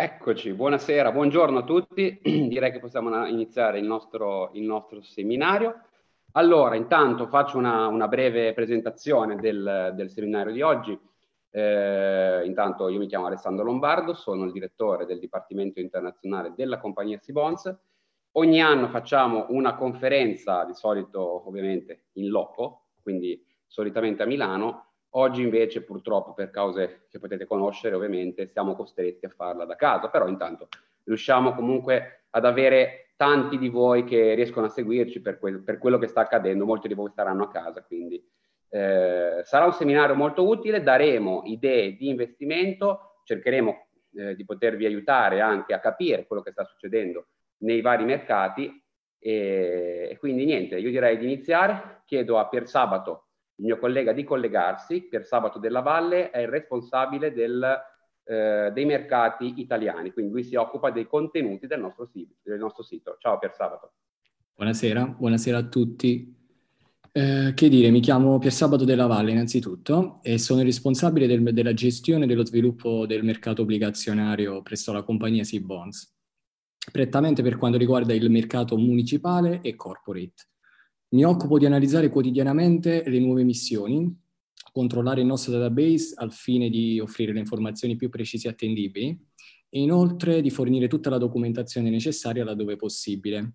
Eccoci, buonasera, buongiorno a tutti. Direi che possiamo iniziare il nostro, il nostro seminario. Allora, intanto faccio una, una breve presentazione del, del, seminario di oggi. Eh, intanto io mi chiamo Alessandro Lombardo, sono il direttore del Dipartimento Internazionale della compagnia Sibons. Ogni anno facciamo una conferenza, di solito ovviamente in loco, quindi solitamente a Milano, Oggi invece purtroppo per cause che potete conoscere ovviamente siamo costretti a farla da casa, però intanto riusciamo comunque ad avere tanti di voi che riescono a seguirci per, quel, per quello che sta accadendo, molti di voi staranno a casa, quindi eh, sarà un seminario molto utile, daremo idee di investimento, cercheremo eh, di potervi aiutare anche a capire quello che sta succedendo nei vari mercati. E, e quindi niente, io direi di iniziare, chiedo a Pier Sabato il mio collega di collegarsi, per Sabato della Valle, è il responsabile del, eh, dei mercati italiani, quindi lui si occupa dei contenuti del nostro, sito, del nostro sito. Ciao Pier Sabato. Buonasera, buonasera a tutti. Eh, che dire, mi chiamo Pier Sabato della Valle innanzitutto e sono il responsabile del, della gestione e dello sviluppo del mercato obbligazionario presso la compagnia Seabonds, prettamente per quanto riguarda il mercato municipale e corporate. Mi occupo di analizzare quotidianamente le nuove missioni, controllare il nostro database al fine di offrire le informazioni più precise e attendibili e inoltre di fornire tutta la documentazione necessaria laddove possibile.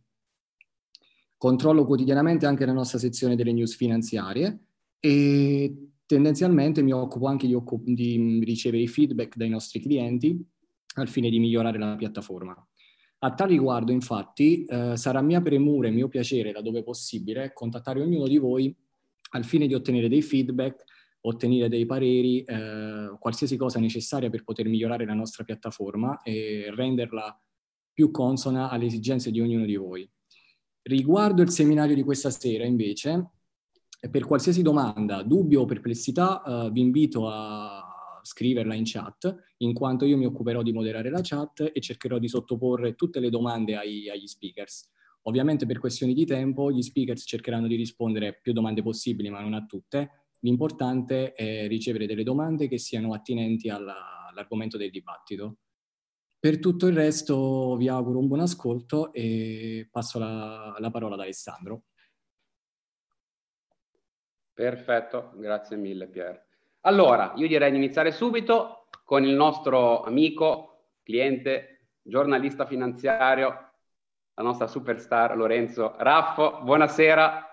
Controllo quotidianamente anche la nostra sezione delle news finanziarie e tendenzialmente mi occupo anche di, di ricevere i feedback dai nostri clienti al fine di migliorare la piattaforma. A tal riguardo, infatti, eh, sarà mia premura e mio piacere, laddove possibile, contattare ognuno di voi al fine di ottenere dei feedback, ottenere dei pareri, eh, qualsiasi cosa necessaria per poter migliorare la nostra piattaforma e renderla più consona alle esigenze di ognuno di voi. Riguardo il seminario di questa sera, invece, per qualsiasi domanda, dubbio o perplessità, eh, vi invito a scriverla in chat, in quanto io mi occuperò di moderare la chat e cercherò di sottoporre tutte le domande ai, agli speakers. Ovviamente per questioni di tempo gli speakers cercheranno di rispondere più domande possibili, ma non a tutte. L'importante è ricevere delle domande che siano attinenti alla, all'argomento del dibattito. Per tutto il resto vi auguro un buon ascolto e passo la, la parola ad Alessandro. Perfetto, grazie mille Pier. Allora, io direi di iniziare subito con il nostro amico, cliente, giornalista finanziario, la nostra superstar Lorenzo Raffo. Buonasera.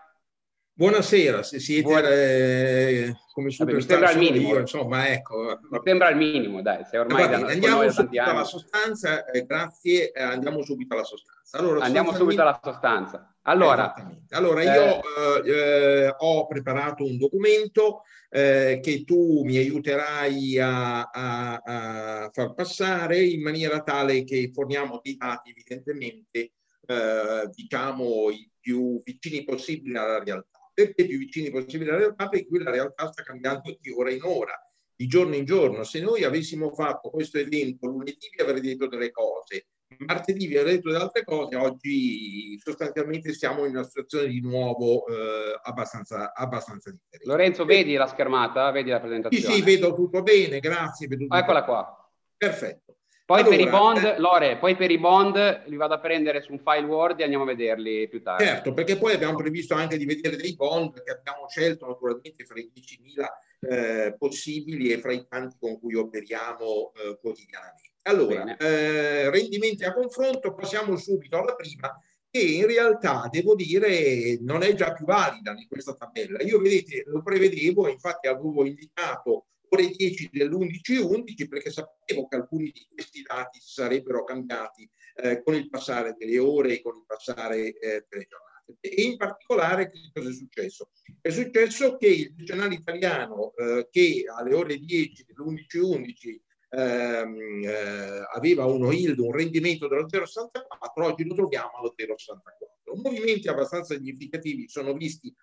Buonasera, se siete Buon... eh, come superstar Vabbè, mi io, insomma, ecco. Mi sembra il minimo, dai, sei ormai Vabbè, da, andiamo subito alla sostanza, eh, grazie, eh, andiamo subito alla sostanza. Allora, andiamo subito alla sostanza. Allora, allora io eh, eh, ho preparato un documento eh, che tu mi aiuterai a, a, a, far passare in maniera tale che forniamo dei dati evidentemente eh, diciamo i più vicini possibili alla realtà. Perché più vicini possibili alla realtà? Perché qui la realtà sta cambiando di ora in ora, di giorno in giorno. Se noi avessimo fatto questo evento lunedì vi avrei detto delle cose, martedì vi ho detto delle altre cose, oggi sostanzialmente siamo in una situazione di nuovo eh, abbastanza, abbastanza differente. Lorenzo, vedi la schermata? Vedi la presentazione? Sì, sì, vedo tutto bene, grazie. Vedo tutto Eccola qua. Perfetto. Poi allora, per i bond, eh, Lore, poi per i bond li vado a prendere su un file Word e andiamo a vederli più tardi. Certo, perché poi abbiamo previsto anche di vedere dei bond che abbiamo scelto naturalmente fra i 10.000 eh, possibili e fra i tanti con cui operiamo eh, quotidianamente. Allora, eh, rendimenti a confronto, passiamo subito alla prima, che in realtà devo dire non è già più valida in questa tabella. Io vedete, lo prevedevo, infatti avevo indicato ore 10 dell'11-11 perché sapevo che alcuni di questi dati sarebbero cambiati eh, con il passare delle ore e con il passare eh, delle giornate. E in particolare che cosa è successo? È successo che il decennale italiano eh, che alle ore 10 dell'11-11 ehm, eh, aveva uno yield, un rendimento dello 0,64, oggi lo troviamo allo 0,64. Movimenti abbastanza significativi sono visti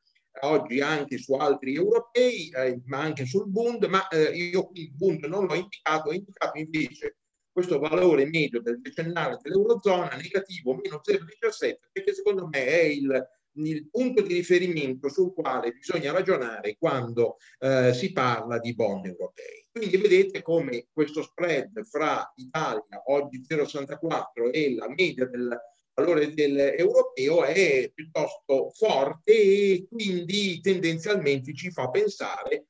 oggi anche su altri europei, eh, ma anche sul Bund, ma eh, io il Bund non l'ho indicato, ho indicato invece questo valore medio del decennale dell'Eurozona negativo meno 0,17 perché secondo me è il, il, punto di riferimento sul quale bisogna ragionare quando eh, si parla di bond europei. Quindi vedete come questo spread fra Italia, oggi 0,64, e la media del valore dell'europeo è piuttosto forte e quindi tendenzialmente ci fa pensare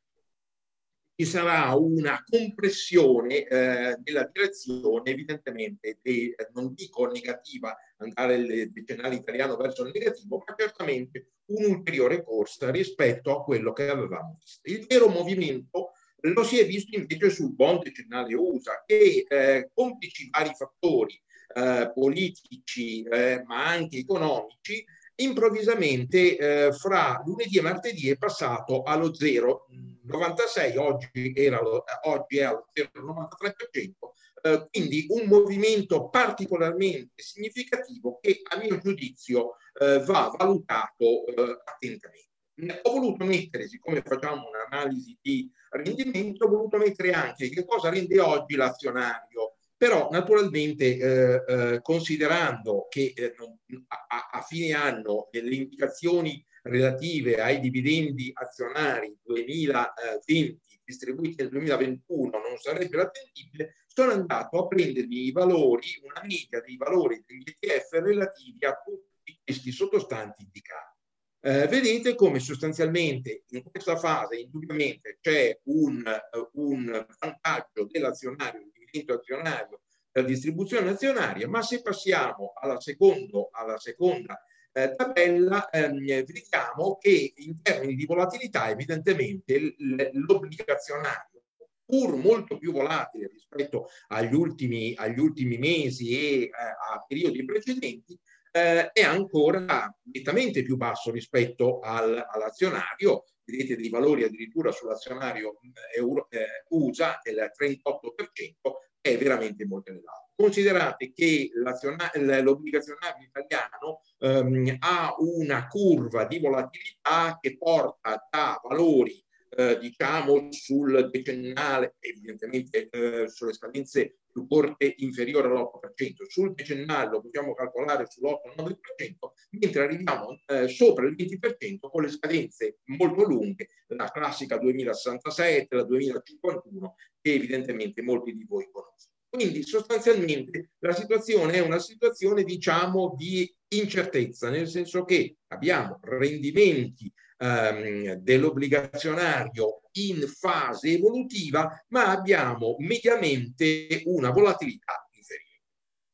ci sarà una compressione eh, nella direzione evidentemente, di, eh, non dico negativa, andare il decennale italiano verso il negativo, ma certamente un'ulteriore corsa rispetto a quello che avevamo visto. Il vero movimento lo si è visto invece sul bond decennale USA che eh, complici vari fattori eh, politici eh, ma anche economici improvvisamente eh, fra lunedì e martedì è passato allo 0,96, oggi, oggi è allo 0,93%, eh, quindi un movimento particolarmente significativo che a mio giudizio eh, va valutato eh, attentamente. Ho voluto mettere, siccome facciamo un'analisi di rendimento, ho voluto mettere anche che cosa rende oggi l'azionario però naturalmente eh, eh, considerando che eh, a, a, fine anno le indicazioni relative ai dividendi azionari 2020 distribuiti nel 2021 non sarebbero attendibili, sono andato a prendermi i valori, una media dei valori degli ETF relativi a tutti questi sottostanti indicati. Eh, vedete come sostanzialmente in questa fase indubbiamente c'è un, un vantaggio dell'azionario diritto azionario per distribuzione azionaria, ma se passiamo alla, secondo, alla seconda eh, tabella ehm, vediamo che in termini di volatilità evidentemente l'obbligazionario pur molto più volatile rispetto agli ultimi, agli ultimi mesi e eh, a periodi precedenti, eh, è ancora nettamente più basso rispetto al, all'azionario. Vedete dei valori addirittura sull'azionario euro, eh, USA del 38%, è veramente molto elevato. Considerate che l'obbligazionario italiano ehm, ha una curva di volatilità che porta da valori eh, diciamo sul decennale, evidentemente eh, sulle scadenze più corte inferiore all'8%, sul decennale lo possiamo calcolare sull'8-9%, mentre arriviamo eh, sopra il 20% con le scadenze molto lunghe, la classica 2067, la 2051, che evidentemente molti di voi conoscono. Quindi sostanzialmente la situazione è una situazione diciamo di incertezza, nel senso che abbiamo rendimenti ehm, dell'obbligazionario in fase evolutiva, ma abbiamo mediamente una volatilità inferiore.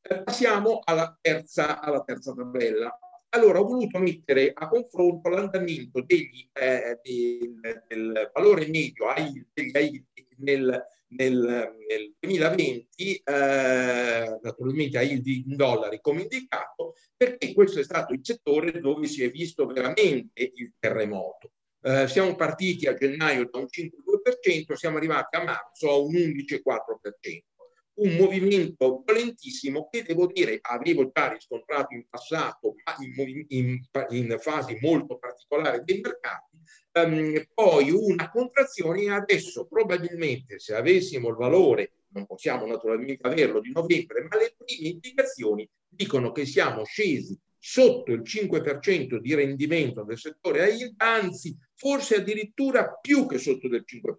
Eh, passiamo alla terza, alla terza tabella. Allora ho voluto mettere a confronto l'andamento degli, eh, del, del, valore medio degli AI nel, nel, nel 2020, eh, naturalmente a yield in dollari come indicato, perché questo è stato il settore dove si è visto veramente il terremoto. Eh, siamo partiti a gennaio da un 5,2%, siamo arrivati a marzo a un 11,4%. Un movimento violentissimo che devo dire avevo già riscontrato in passato, ma in, in, in fasi molto particolari dei mercati, um, poi una contrazione e adesso probabilmente se avessimo il valore, non possiamo naturalmente averlo di novembre, ma le prime indicazioni dicono che siamo scesi sotto il 5% di rendimento del settore AIL, anzi forse addirittura più che sotto del 5%.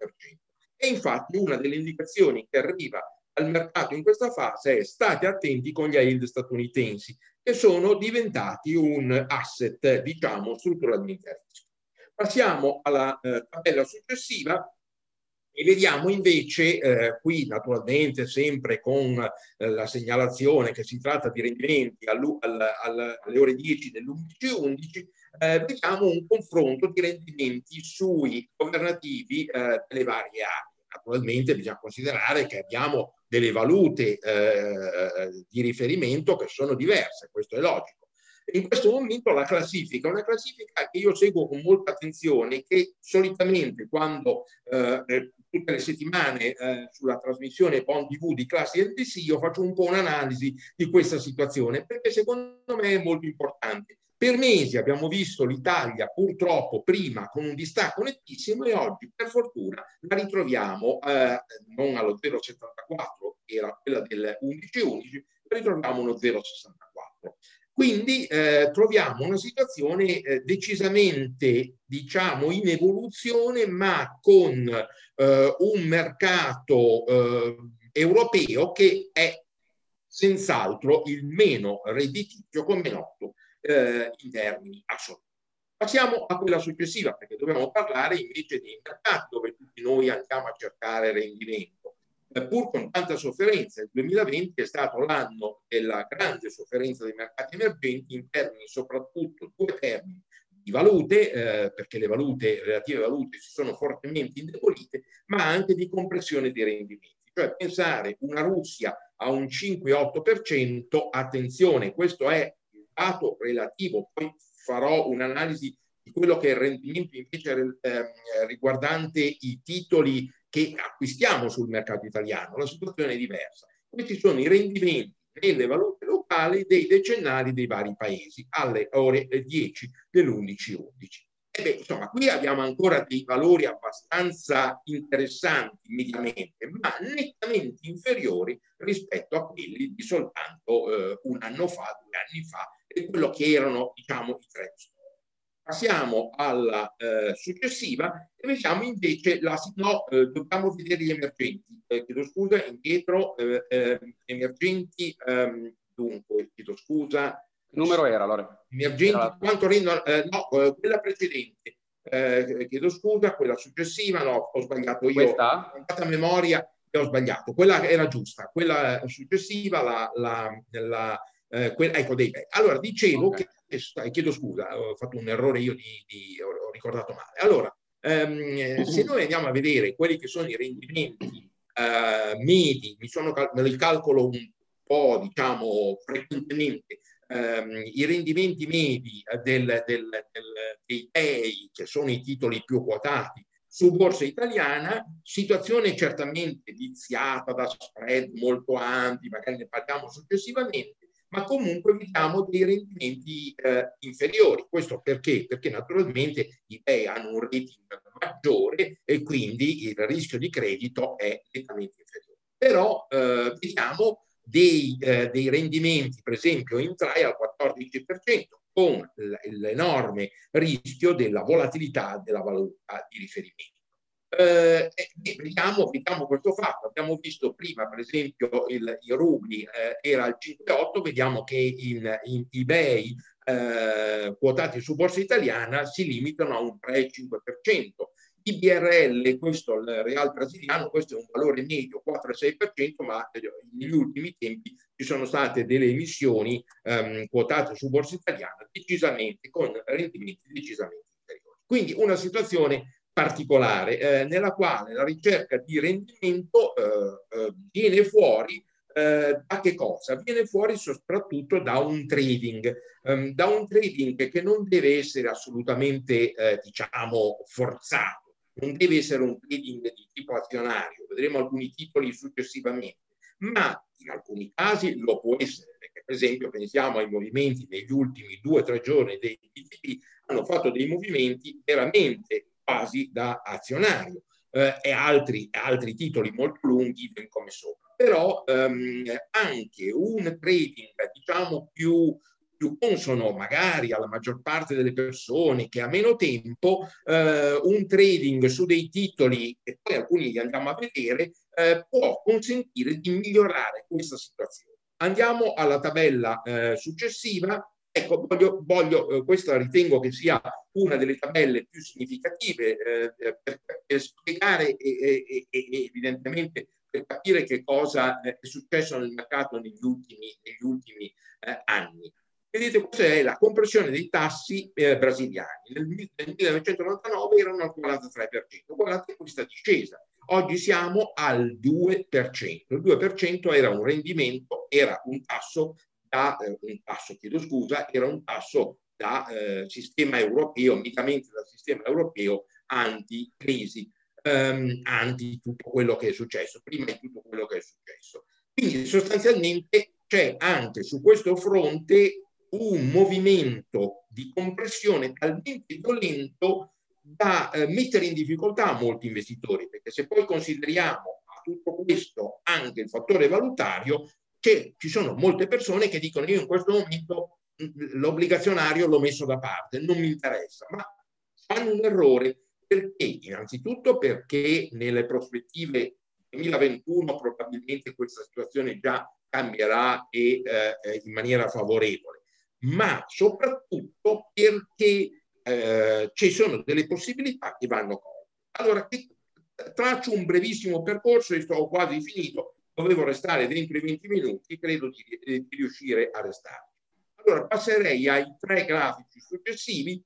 E infatti una delle indicazioni che arriva al mercato in questa fase è state attenti con gli yield statunitensi, che sono diventati un asset, diciamo, strutturalmente rischio. Passiamo alla eh, tabella successiva e vediamo invece eh, qui naturalmente sempre con eh, la segnalazione che si tratta di rendimenti all, all, all, alle ore 10 dell'11-11, eh, vediamo un confronto di rendimenti sui governativi eh, delle varie aree. Naturalmente bisogna considerare che abbiamo delle valute eh, di riferimento che sono diverse, questo è logico in questo momento la classifica, una classifica che io seguo con molta attenzione, che solitamente quando eh, eh tutte le settimane eh, sulla trasmissione Bond TV di Classi NBC io faccio un po' un'analisi di questa situazione, perché secondo me è molto importante. Per mesi abbiamo visto l'Italia purtroppo prima con un distacco nettissimo e oggi per fortuna la ritroviamo eh, non allo 0,74, che era quella del 11,11, la ritroviamo uno 0,64. Quindi eh, troviamo una situazione eh, decisamente, diciamo, in evoluzione, ma con eh, un mercato eh, europeo che è senz'altro il meno redditizio, come noto, eh, in termini assoluti. Passiamo a quella successiva, perché dobbiamo parlare invece dei mercati dove tutti noi andiamo a cercare rendimento pur con tanta sofferenza, il 2020 è stato l'anno della grande sofferenza dei mercati emergenti in termini soprattutto due termini di valute, eh, perché le valute, relative valute si sono fortemente indebolite, ma anche di compressione dei rendimenti. Cioè pensare una Russia a un 5-8%, attenzione, questo è dato relativo, poi farò un'analisi di quello che è il rendimento invece eh, riguardante i titoli che acquistiamo sul mercato italiano. La situazione è diversa. Questi sono i rendimenti nelle valute locali dei decennali dei vari paesi alle ore 10 dell'11.11. E beh, insomma, qui abbiamo ancora dei valori abbastanza interessanti mediamente, ma nettamente inferiori rispetto a quelli di soltanto eh, un anno fa, due anni fa, e quello che erano, diciamo, i trend Passiamo alla eh, successiva e vediamo invece la... No, eh, dobbiamo vedere gli emergenti. Eh, chiedo scusa, indietro, eh, eh, emergenti, ehm, dunque, chiedo scusa. Che numero era allora? Emergenti, era... quanto rendono... Eh, no, quella precedente. chiedo scusa, quella successiva, no, ho sbagliato io. Questa? Ho memoria e ho sbagliato. Quella era giusta. Quella successiva, la... la, la quella, ecco, dei... Allora, dicevo okay. che chiedo scusa, ho fatto un errore io, di, di, ho ricordato male. Allora, ehm, se noi andiamo a vedere quelli che sono i rendimenti eh, medi, mi, sono, me li calcolo un po', diciamo, frequentemente, ehm, i rendimenti medi del, del, del, dei PEI, che sono i titoli più quotati, su borsa italiana, situazione certamente viziata da spread molto ampi, magari ne parliamo successivamente, ma comunque vediamo dei rendimenti eh, inferiori. Questo perché? Perché naturalmente i BEI hanno un rating maggiore e quindi il rischio di credito è nettamente inferiore. Però eh, vediamo dei, eh, dei, rendimenti, per esempio in trial al 14%, con l'enorme rischio della volatilità della valuta di riferimento. Eh, vediamo, vediamo, questo fatto. Abbiamo visto prima, per esempio, il, i rubli eh, era al 5,8, vediamo che in, in eBay eh, quotati su borsa italiana si limitano a un 3-5%. I BRL, questo il real brasiliano, questo è un valore medio 4-6%, ma eh, negli ultimi tempi ci sono state delle emissioni ehm, quotate su borsa italiana decisamente con rendimenti decisamente inferiori. Quindi una situazione particolare eh, nella quale la ricerca di rendimento eh, eh, viene fuori eh, da che cosa? Viene fuori soprattutto da un trading, um, da un trading che non deve essere assolutamente, diciamo, forzato, non deve essere un trading di tipo azionario, vedremo alcuni titoli successivamente, ma in alcuni casi lo può essere, perché per esempio pensiamo ai movimenti negli ultimi due o tre giorni dei BTP, hanno fatto dei movimenti veramente quasi da azionario eh, e altri, altri, titoli molto lunghi come sopra. Però ehm, anche un trading diciamo più, più consono magari alla maggior parte delle persone che ha meno tempo, eh, un trading su dei titoli, e poi alcuni li andiamo a vedere, eh, può consentire di migliorare questa situazione. Andiamo alla tabella eh, successiva Ecco, voglio, voglio eh, questa ritengo che sia una delle tabelle più significative eh, per, per, spiegare e, e, e, evidentemente per capire che cosa è successo nel mercato negli ultimi, negli ultimi eh, anni. Vedete, questa è la compressione dei tassi eh, brasiliani. Nel, nel 1999 erano al 43%, guardate questa discesa. Oggi siamo al 2%. Il 2% era un rendimento, era un tasso da eh, un tasso, chiedo scusa, era un tasso da eh, sistema europeo, unitamente dal sistema europeo anti-crisi, ehm, anti tutto quello che è successo, prima di tutto quello che è successo. Quindi sostanzialmente c'è anche su questo fronte un movimento di compressione talmente violento da eh, mettere in difficoltà molti investitori, perché se poi consideriamo a tutto questo anche il fattore valutario, che ci sono molte persone che dicono io in questo momento l'obbligazionario l'ho messo da parte, non mi interessa, ma fanno un errore perché? Innanzitutto perché nelle prospettive 2021 probabilmente questa situazione già cambierà e eh, in maniera favorevole, ma soprattutto perché eh, ci sono delle possibilità che vanno colte. Allora, traccio un brevissimo percorso e sto quasi finito, dovevo restare dentro i 20 minuti, credo di, di riuscire a restare. Allora passerei ai tre grafici successivi,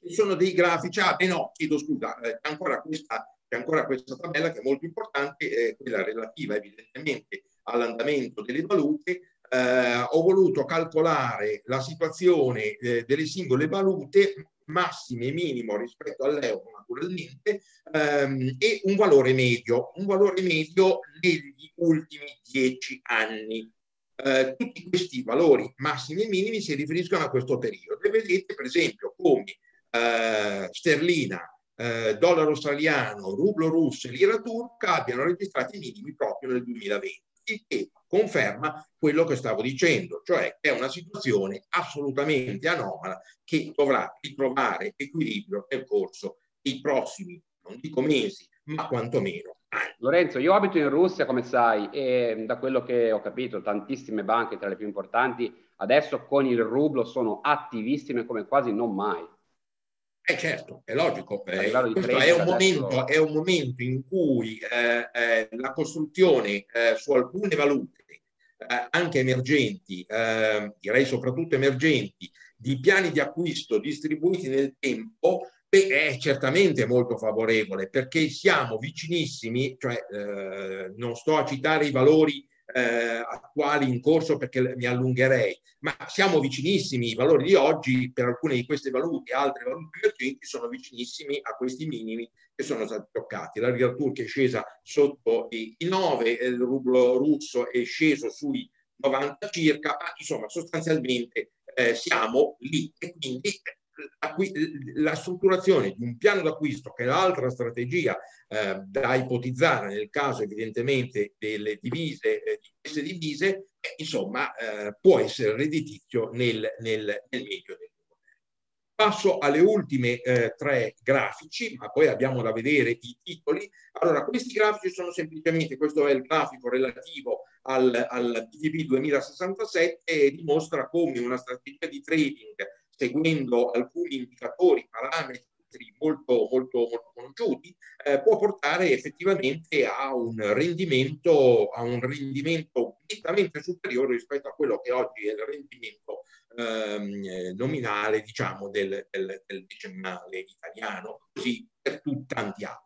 che sono dei grafici, ah beh no, chiedo scusa, eh, c'è ancora questa c'è ancora questa tabella che è molto importante, è quella relativa evidentemente all'andamento delle valute. Eh, ho voluto calcolare la situazione eh, delle singole valute massime e minimo rispetto all'euro naturalmente ehm, e un valore medio, un valore medio negli ultimi dieci anni. Eh, tutti questi valori massimi e minimi si riferiscono a questo periodo e vedete per esempio come eh, sterlina, eh, dollaro australiano, rublo russo e lira turca abbiano registrato i minimi proprio nel 2020, il che conferma quello che stavo dicendo, cioè è una situazione assolutamente anomala che dovrà ritrovare equilibrio nel corso dei prossimi, non dico mesi, ma quantomeno. Lorenzo, io abito in Russia, come sai, e da quello che ho capito, tantissime banche, tra le più importanti, adesso con il rublo sono attivissime come quasi non mai. Eh certo, è logico. Eh, questo è un, momento, è un, momento, in cui eh, eh, la costruzione eh, su alcune valute, eh, anche emergenti, eh, direi soprattutto emergenti, di piani di acquisto distribuiti nel tempo, beh, è certamente molto favorevole perché siamo vicinissimi, cioè non sto a citare i valori eh, attuali in corso perché mi allungherei, ma siamo vicinissimi, i valori di oggi per alcune di queste valute, altre valute emergenti sono vicinissimi a questi minimi che sono stati toccati. La lira turca è scesa sotto i 9, il rublo russo è sceso sui 90 circa, ma insomma sostanzialmente eh, siamo lì e quindi la strutturazione di un piano d'acquisto, che è l'altra strategia eh, da ipotizzare nel caso evidentemente delle divise, eh, di queste divise, eh, insomma, può essere redditizio nel, nel, nel medio del Passo alle ultime eh, tre grafici, ma poi abbiamo da vedere i titoli. Allora, questi grafici sono semplicemente, questo è il grafico relativo al, al BTP 2067 e dimostra come una strategia di trading seguendo alcuni indicatori, parametri molto, molto, molto conosciuti, eh, può portare effettivamente a un rendimento, a un rendimento nettamente superiore rispetto a quello che oggi è il rendimento ehm, nominale, diciamo, del, del, del decennale italiano, così per tutti tanti altri.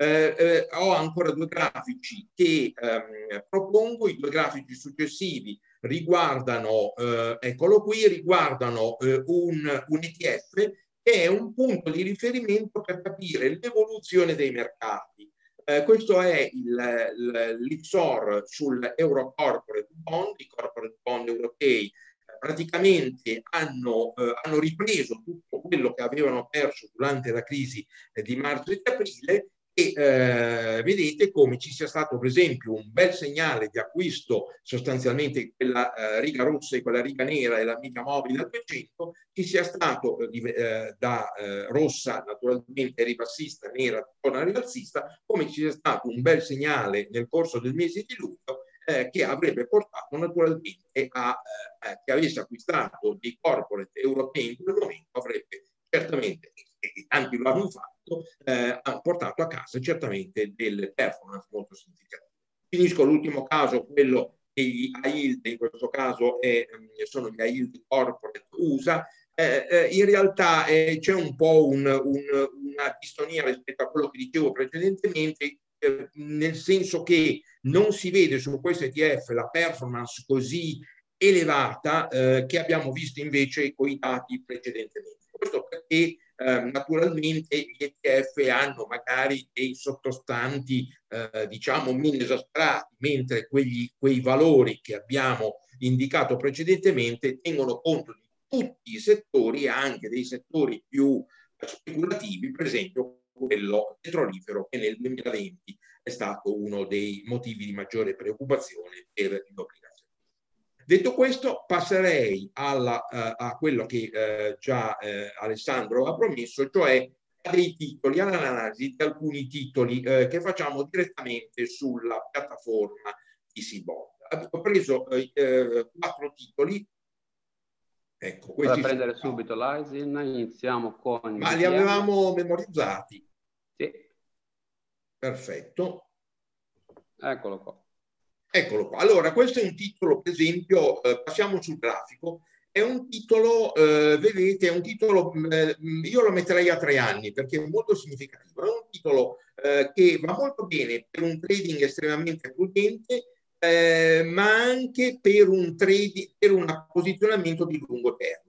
Eh, eh, ho ancora due grafici che ehm, propongo, i due grafici successivi riguardano, eh, eccolo qui, riguardano eh, un, un ETF che è un punto di riferimento per capire l'evoluzione dei mercati. Eh, questo è l'IPSOR sull'Euro Corporate Bond, i corporate bond europei eh, praticamente hanno, eh, hanno, ripreso tutto quello che avevano perso durante la crisi eh, di marzo e di aprile e eh, vedete come ci sia stato per esempio un bel segnale di acquisto sostanzialmente quella eh, riga rossa e quella riga nera e la mica mobile al 200 ci sia stato eh, eh, da eh, rossa naturalmente ribassista nera torna ribassista come ci sia stato un bel segnale nel corso del mese di luglio che avrebbe portato naturalmente a che avesse acquistato dei corporate europei in quel momento avrebbe certamente e tanti lo hanno fatto, eh, ha portato a casa certamente delle performance molto significative. Finisco l'ultimo caso, quello degli AILD, in questo caso è, ehm, sono gli AILD Corporate USA, eh, eh, in realtà eh, c'è un po' un, un, una distonia rispetto a quello che dicevo precedentemente, eh, nel senso che non si vede su questo ETF la performance così elevata eh, che abbiamo visto invece con i dati precedentemente. Questo perché eh, naturalmente gli ETF hanno magari dei sottostanti, eh, diciamo, meno esasperati, mentre quegli, quei valori che abbiamo indicato precedentemente tengono conto di tutti i settori, anche dei settori più speculativi, per esempio quello petrolifero che nel 2020 è stato uno dei motivi di maggiore preoccupazione per l'obbligazione. Detto questo, passerei alla, uh, a quello che uh, già uh, Alessandro ha promesso, cioè dei titoli, all'analisi di alcuni titoli che facciamo direttamente sulla piattaforma di Sibot. Abbiamo preso quattro titoli Ecco, questi prendere sono... subito l'ISIN, iniziamo con... Ma li avevamo memorizzati? Sì. Perfetto. Eccolo qua. Eccolo qua. Allora, questo è un titolo, per esempio, eh, passiamo sul grafico, è un titolo, eh, vedete, è un titolo, eh, io lo metterei a tre anni perché è molto significativo, è un titolo eh, che va molto bene per un trading estremamente prudente eh, ma anche per un, trading, per un posizionamento di lungo termine.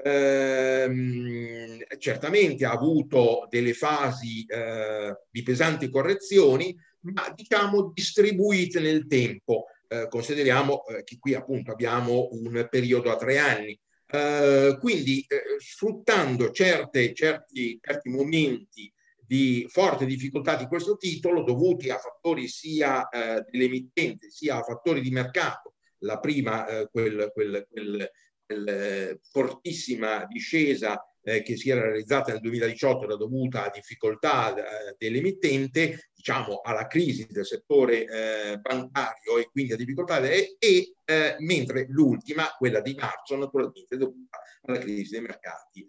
Eh, certamente ha avuto delle fasi eh, di pesanti correzioni, ma diciamo distribuite nel tempo. Eh, consideriamo eh, che qui appunto abbiamo un periodo a tre anni. Eh, quindi sfruttando certe, certi, certi momenti di forte difficoltà di questo titolo dovuti a fattori sia eh, dell'emittente sia a fattori di mercato. La prima, eh, quel, quel, quel, eh, fortissima discesa eh, che si era realizzata nel 2018 era dovuta a difficoltà eh, dell'emittente, diciamo alla crisi del settore eh, bancario e quindi a difficoltà, e, e mentre l'ultima, quella di marzo, naturalmente dovuta alla crisi dei mercati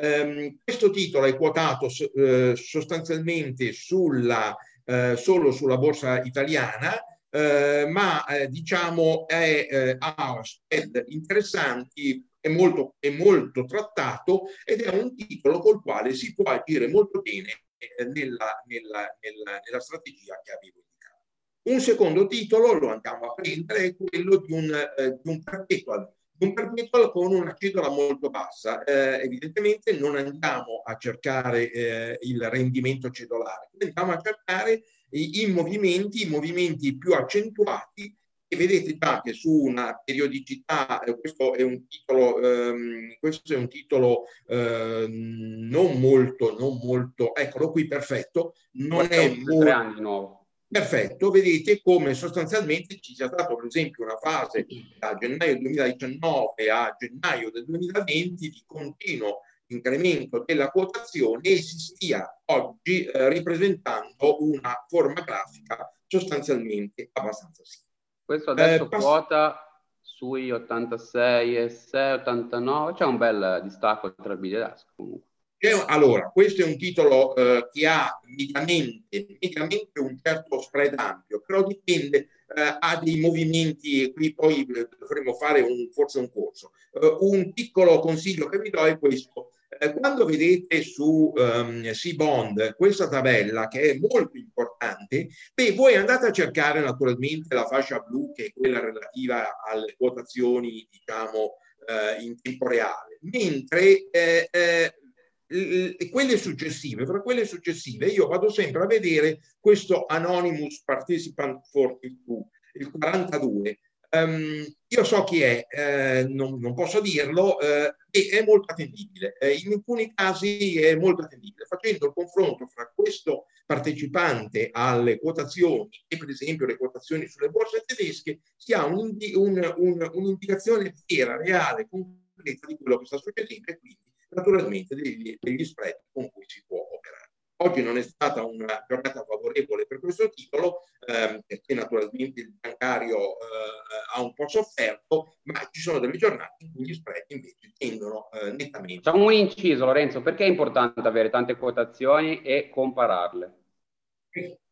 Um, questo titolo è quotato uh, sostanzialmente sulla, uh, solo sulla borsa italiana, uh, ma diciamo è, ha spread interessanti, è molto, è molto trattato ed è un titolo col quale si può agire molto bene nella, nella, nella, nella strategia che avevo indicato. Un secondo titolo, lo andiamo a prendere, è quello di un, di un perpetual un perpetual con una cedola molto bassa. Eh, evidentemente non andiamo a cercare eh, il rendimento cedolare, andiamo a cercare i, i, movimenti, i movimenti più accentuati e vedete già che su una periodicità, eh, questo è un titolo, ehm, questo è un titolo ehm, non molto, non molto, eccolo qui perfetto, non è molto... Anni nuovo Perfetto, vedete come sostanzialmente ci sia stata per esempio una fase da gennaio 2019 a gennaio del 2020 di continuo incremento della quotazione e si stia oggi eh, ripresentando una forma grafica sostanzialmente abbastanza simile. Questo adesso eh, pass- quota sui 86 e 6, 89, c'è un bel distacco tra il biglieto comunque. Allora, questo è un titolo eh, che ha mediamente, mediamente, un certo spread ampio, però dipende, eh, ha dei movimenti, e qui poi dovremmo fare un, forse un corso. Uh, un piccolo consiglio che vi do è questo. Eh, quando vedete su um, C-Bond questa tabella che è molto importante, beh, voi andate a cercare naturalmente la fascia blu che è quella relativa alle quotazioni, diciamo, uh, in tempo reale, mentre eh, eh, quelle successive, fra quelle successive io vado sempre a vedere questo Anonymous Participant 42, il 42. Um, io so chi è, eh, non, non, posso dirlo, eh, e è molto attendibile. Eh, in alcuni casi è molto attendibile. Facendo il confronto fra questo partecipante alle quotazioni e per esempio le quotazioni sulle borse tedesche, si ha un, un, un, un'indicazione vera, reale, concreta di quello che sta succedendo e quindi naturalmente degli, degli spread con cui si può operare. Oggi non è stata una giornata favorevole per questo titolo, ehm, perché naturalmente il bancario eh, ha un po' sofferto, ma ci sono delle giornate in cui gli spread invece tendono eh, nettamente. Facciamo un inciso, Lorenzo, perché è importante avere tante quotazioni e compararle?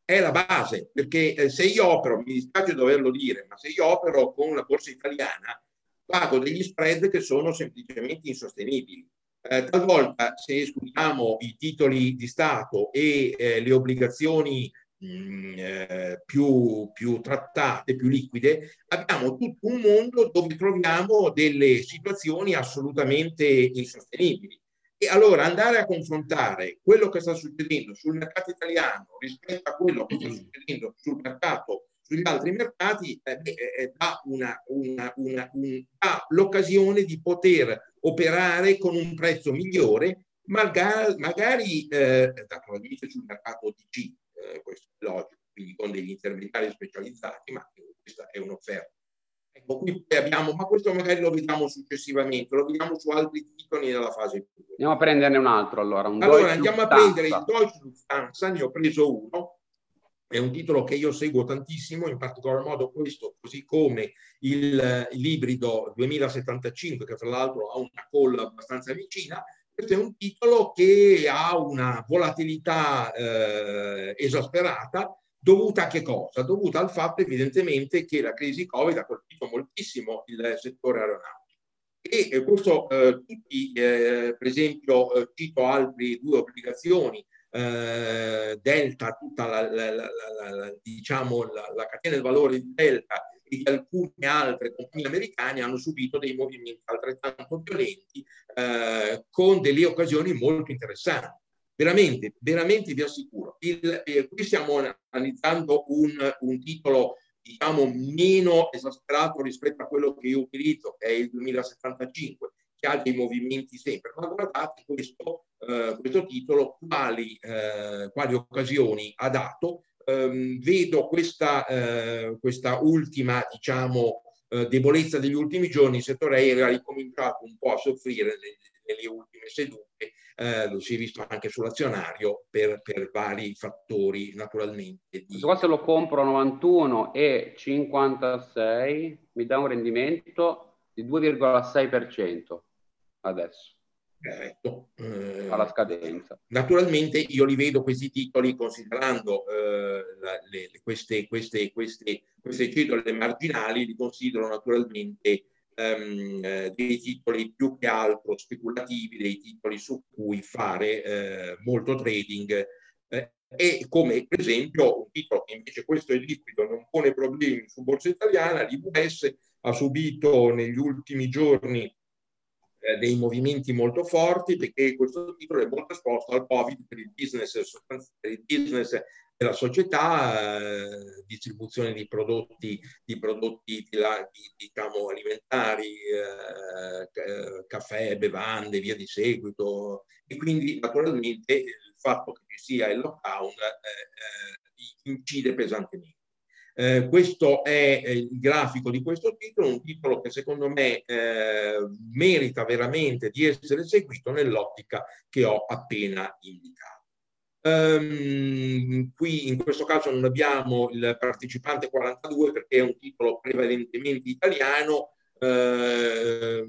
È la base, perché eh, se io opero, mi dispiace doverlo dire, ma se io opero con la borsa italiana, pago degli spread che sono semplicemente insostenibili eh, talvolta se escludiamo i titoli di Stato e eh, le obbligazioni mh, mm, eh, più, più trattate, più liquide, abbiamo tutto un mondo dove troviamo delle situazioni assolutamente insostenibili. E allora andare a confrontare quello che sta succedendo sul mercato italiano rispetto a quello che sta succedendo sul mercato sugli altri mercati eh, eh, dà, una, una, una, un, dà l'occasione di poter operare con un prezzo migliore, magari, magari eh, naturalmente sul mercato OTC, eh, questo è logico, quindi con degli intermediari specializzati, ma questa è un'offerta. Ecco, qui abbiamo, ma questo magari lo vediamo successivamente, lo vediamo su altri titoli nella fase 2. Andiamo a prenderne un altro allora. Un allora andiamo a prendere il Deutsche Lufthansa, ne ho preso uno, è un titolo che io seguo tantissimo, in particolar modo questo, così come il, l'ibrido 2075, che fra l'altro ha una colla abbastanza vicina. Questo è un titolo che ha una volatilità eh, esasperata, dovuta a che cosa? Dovuta al fatto evidentemente che la crisi Covid ha colpito moltissimo il settore aeronautico. E eh, questo, eh, tutti, eh, per esempio, eh, cito altre due obbligazioni, eh, Delta, tutta la, la, la, diciamo, la, catena del valore di Delta e di alcune altre compagnie americane hanno subito dei movimenti altrettanto violenti eh, con delle occasioni molto interessanti. Veramente, veramente vi assicuro, il, eh, qui stiamo analizzando un, un titolo diciamo meno esasperato rispetto a quello che io utilizzo, che è il 2075, che ha dei movimenti sempre. Ma guardate questo, eh, questo titolo, quali, eh, quali, occasioni ha dato. Um, vedo questa, uh, questa ultima, diciamo, uh, debolezza degli ultimi giorni, il settore aereo ha ricominciato un po' a soffrire nelle, ultime sedute, uh, lo si è visto anche sull'azionario per, per vari fattori naturalmente. Di... Qua se lo compro a 91 e 56 mi dà un rendimento di 2,6% adesso. Perfetto. Eh, alla scadenza. Naturalmente io li vedo questi titoli considerando eh, le, queste, queste, queste, queste cedole marginali, li considero naturalmente ehm, eh, dei titoli più che altro speculativi, dei titoli su cui fare eh, molto trading eh, e come per esempio un titolo che invece questo è liquido, non pone problemi su borsa italiana, l'IBS ha subito negli ultimi giorni eh, dei movimenti molto forti perché questo titolo è molto esposto al Covid per il business, per il business della società, eh, distribuzione di prodotti, di prodotti di, di, diciamo, alimentari, eh, eh, caffè, bevande, via di seguito. E quindi naturalmente il fatto che ci sia il lockdown eh, eh, incide pesantemente. Eh, questo è eh, il grafico di questo titolo, un titolo che secondo me eh, merita veramente di essere seguito nell'ottica che ho appena indicato. Um, qui in questo caso non abbiamo il partecipante 42 perché è un titolo prevalentemente italiano, uh,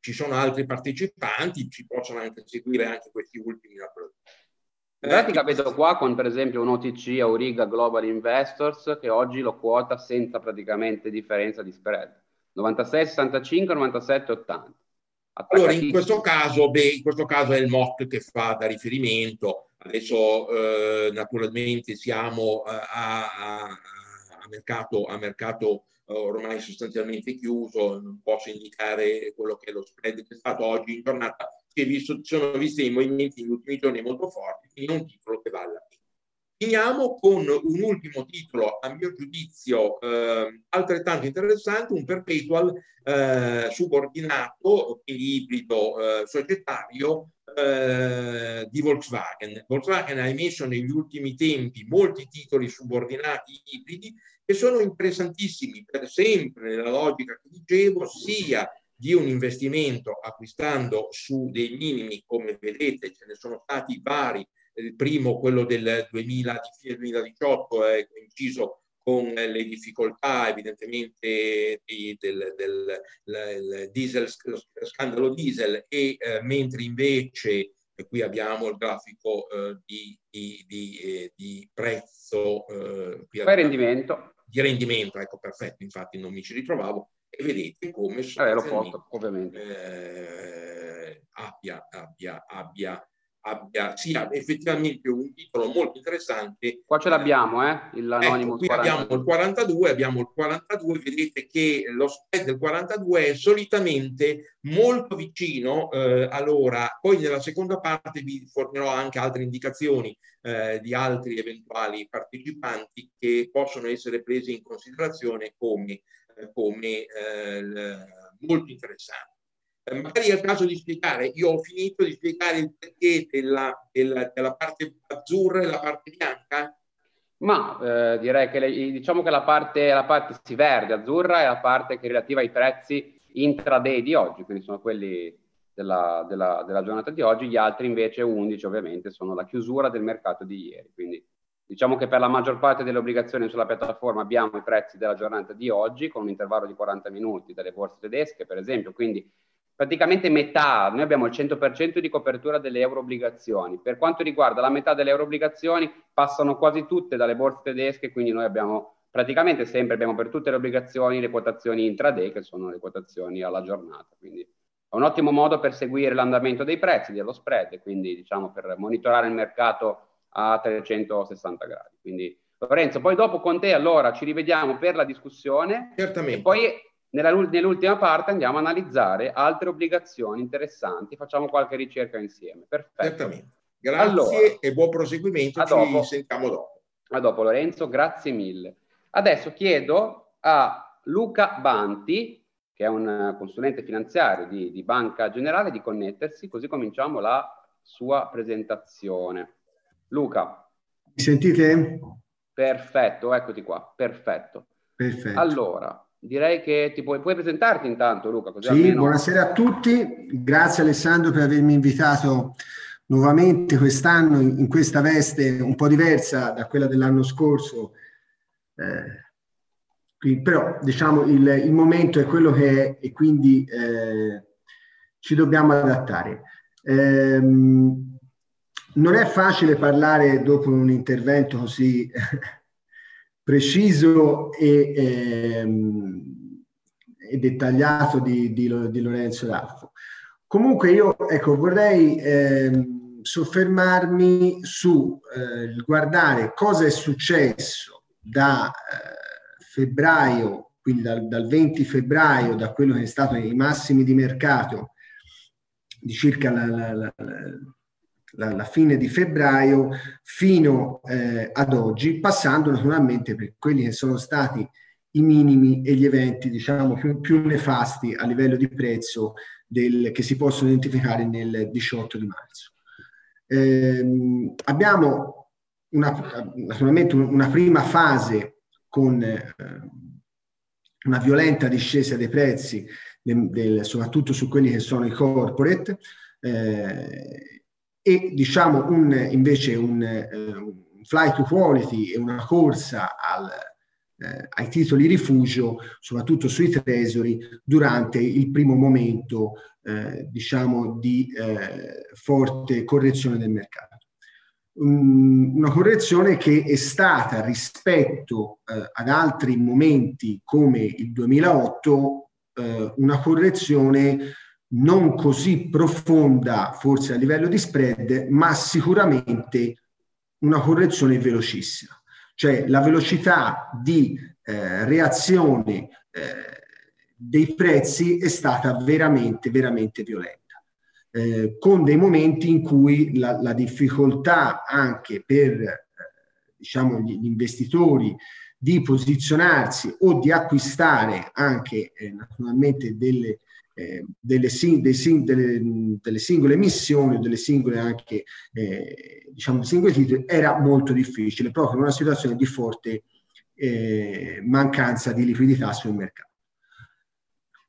ci sono altri partecipanti, ci possono anche seguire anche questi ultimi naturalmente. In pratica vedo qua con per esempio un OTC Auriga Global Investors che oggi lo quota senza praticamente differenza di spread. 96,65, 97,80. Allora in questo caso, beh, in questo caso è il MOT che fa da riferimento. Adesso eh, naturalmente siamo eh, a, a, a, mercato, a mercato eh, ormai sostanzialmente chiuso, non posso indicare quello che è lo spread che è stato oggi in giornata, si visto, sono visti dei movimenti negli ultimi giorni molto forti, quindi è un titolo che vale la pena. Finiamo con un ultimo titolo, a mio giudizio eh, altrettanto interessante, un perpetual eh, subordinato, quindi ibrido eh, societario eh, di Volkswagen. Volkswagen ha emesso negli ultimi tempi molti titoli subordinati ibridi che sono interessantissimi per sempre nella logica che dicevo, sia di un investimento acquistando su dei minimi, come vedete ce ne sono stati vari, il primo quello del 2000, di fine 2018 è coinciso con le difficoltà evidentemente del, del, del diesel, scandalo diesel e eh, mentre invece e qui abbiamo il grafico eh, di, di, di, eh, di, prezzo eh, qui rendimento. Di rendimento ecco perfetto infatti non mi ci ritrovavo e vedete come eh, lo foto, ovviamente. Eh, abbia, abbia, abbia, abbia sia effettivamente un titolo molto interessante. Qua ce l'abbiamo, eh? Il ecco, qui 42. abbiamo il 42, abbiamo il 42, vedete che lo spread del 42 è solitamente molto vicino eh, allora, poi nella seconda parte vi fornirò anche altre indicazioni eh, di altri eventuali partecipanti che possono essere presi in considerazione come come eh, molto interessante. Eh, magari è il caso di spiegare, io ho finito di spiegare il perché della, della, della parte azzurra e la parte bianca. Ma eh, direi che le, diciamo che la parte, la parte si verde, azzurra è la parte che è relativa ai prezzi intraday di oggi, quindi sono quelli della, della, della, giornata di oggi, gli altri invece 11 ovviamente sono la chiusura del mercato di ieri. Quindi diciamo che per la maggior parte delle obbligazioni sulla piattaforma abbiamo i prezzi della giornata di oggi con un intervallo di 40 minuti dalle borse tedesche, per esempio, quindi praticamente metà, noi abbiamo il 100% di copertura delle euro obbligazioni. Per quanto riguarda la metà delle euro obbligazioni, passano quasi tutte dalle borse tedesche, quindi noi abbiamo praticamente sempre, abbiamo per tutte le obbligazioni le quotazioni intraday, che sono le quotazioni alla giornata. Quindi è un ottimo modo per seguire l'andamento dei prezzi, dello spread, quindi diciamo per monitorare il mercato a 360 gradi. Quindi Lorenzo, poi dopo con te allora ci rivediamo per la discussione. Certamente. Poi nella, nell'ultima parte andiamo a analizzare altre obbligazioni interessanti, facciamo qualche ricerca insieme. Perfetto. Certamente. Grazie allora, e buon proseguimento, ci dopo. sentiamo dopo. A dopo Lorenzo, grazie mille. Adesso chiedo a Luca Banti, che è un consulente finanziario di, di Banca Generale, di connettersi, così cominciamo la sua presentazione. Luca. Mi sentite? Perfetto, eccoti qua, perfetto. Perfetto. Allora, direi che ti puoi, puoi presentarti intanto Luca. Così sì, almeno... buonasera a tutti, grazie Alessandro per avermi invitato nuovamente quest'anno in questa veste un po' diversa da quella dell'anno scorso. Eh, però diciamo il, il, momento è quello che è e quindi eh, ci dobbiamo adattare. Eh, non è facile parlare dopo un intervento così preciso e, ehm, e dettagliato di, di, di, Lorenzo Raffo. Comunque io ecco, vorrei ehm, soffermarmi su eh, guardare cosa è successo da eh, febbraio, quindi dal, dal 20 febbraio, da quello che è stato i massimi di mercato di circa la, la, la, la, fine di febbraio fino eh, ad oggi, passando naturalmente per quelli che sono stati i minimi e gli eventi diciamo più, più nefasti a livello di prezzo del, che si possono identificare nel 18 di marzo. Eh, abbiamo una, naturalmente una prima fase con eh, una violenta discesa dei prezzi, del, del, soprattutto su quelli che sono i corporate, eh, e diciamo un, invece un, uh, flight to quality e una corsa al, uh, ai titoli rifugio, soprattutto sui treasury, durante il primo momento uh, diciamo di forte correzione del mercato. Una correzione che è stata rispetto ad altri momenti come il 2008 una correzione non così profonda forse a livello di spread, ma sicuramente una correzione velocissima. Cioè la velocità di eh, reazione eh, dei prezzi è stata veramente, veramente violenta. Eh, con dei momenti in cui la, la difficoltà anche per eh, diciamo, gli, investitori di posizionarsi o di acquistare anche eh, naturalmente delle eh, delle, sing- delle, delle, singole missioni o delle singole anche eh, diciamo singoli titoli era molto difficile proprio in una situazione di forte eh, mancanza di liquidità sul mercato.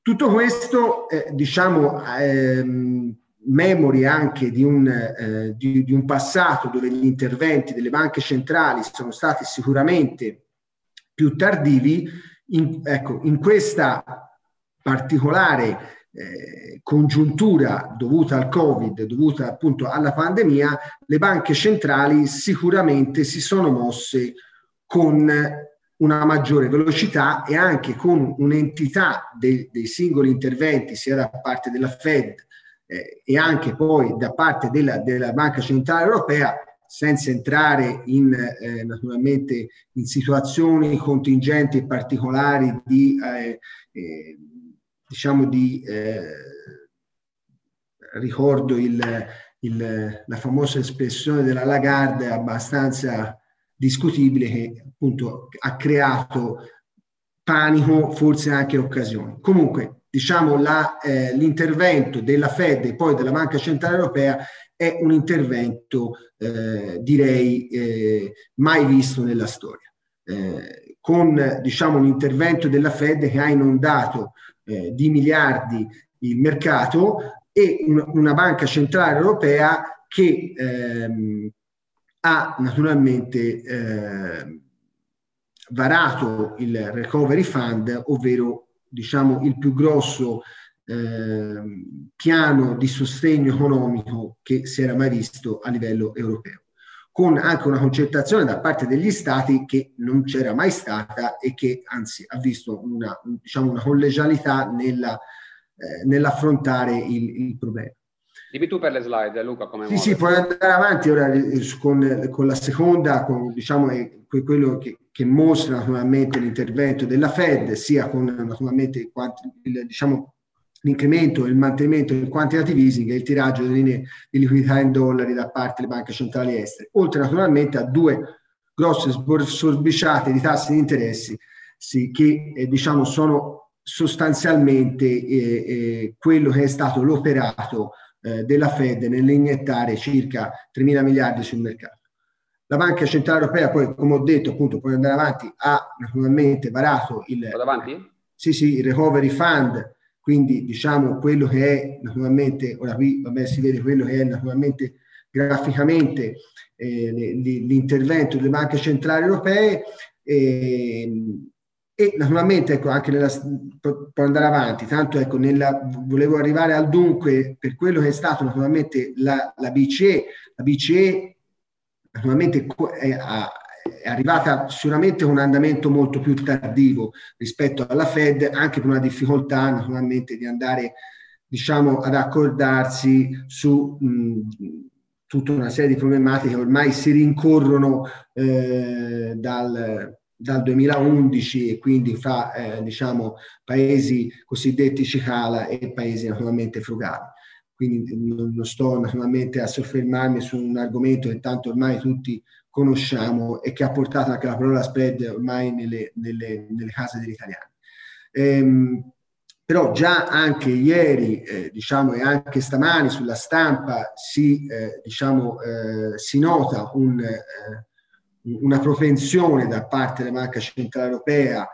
Tutto questo eh, diciamo ehm, memori anche di un, eh, di, di un passato dove gli interventi delle banche centrali sono stati sicuramente più tardivi, in, ecco, in questa particolare eh, congiuntura dovuta al Covid, dovuta appunto alla pandemia, le banche centrali sicuramente si sono mosse con una maggiore velocità e anche con un'entità dei, dei singoli interventi sia da parte della Fed eh, e anche poi da parte della, della Banca Centrale Europea senza entrare in, eh, naturalmente in situazioni contingenti e particolari di eh, eh, diciamo di, eh, ricordo il, il, la famosa espressione della Lagarde abbastanza discutibile che appunto ha creato panico, forse anche occasioni. Comunque, diciamo, la, eh, l'intervento della Fed e poi della Banca Centrale Europea è un intervento, eh, direi, eh, mai visto nella storia. Eh, con diciamo, un intervento della Fed che ha inondato eh, di miliardi il mercato e un, una banca centrale europea che ehm, ha naturalmente eh, varato il Recovery Fund, ovvero diciamo, il più grosso eh, piano di sostegno economico che si era mai visto a livello europeo, con anche una concentrazione da parte degli stati che non c'era mai stata e che anzi ha visto una, diciamo, una collegialità nella, eh, nell'affrontare il, il problema. Dimmi tu per le slide, Luca, come Sì, muove. sì, puoi andare avanti ora eh, con, con la seconda, con, diciamo, quello che, che, mostra naturalmente l'intervento della Fed, sia con naturalmente il, diciamo, l'incremento e il mantenimento del quantitative easing e il tiraggio delle linee di liquidità in dollari da parte delle banche centrali estere, oltre naturalmente a due grosse sorbiciate di tassi di interessi sì, che eh, diciamo sono sostanzialmente eh, eh, quello che è stato l'operato eh, della Fed nell'iniettare circa 3 mila miliardi sul mercato. La Banca Centrale Europea poi, come ho detto, appunto, puoi andare avanti, ha naturalmente varato il, sì, sì, il Recovery Fund, quindi diciamo quello che è naturalmente, ora qui vabbè, si vede quello che è naturalmente graficamente eh, l'intervento delle banche centrali europee. Eh, e naturalmente ecco, anche nella, può andare avanti, tanto ecco, nella, volevo arrivare al dunque per quello che è stato naturalmente la, la BCE, la BCE naturalmente è, è arrivata sicuramente con un andamento molto più tardivo rispetto alla Fed, anche per una difficoltà naturalmente di andare diciamo ad accordarsi su mh, tutta una serie di problematiche che ormai si rincorrono eh, dal dal 2011 e quindi fra eh, diciamo, paesi cosiddetti cicala e paesi naturalmente frugali. Quindi non sto naturalmente a soffermarmi su un argomento che tanto ormai tutti conosciamo e che ha portato anche la parola spread ormai nelle, nelle, nelle case degli italiani. Ehm, però già anche ieri, eh, diciamo, e anche stamani sulla stampa si, eh, diciamo, eh, si nota un eh, una propensione da parte della Banca Centrale Europea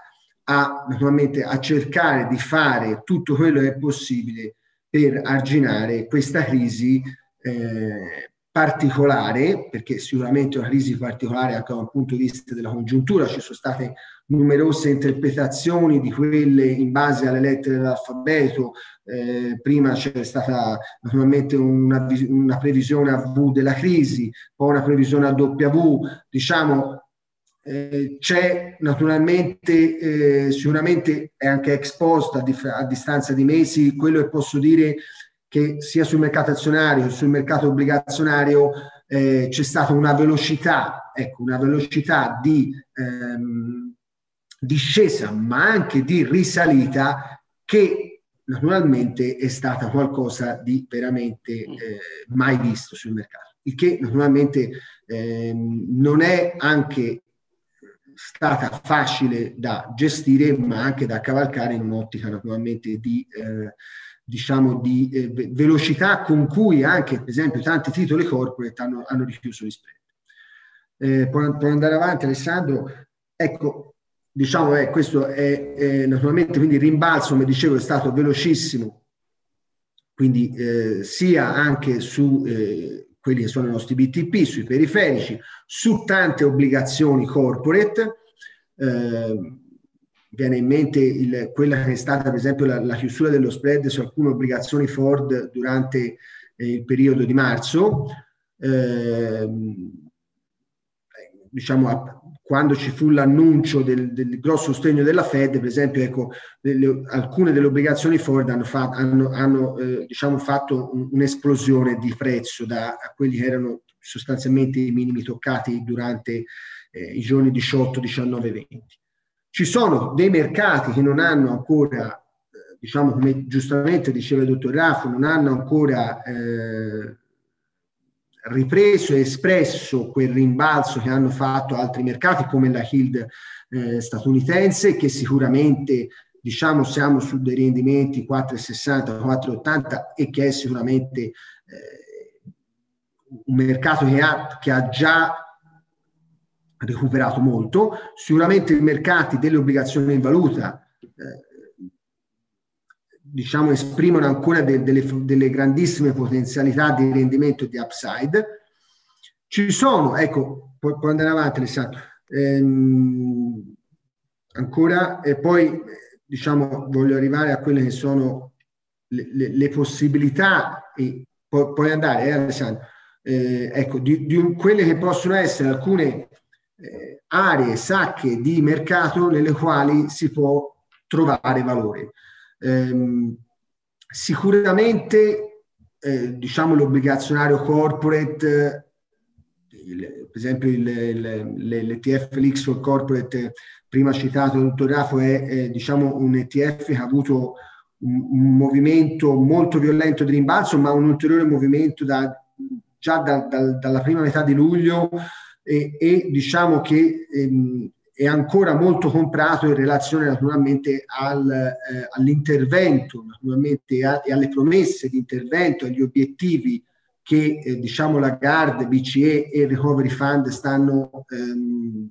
a, naturalmente, a cercare di fare tutto quello che è possibile per arginare questa crisi eh, particolare, perché sicuramente è una crisi particolare anche da un punto di vista della congiuntura, ci sono state numerose interpretazioni di quelle in base alle lettere dell'alfabeto, eh, prima c'è stata naturalmente una, una, previsione a V della crisi, poi una previsione a W, diciamo eh, c'è naturalmente, eh, sicuramente è anche ex post a, dif- a distanza di mesi, quello che posso dire che sia sul mercato azionario sul mercato obbligazionario eh, c'è stata una velocità, ecco, una velocità di ehm, discesa ma anche di risalita che naturalmente è stata qualcosa di veramente eh, mai visto sul mercato. Il che naturalmente eh, non è anche stata facile da gestire, ma anche da cavalcare in un'ottica naturalmente di, eh, diciamo di eh, velocità con cui anche, per esempio, tanti titoli corporate hanno, hanno richiuso gli spread. Eh, può, può andare avanti Alessandro? Ecco, diciamo eh, questo è, è, naturalmente quindi il rimbalzo come dicevo è stato velocissimo quindi eh, sia anche su eh, quelli che sono i nostri BTP sui periferici su tante obbligazioni corporate eh, viene in mente il, quella che è stata per esempio la, la, chiusura dello spread su alcune obbligazioni Ford durante eh, il periodo di marzo ehm, diciamo quando ci fu l'annuncio del, del, grosso sostegno della Fed, per esempio, ecco, delle, alcune delle obbligazioni Ford hanno, fa, hanno, hanno eh, diciamo, fatto un, un'esplosione di prezzo da quelli che erano sostanzialmente i minimi toccati durante eh, i giorni 18, 19 20. Ci sono dei mercati che non hanno ancora, eh, diciamo come giustamente diceva il dottor Raffo, non hanno ancora eh, ripreso e espresso quel rimbalzo che hanno fatto altri mercati come la Hild eh, statunitense che sicuramente diciamo siamo su dei rendimenti 4,60, 4,80 e che è sicuramente eh, un mercato che ha, che ha già recuperato molto. Sicuramente i mercati delle obbligazioni in valuta eh, diciamo esprimono ancora de, delle, delle, grandissime potenzialità di rendimento di upside. Ci sono, ecco, puoi, puoi andare avanti Alessandro, ehm, ancora e poi diciamo voglio arrivare a quelle che sono le, le, le possibilità e pu- puoi andare eh, Alessandro, eh, ecco, di, di quelle che possono essere alcune eh, aree, sacche di mercato nelle quali si può trovare valore. Ehm, sicuramente, eh, diciamo, l'obbligazionario corporate, il, per esempio il, il, l'ETF l'Xford Corporate prima citato dal dottor Rafo è, è diciamo, un ETF che ha avuto un, un, movimento molto violento di rimbalzo, ma un ulteriore movimento da, già da, da, dalla prima metà di luglio e, e diciamo che ehm, è ancora molto comprato in relazione naturalmente al, eh, all'intervento naturalmente a, e alle promesse di intervento, agli obiettivi che eh, diciamo la GARD, BCE e il Recovery Fund stanno ehm,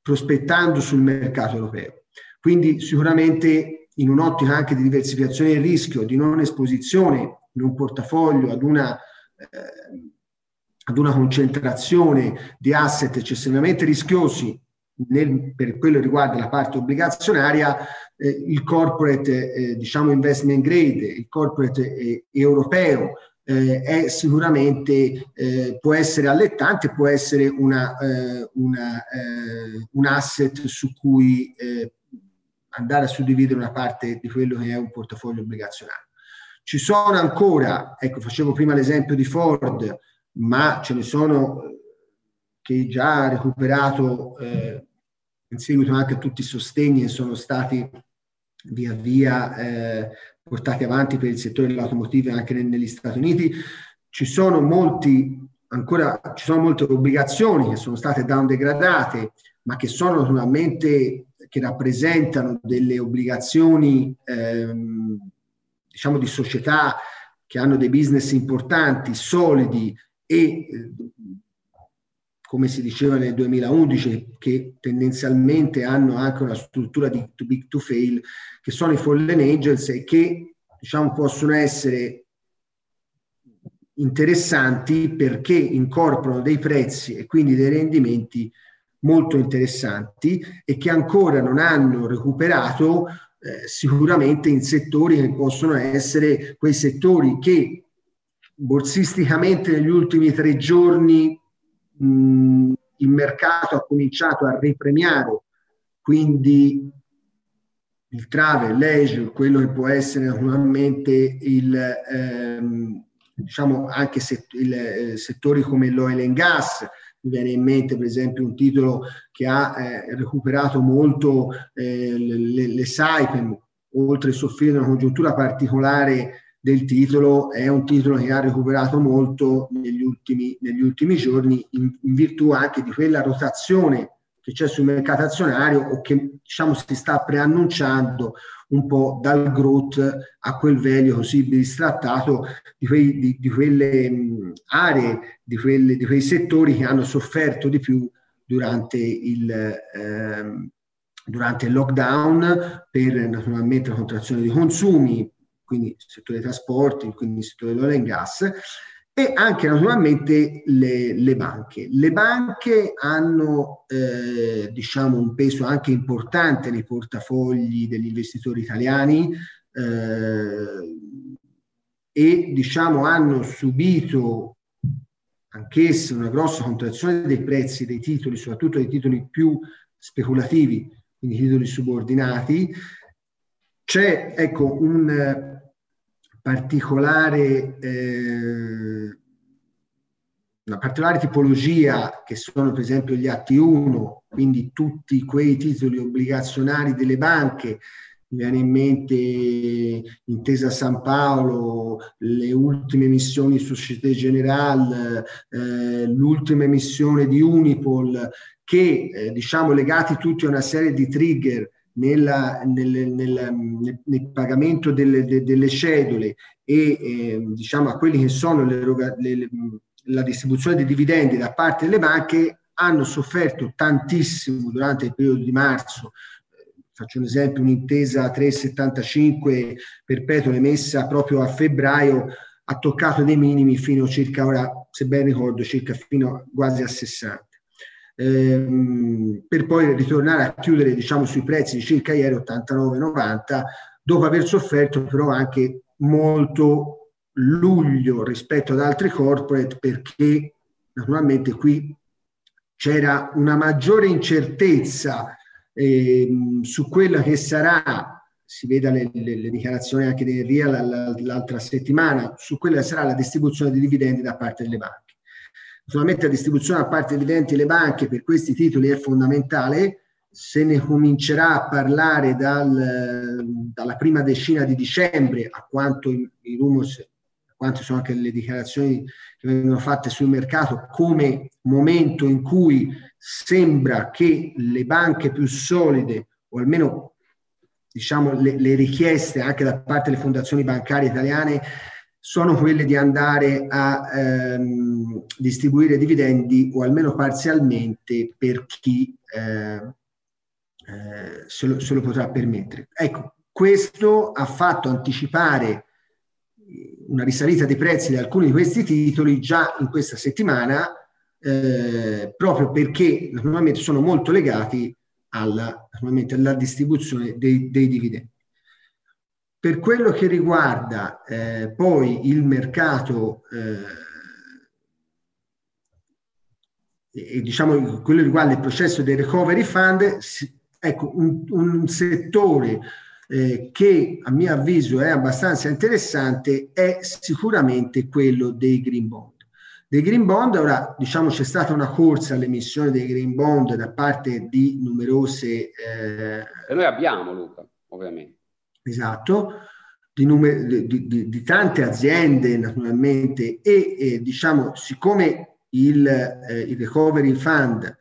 prospettando sul mercato europeo. Quindi sicuramente in un'ottica anche di diversificazione del rischio, di non esposizione in un portafoglio ad una eh, ad una concentrazione di asset eccessivamente rischiosi nel, per quello che riguarda la parte obbligazionaria, eh, il corporate eh, diciamo investment grade, il corporate eh, europeo eh, è sicuramente eh, può essere allettante, può essere una, eh, una, un asset su cui andare a suddividere una parte di quello che è un portafoglio obbligazionario. Ci sono ancora, ecco, facevo prima l'esempio di Ford, ma ce ne sono eh, che già ha recuperato eh, in seguito anche a tutti i sostegni che sono stati via via eh, portati avanti per il settore dell'automotive anche negli Stati Uniti. Ci sono molti, ancora ci sono molte obbligazioni che sono state down degradate, ma che sono naturalmente, che rappresentano delle obbligazioni, ehm, diciamo, di società che hanno dei business importanti, solidi, e come si diceva nel 2011, che tendenzialmente hanno anche una struttura di too big to fail, che sono i fallen angels e che diciamo, possono essere interessanti perché incorporano dei prezzi e quindi dei rendimenti molto interessanti e che ancora non hanno recuperato eh, sicuramente in settori che possono essere quei settori che borsisticamente negli ultimi tre giorni mh, il mercato ha cominciato a ripremiare, quindi il travel, leisure, quello che può essere naturalmente il, ehm, diciamo anche set, il, eh, settori come l'oil and gas, mi viene in mente per esempio un titolo che ha eh, recuperato molto eh, le, le Saipem, oltre a soffrire una congiuntura particolare del titolo, è un titolo che ha recuperato molto negli ultimi, negli ultimi giorni in, in, virtù anche di quella rotazione che c'è sul mercato azionario o che diciamo si sta preannunciando un po' dal growth a quel value così bistrattato di, quei, di, di quelle mh, aree, di, quelle, di quei settori che hanno sofferto di più durante il, ehm, durante il lockdown per naturalmente la contrazione dei consumi, quindi il settore dei trasporti, quindi il settore dell'oil and gas, e anche naturalmente le, le banche. Le banche hanno eh, diciamo un peso anche importante nei portafogli degli investitori italiani eh, e diciamo hanno subito anch'esse una grossa contrazione dei prezzi dei titoli, soprattutto dei titoli più speculativi, quindi titoli subordinati. C'è ecco un particolare, eh, una particolare tipologia che sono per esempio gli atti 1, quindi tutti quei titoli obbligazionari delle banche, mi viene in mente Intesa San Paolo, le ultime emissioni Societe Generale, eh, l'ultima emissione di Unipol, che eh, diciamo legati tutti a una serie di trigger nella, nel, nel, nel, pagamento delle, delle cedole e eh, diciamo a quelli che sono le, le, la distribuzione dei dividendi da parte delle banche hanno sofferto tantissimo durante il periodo di marzo. Faccio un esempio, un'intesa 3,75 perpetua emessa proprio a febbraio ha toccato dei minimi fino a circa ora, se ben ricordo, circa fino quasi a 60 ehm, per poi ritornare a chiudere diciamo, sui prezzi di circa ieri 89,90 dopo aver sofferto però anche molto luglio rispetto ad altri corporate perché naturalmente qui c'era una maggiore incertezza eh, su quella che sarà si veda le, le, le, dichiarazioni anche del RIA l'altra settimana, su quella sarà la distribuzione di dividendi da parte delle banche. Naturalmente la distribuzione a parte evidenti le banche per questi titoli è fondamentale, se ne comincerà a parlare dal, dalla prima decina di dicembre, a quanto i, i rumors, a quanto sono anche le dichiarazioni che vengono fatte sul mercato, come momento in cui sembra che le banche più solide, o almeno diciamo, le, le richieste anche da parte delle fondazioni bancarie italiane, sono quelle di andare a ehm, distribuire dividendi o almeno parzialmente per chi eh, eh, se, lo, se, lo, potrà permettere. Ecco, questo ha fatto anticipare una risalita dei prezzi di alcuni di questi titoli già in questa settimana, eh, proprio perché naturalmente sono molto legati alla, alla distribuzione dei, dei dividendi. Per quello che riguarda eh, poi il mercato eh, e diciamo quello riguarda il processo del recovery fund, ecco un, un settore eh, che a mio avviso è abbastanza interessante è sicuramente quello dei green bond. Dei green bond, ora diciamo c'è stata una corsa all'emissione dei green bond da parte di numerose... Eh, e noi abbiamo Luca, ovviamente esatto, di, numer- di, di, di, tante aziende naturalmente e eh, diciamo siccome il, eh, il, Recovery Fund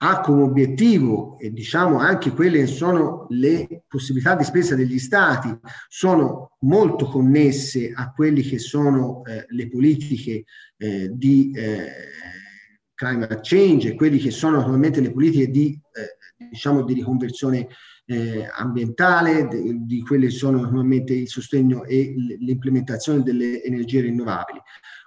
ha come obiettivo e diciamo anche quelle che sono le possibilità di spesa degli stati sono molto connesse a quelle che sono eh, le politiche eh, di eh, climate change e quelle che sono naturalmente le politiche di, eh, diciamo, di riconversione eh, ambientale, di, di quelle sono normalmente il sostegno e l'implementazione delle energie rinnovabili.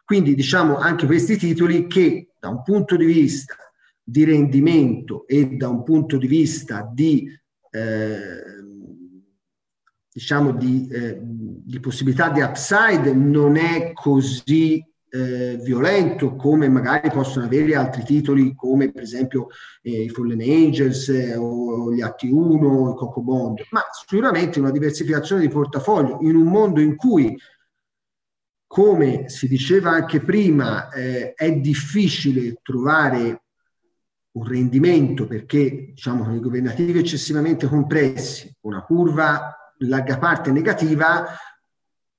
Quindi diciamo anche questi titoli che da un punto di vista di rendimento e da un punto di vista di, eh, diciamo di, eh, di possibilità di upside non è così eh, violento come magari possono avere altri titoli come per esempio eh, i Fallen Angels eh, o gli H1, i Coco Bond, ma sicuramente una diversificazione di portafoglio in un mondo in cui come si diceva anche prima, eh, è difficile trovare un rendimento perché diciamo con i governativi eccessivamente compressi, una curva in larga parte negativa,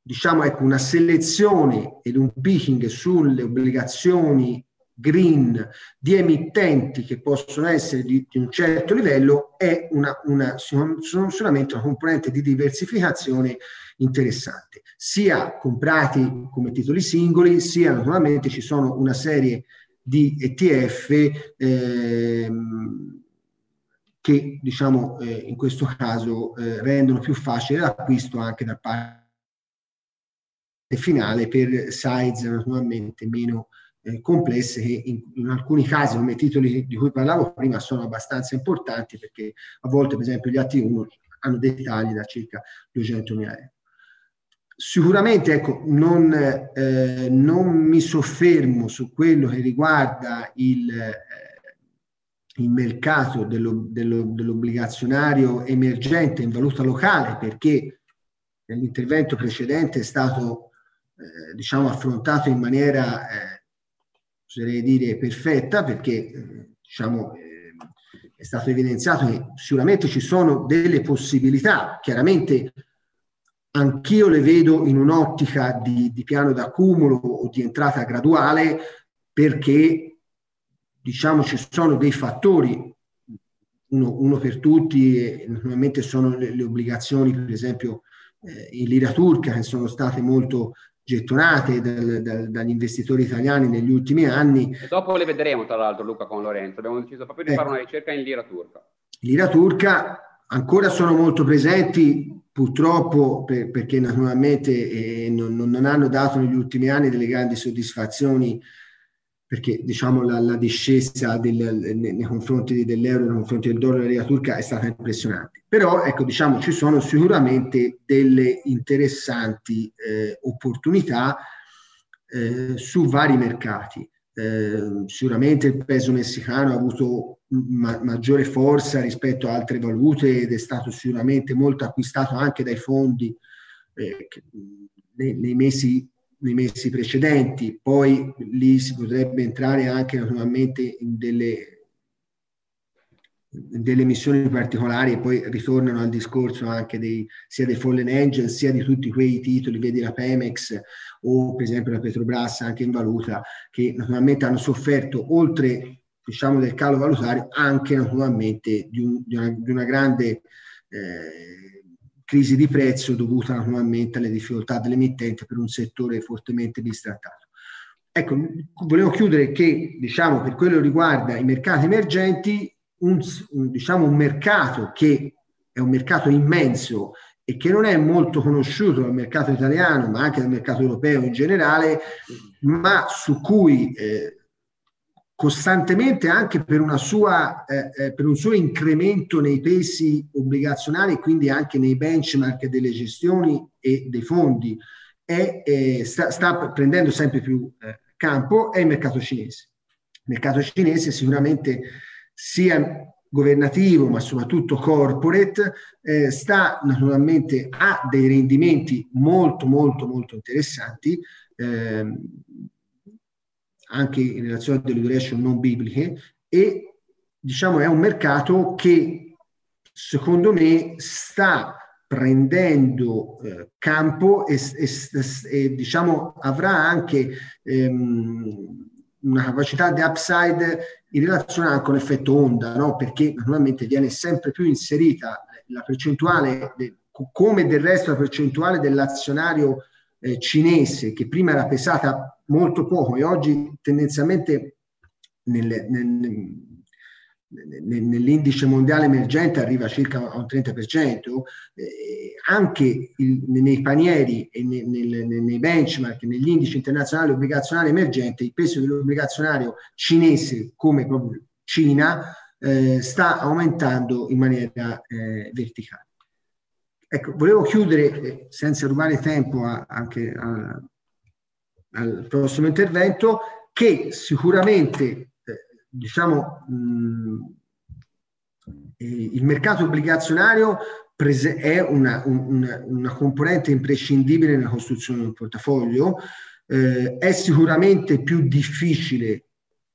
diciamo, ecco, una selezione ed un picking sulle obbligazioni green di emittenti che possono essere di, di un certo livello è una, una, solamente una componente di diversificazione interessante. Sia comprati come titoli singoli, sia naturalmente ci sono una serie di ETF ehm, che diciamo eh, in questo caso eh, rendono più facile l'acquisto anche da parte finale per size naturalmente meno eh, complesse che in, in, alcuni casi come i titoli di cui parlavo prima sono abbastanza importanti perché a volte per esempio gli T1 hanno dei tagli da circa 200 mila euro. Sicuramente ecco, non, eh, non, mi soffermo su quello che riguarda il, eh, il mercato dello, dello, dell'obbligazionario emergente in valuta locale perché nell'intervento precedente è stato eh, diciamo, affrontato in maniera, eh, oserei dire, perfetta, perché eh, diciamo, eh, è stato evidenziato che sicuramente ci sono delle possibilità, chiaramente anch'io le vedo in un'ottica di, di piano d'accumulo o di entrata graduale, perché diciamo ci sono dei fattori. Uno, uno per tutti, naturalmente sono le, le, obbligazioni, per esempio eh, in lira turca, che sono state molto gettonate dal, dal, dagli investitori italiani negli ultimi anni. E dopo le vedremo, tra l'altro, Luca con Lorenzo. Abbiamo deciso proprio di eh, fare una ricerca in lira turca. Lira turca ancora sono molto presenti, purtroppo per, perché naturalmente eh, non, non, hanno dato negli ultimi anni delle grandi soddisfazioni perché diciamo la, la discesa del, nei, nei, confronti dell'euro, nei confronti del dollaro e della turca è stata impressionante. Però ecco, diciamo, ci sono sicuramente delle interessanti eh, opportunità eh, su vari mercati. Eh, sicuramente il peso messicano ha avuto ma- maggiore forza rispetto a altre valute ed è stato sicuramente molto acquistato anche dai fondi eh, nei, nei mesi nei mesi precedenti, poi lì si potrebbe entrare anche naturalmente in delle, in delle missioni particolari e poi ritornano al discorso anche dei, sia dei Fallen Angel sia di tutti quei titoli, vedi la Pemex o per esempio la Petrobras anche in valuta, che naturalmente hanno sofferto oltre diciamo del calo valutario anche naturalmente di, un, di, una, di una, grande eh, crisi di prezzo dovuta naturalmente alle difficoltà dell'emittente per un settore fortemente bistrattato. Ecco, volevo chiudere che, diciamo, per quello che riguarda i mercati emergenti, un, un, diciamo, un mercato che è un mercato immenso e che non è molto conosciuto dal mercato italiano, ma anche dal mercato europeo in generale, ma su cui eh, costantemente anche per, sua, eh, eh, per, un suo incremento nei pesi obbligazionari quindi anche nei benchmark delle gestioni e dei fondi è, eh, sta, sta, prendendo sempre più eh, campo è il mercato cinese. Il mercato cinese sicuramente sia governativo ma soprattutto corporate eh, sta naturalmente a dei rendimenti molto molto molto interessanti eh, anche in relazione a delle duration non bibliche e diciamo è un mercato che secondo me sta prendendo eh, campo e, e, e, diciamo avrà anche ehm, una capacità di upside in relazione anche con l'effetto onda, no? perché naturalmente viene sempre più inserita la percentuale, de, come del resto la percentuale dell'azionario eh, cinese che prima era pesata molto poco e oggi tendenzialmente nel, nel, nell'indice mondiale emergente arriva circa a un 30%, eh, anche il, nei panieri e nei, nei, nei benchmark, negli indici internazionali obbligazionari emergenti, il peso dell'obbligazionario cinese come proprio Cina eh, sta aumentando in maniera eh, verticale. Ecco, volevo chiudere, eh, senza rubare tempo a, anche a, al prossimo intervento, che sicuramente, eh, diciamo, mh, il mercato obbligazionario è una, una, una, componente imprescindibile nella costruzione del portafoglio, eh, è sicuramente più difficile,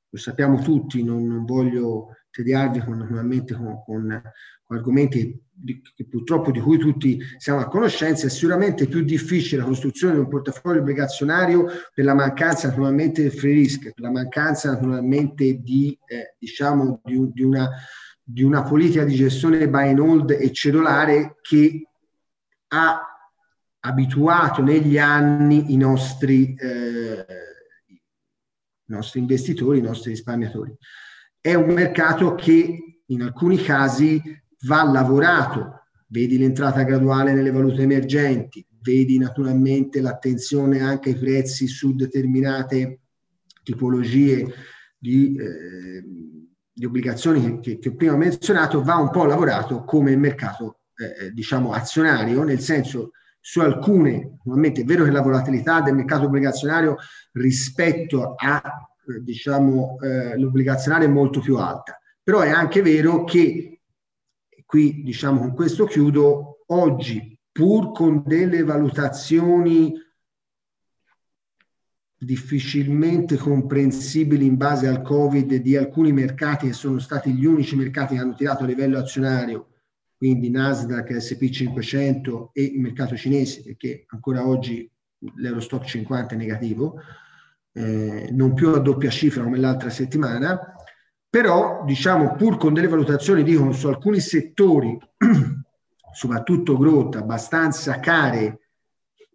lo sappiamo tutti, non, non voglio tediarvi con, con, con, con argomenti di, purtroppo di cui tutti siamo a conoscenza, è sicuramente più difficile la costruzione di un portafoglio obbligazionario per la mancanza naturalmente del free risk, per la mancanza naturalmente di, eh, diciamo, di, di, una, di una politica di gestione buy and hold e cedolare che ha abituato negli anni i nostri, eh, i nostri investitori, i nostri risparmiatori. È un mercato che in alcuni casi va lavorato, vedi l'entrata graduale nelle valute emergenti, vedi naturalmente l'attenzione anche ai prezzi su determinate tipologie di, eh, di obbligazioni che, che, prima ho menzionato, va un po' lavorato come il mercato eh, eh diciamo azionario, nel senso su alcune, naturalmente è vero che la volatilità del mercato obbligazionario rispetto a eh, diciamo, eh, l'obbligazionario è molto più alta, però è anche vero che qui diciamo con questo chiudo, oggi pur con delle valutazioni difficilmente comprensibili in base al Covid di alcuni mercati che sono stati gli unici mercati che hanno tirato a livello azionario, quindi Nasdaq, SP500 e il mercato cinese, perché ancora oggi l'Eurostock 50 è negativo, eh, non più a doppia cifra come l'altra settimana, però diciamo pur con delle valutazioni dicono su alcuni settori, soprattutto growth, abbastanza care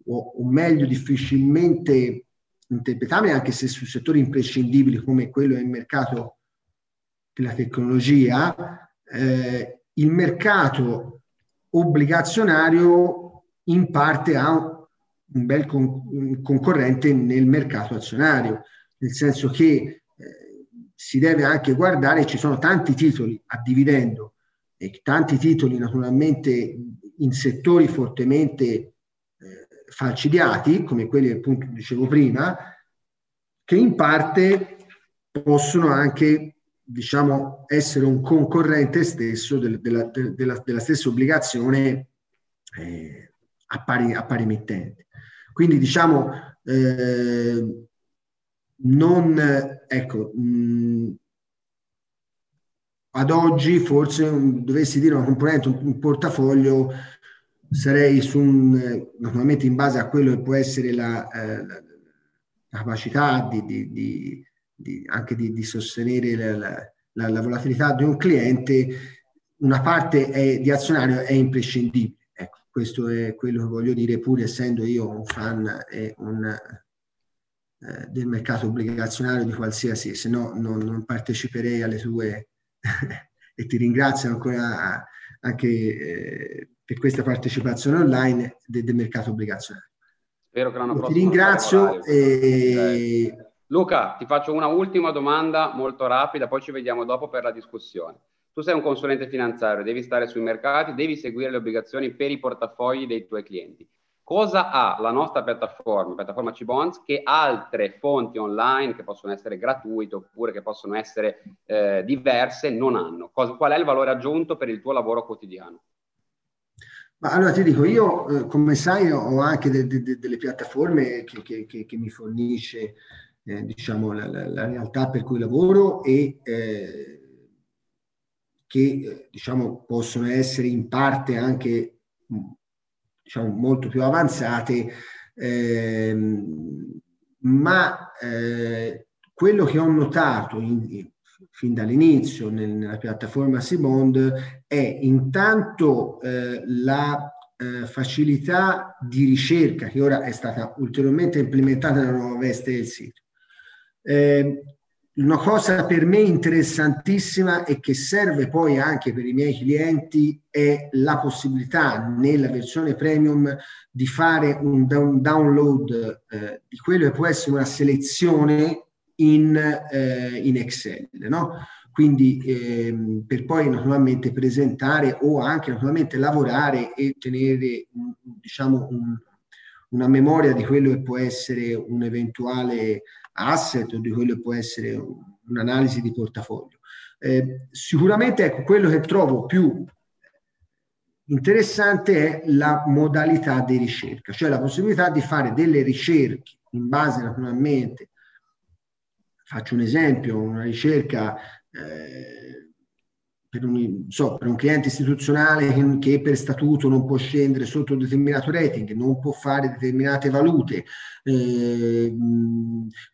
o, o meglio difficilmente interpretabili anche se su settori imprescindibili come quello del mercato della tecnologia, eh, il mercato obbligazionario in parte ha un bel con- concorrente nel mercato azionario, nel senso che si deve anche guardare, ci sono tanti titoli a dividendo e tanti titoli naturalmente in settori fortemente eh, falcidiati, come quelli appunto dicevo prima, che in parte possono anche diciamo, essere un concorrente stesso del, della, della, della, stessa obbligazione eh, a, pari, a mittente. Quindi diciamo, eh, non, ecco, mh, ad oggi forse un, dovessi dire una componente, un, un, portafoglio, sarei su un, naturalmente in base a quello che può essere la, eh, la capacità di, di, di di, anche di, di sostenere la, la, la, volatilità di un cliente, una parte è, di azionario è imprescindibile. Ecco, questo è quello che voglio dire, pur essendo io un fan e un, eh, del mercato obbligazionario di qualsiasi, se no non, non parteciperei alle tue e ti ringrazio ancora anche eh, per questa partecipazione online del, del mercato obbligazionario. Spero che l'anno prossimo. Ti ringrazio e, Luca, ti faccio una ultima domanda molto rapida, poi ci vediamo dopo per la discussione. Tu sei un consulente finanziario, devi stare sui mercati, devi seguire le obbligazioni per i portafogli dei tuoi clienti. Cosa ha la nostra piattaforma, piattaforma C-Bonds, che altre fonti online, che possono essere gratuite oppure che possono essere eh, diverse, non hanno? Cosa, qual è il valore aggiunto per il tuo lavoro quotidiano? Ma allora ti dico, io eh, come sai ho anche de, de, delle piattaforme che, che, che, che mi fornisce eh, diciamo, la, la, la, realtà per cui lavoro e eh, che eh, diciamo, possono essere in parte anche diciamo, molto più avanzate, ehm, ma eh, quello che ho notato in, fin dall'inizio nel, nella piattaforma Sibond è intanto eh, la eh, facilità di ricerca che ora è stata ulteriormente implementata nella nuova veste del sito. Eh, una cosa per me interessantissima e che serve poi anche per i miei clienti è la possibilità nella versione premium di fare un, down, download eh, di quello che può essere una selezione in, eh, in Excel, no? Quindi ehm, per poi naturalmente presentare o anche naturalmente lavorare e tenere diciamo un, una memoria di quello che può essere un eventuale asset o di quello che può essere un'analisi di portafoglio. Eh, sicuramente ecco, quello che trovo più interessante è la modalità di ricerca, cioè la possibilità di fare delle ricerche in base naturalmente, faccio un esempio, una ricerca eh, per un, so, per un, cliente istituzionale che, per statuto non può scendere sotto un determinato rating, non può fare determinate valute, eh,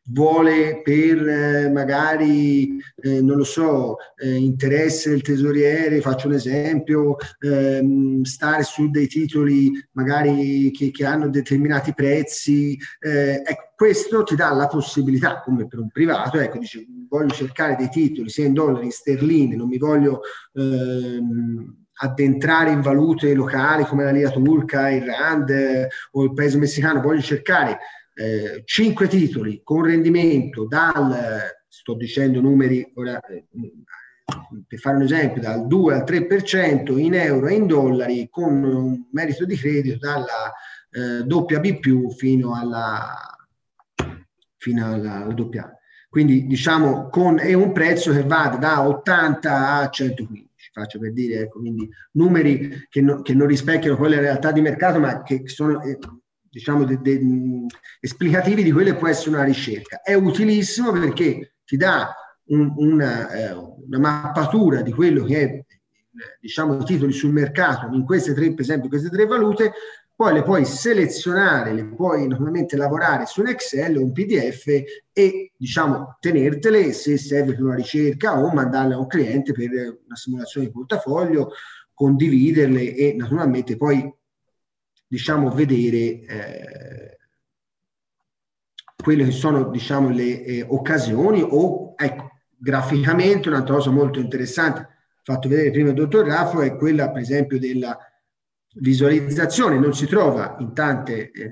vuole per eh, magari, eh, non lo so, eh, interesse del tesoriere, faccio un esempio, ehm, stare su dei titoli magari che, che hanno determinati prezzi, eh, ecco, questo ti dà la possibilità, come per un privato, ecco, dice, voglio cercare dei titoli sia in dollari, in sterline, non mi voglio ehm, addentrare in valute locali come la lira turca, il rand eh, o il peso messicano, voglio cercare eh, cinque titoli con rendimento dal, sto dicendo numeri ora, eh, per fare un esempio, dal 2 al 3% in euro e in dollari con un merito di credito dalla eh, doppia B più fino alla fino alla, alla doppia. Quindi diciamo con è un prezzo che va da 80 a 115, faccio per dire, ecco, quindi numeri che, no, che non rispecchiano quelle realtà di mercato, ma che sono eh, diciamo de, de, esplicativi di quelle che può essere una ricerca. È utilissimo perché ti dà un, una, eh, una mappatura di quello che è diciamo i titoli sul mercato in queste tre, per esempio, queste tre valute poi le puoi selezionare, le puoi normalmente lavorare su un Excel o un PDF e diciamo tenertele se serve per una ricerca o mandarle a un cliente per una simulazione di portafoglio, condividerle e naturalmente poi diciamo vedere eh, quelle che sono diciamo le eh, occasioni o ecco graficamente un'altra cosa molto interessante fatto vedere prima il dottor Raffo è quella per esempio della visualizzazione non si trova in tante eh,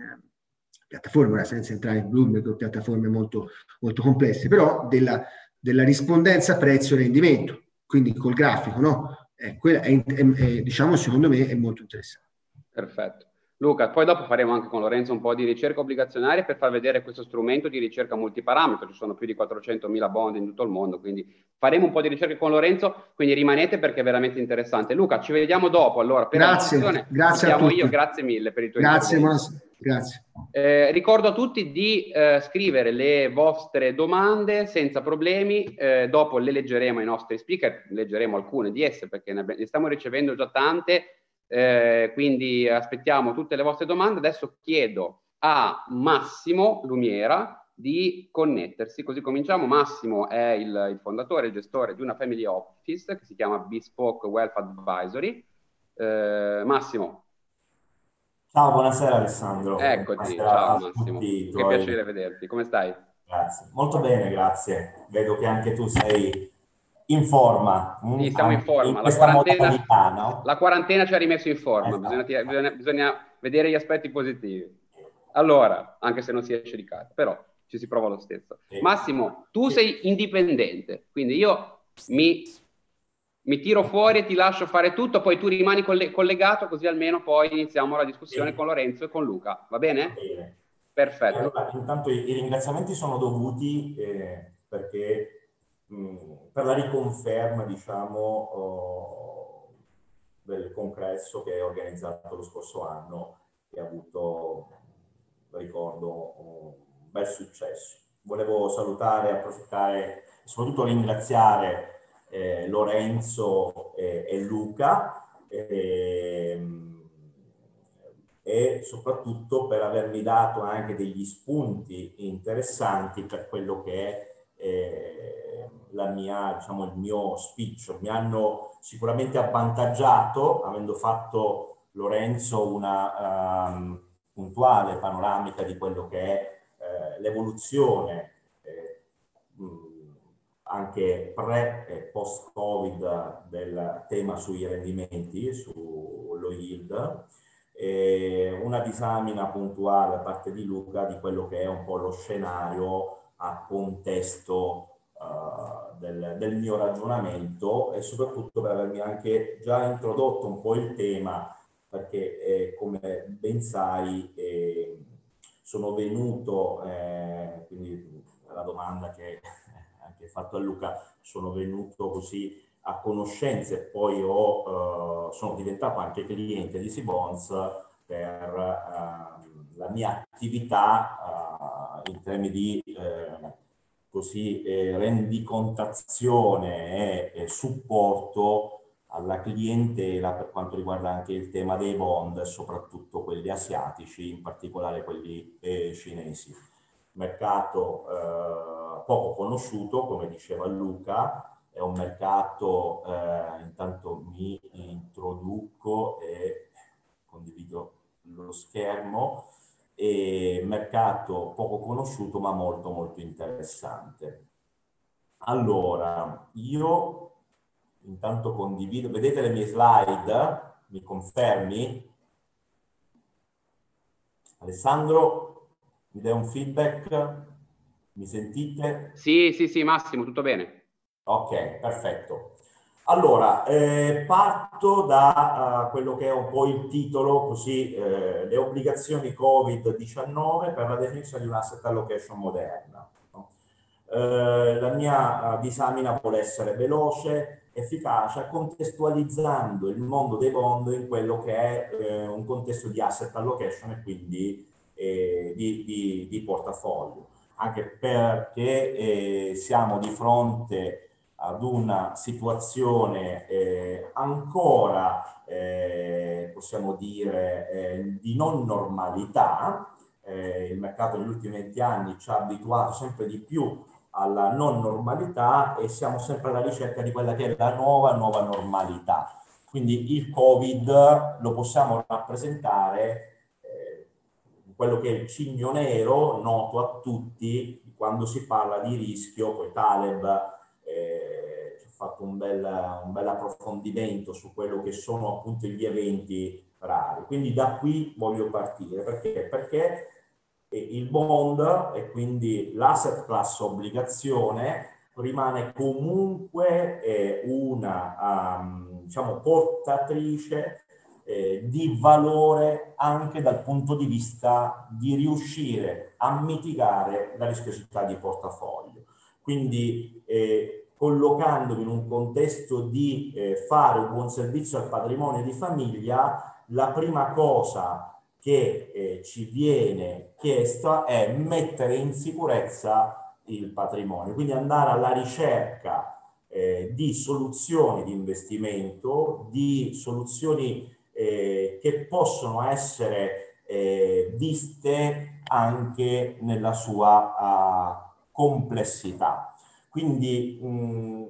piattaforme, senza entrare in Bloomberg o piattaforme molto, molto complesse, però della, della rispondenza prezzo-rendimento, quindi col grafico, no? Eh, quella è, è, è, diciamo, secondo me è molto interessante. Perfetto. Luca, poi dopo faremo anche con Lorenzo un po' di ricerca obbligazionaria per far vedere questo strumento di ricerca multiparametro, ci sono più di 400.000 bond in tutto il mondo, quindi faremo un po' di ricerca con Lorenzo, quindi rimanete perché è veramente interessante. Luca, ci vediamo dopo, allora, per grazie, grazie a tutti. io, grazie mille per i tuoi Grazie, buonasera. Grazie. Eh, ricordo a tutti di eh, scrivere le vostre domande senza problemi, eh, dopo le leggeremo ai nostri speaker, leggeremo alcune di esse perché ne, ne stiamo ricevendo già tante, eh, quindi aspettiamo tutte le vostre domande. Adesso chiedo a Massimo Lumiera di connettersi, così cominciamo. Massimo è il, il fondatore e gestore di una family office che si chiama Bespoke Wealth Advisory. Eh, Massimo. Ciao, buonasera Alessandro. Eccoti, buonasera ciao Massimo. Che tuoi... piacere vederti. Come stai? Grazie, molto bene, grazie. Vedo che anche tu sei in forma. Sì, siamo in forma. In la, quarantena, no? la, quarantena, ci ha rimesso in forma, esatto. bisogna, bisogna, bisogna, vedere gli aspetti positivi. Allora, anche se non si esce di casa, però ci si prova lo stesso. Sì. Massimo, tu sei indipendente, quindi io mi, mi, tiro fuori e ti lascio fare tutto, poi tu rimani coll- collegato così almeno poi iniziamo la discussione sì. con Lorenzo e con Luca, va bene? Va bene. Perfetto. Allora, intanto i, i, ringraziamenti sono dovuti eh, perché per la riconferma, diciamo, oh, del congresso che è organizzato lo scorso anno e ha avuto, ricordo, un bel successo. Volevo salutare, approfittare e soprattutto ringraziare eh, Lorenzo e, e Luca e, ehm, e soprattutto per avermi dato anche degli spunti interessanti per quello che è eh, la mia, diciamo, il mio speech. Mi hanno sicuramente avvantaggiato, avendo fatto Lorenzo una um, puntuale panoramica di quello che è eh, l'evoluzione eh, anche pre e post Covid del tema sui rendimenti, sullo yield, e una disamina puntuale da parte di Luca di quello che è un po' lo scenario a contesto uh, del, del, mio ragionamento e soprattutto per avermi anche già introdotto un po' il tema, perché eh, come ben sai eh, sono venuto, eh, quindi la domanda che anche fatto a Luca, sono venuto così a conoscenza e poi ho, uh, sono diventato anche cliente di Sibons per uh, la mia attività uh, in termini di così eh, rendicontazione e, e, supporto alla clientela per quanto riguarda anche il tema dei bond, soprattutto quelli asiatici, in particolare quelli eh, cinesi. Mercato eh, poco conosciuto, come diceva Luca, è un mercato, eh, intanto mi introduco e condivido lo schermo, e mercato poco conosciuto ma molto molto interessante. Allora, io intanto condivido, vedete le mie slide? Mi confermi? Alessandro, mi dai un feedback? Mi sentite? Sì, sì, sì, Massimo, tutto bene. Ok, perfetto. Allora, eh, parto da uh, quello che è un po' il titolo, così eh, le obbligazioni Covid-19 per la definizione di un'asset allocation moderna. No? Eh, la mia uh, disamina vuole essere veloce, efficace, contestualizzando il mondo dei bond in quello che è eh, un contesto di asset allocation e quindi eh, di, di, di, portafoglio, anche perché eh, siamo di fronte ad una situazione eh, ancora, eh, possiamo dire, eh, di non normalità. Eh, il mercato negli ultimi 20 anni ci ha abituato sempre di più alla non normalità e siamo sempre alla ricerca di quella che è la nuova, nuova normalità. Quindi il Covid lo possiamo rappresentare eh, quello che è il cigno nero noto a tutti quando si parla di rischio, poi Taleb eh, ha fatto un bel, un bel approfondimento su quello che sono appunto gli eventi rari. Quindi da qui voglio partire perché? Perché il bond e quindi l'asset class obbligazione rimane comunque eh, una um, diciamo, portatrice eh, di valore anche dal punto di vista di riuscire a mitigare la rischiosità di portafoglio. Quindi eh, collocandomi in un contesto di eh, fare un buon servizio al patrimonio di famiglia, la prima cosa che eh, ci viene chiesta è mettere in sicurezza il patrimonio, quindi andare alla ricerca eh, di soluzioni di investimento, di soluzioni eh, che possono essere eh, viste anche nella sua uh, complessità. Quindi mh,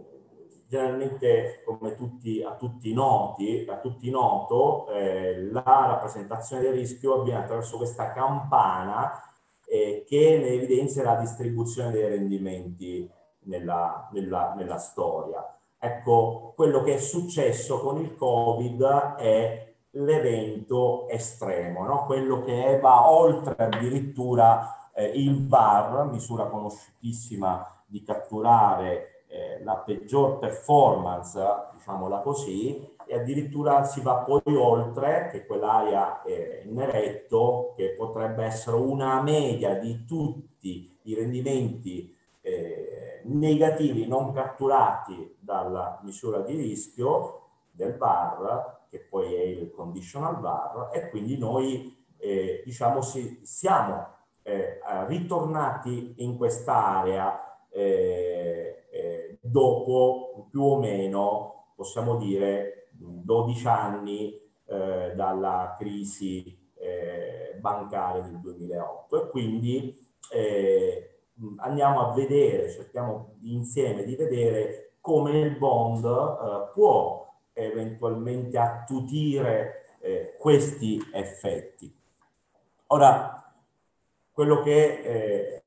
generalmente come tutti, a tutti noti, a tutti noto, eh, la rappresentazione del rischio avviene attraverso questa campana eh, che ne evidenzia la distribuzione dei rendimenti nella, nella, nella storia. Ecco, quello che è successo con il Covid è l'evento estremo, no? quello che va oltre addirittura eh, il VAR, misura conosciutissima di catturare eh, la peggior performance, diciamola così, e addirittura si va poi oltre che quell'area eh, in eretto, che potrebbe essere una media di tutti i rendimenti eh, negativi non catturati dalla misura di rischio del VAR, che poi è il conditional VAR, e quindi noi eh, diciamo si, siamo eh, ritornati in quest'area eh, eh, dopo più o meno, possiamo dire, 12 anni eh, dalla crisi eh, bancaria del 2008 e quindi eh, andiamo a vedere, cerchiamo insieme di vedere come il bond può eventualmente attutire questi effetti. Ora, quello che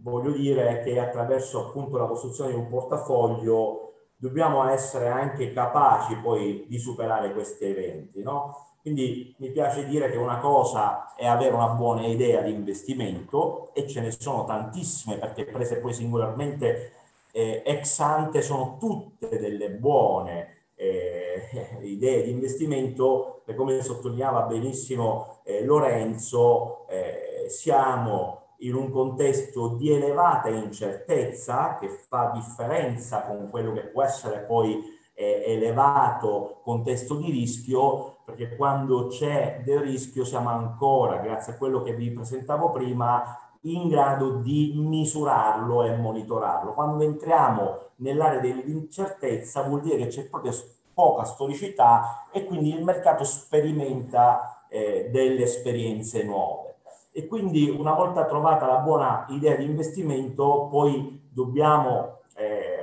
voglio dire che attraverso appunto la costruzione di un portafoglio dobbiamo essere anche capaci poi di superare questi eventi, no? Quindi mi piace dire che una cosa è avere una buona idea di investimento e ce ne sono tantissime perché prese poi singolarmente eh, ex ante sono tutte delle buone eh, idee di investimento e come sottolineava benissimo eh, Lorenzo eh, siamo in un contesto di elevata incertezza che fa differenza con quello che può essere poi eh, elevato contesto di rischio, perché quando c'è del rischio siamo ancora, grazie a quello che vi presentavo prima, in grado di misurarlo e monitorarlo. Quando entriamo nell'area dell'incertezza vuol dire che c'è proprio poca storicità e quindi il mercato sperimenta eh, delle esperienze nuove e quindi una volta trovata la buona idea di investimento poi dobbiamo eh,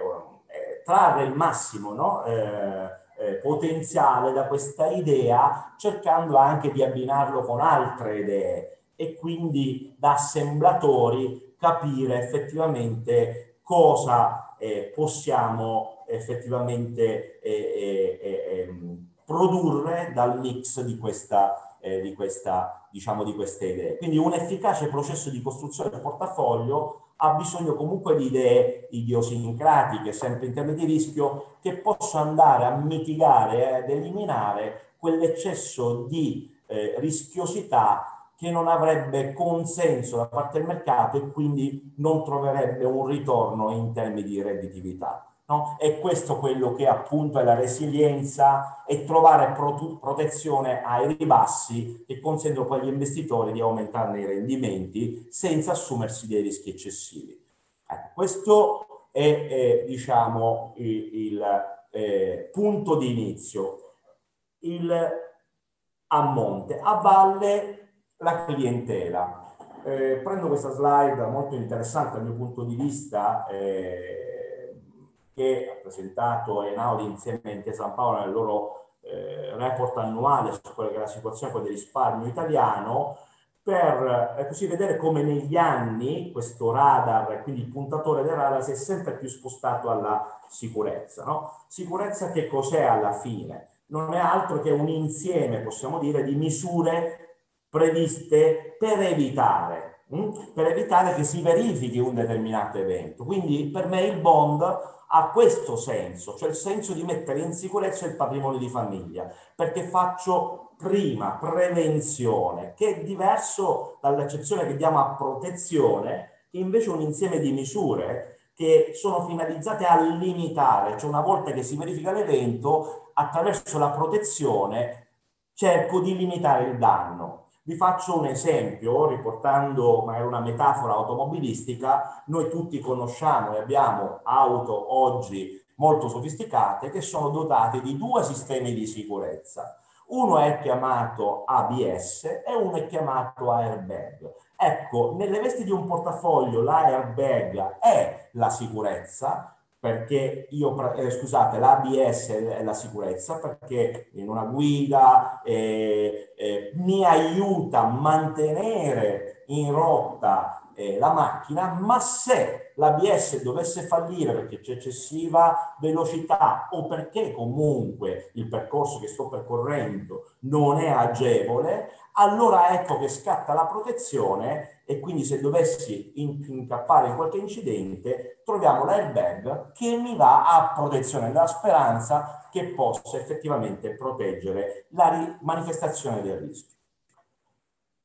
eh, trarre il massimo no? eh, eh, potenziale da questa idea cercando anche di abbinarlo con altre idee e quindi da assemblatori capire effettivamente cosa eh, possiamo effettivamente eh, ehm, produrre dal mix di questa, di questa diciamo, di queste idee. Quindi un efficace processo di costruzione del portafoglio ha bisogno comunque di idee idiosincratiche, sempre in termini di rischio, che possono andare a mitigare ed eliminare quell'eccesso di eh, rischiosità che non avrebbe consenso da parte del mercato e quindi non troverebbe un ritorno in termini di redditività. No? È questo quello che appunto è la resilienza e trovare protu- protezione ai ribassi che consentono poi agli investitori di aumentarne i rendimenti senza assumersi dei rischi eccessivi. Ecco, questo è, è diciamo, il, il eh, punto di inizio. Il, a monte, a valle la clientela. Eh, prendo questa slide molto interessante dal mio punto di vista eh, che ha presentato Einaudi insieme a Intesa San Paolo nel loro eh, report annuale su quella che è la situazione del risparmio italiano per eh, così vedere come negli anni questo radar, quindi il puntatore del radar, si è sempre più spostato alla sicurezza. No? Sicurezza che cos'è alla fine? Non è altro che un insieme, possiamo dire, di misure previste per evitare, hm? per evitare che si verifichi un determinato evento. Quindi per me il bond ha questo senso, cioè il senso di mettere in sicurezza il patrimonio di famiglia, perché faccio prima prevenzione, che è diverso dall'accezione che diamo a protezione, che invece è un insieme di misure che sono finalizzate a limitare, cioè una volta che si verifica l'evento, attraverso la protezione cerco di limitare il danno. Vi faccio un esempio, riportando magari una metafora automobilistica, noi tutti conosciamo e abbiamo auto oggi molto sofisticate che sono dotate di due sistemi di sicurezza. Uno è chiamato ABS e uno è chiamato airbag. Ecco, nelle vesti di un portafoglio l'airbag è la sicurezza, perché io, eh, scusate, l'ABS è la sicurezza, perché in una guida eh, eh, mi aiuta a mantenere in rotta eh, la macchina, ma se l'ABS dovesse fallire perché c'è eccessiva velocità o perché comunque il percorso che sto percorrendo non è agevole, allora ecco che scatta la protezione e quindi se dovessi incappare in qualche incidente troviamo l'airbag che mi va a protezione della speranza che possa effettivamente proteggere la manifestazione del rischio.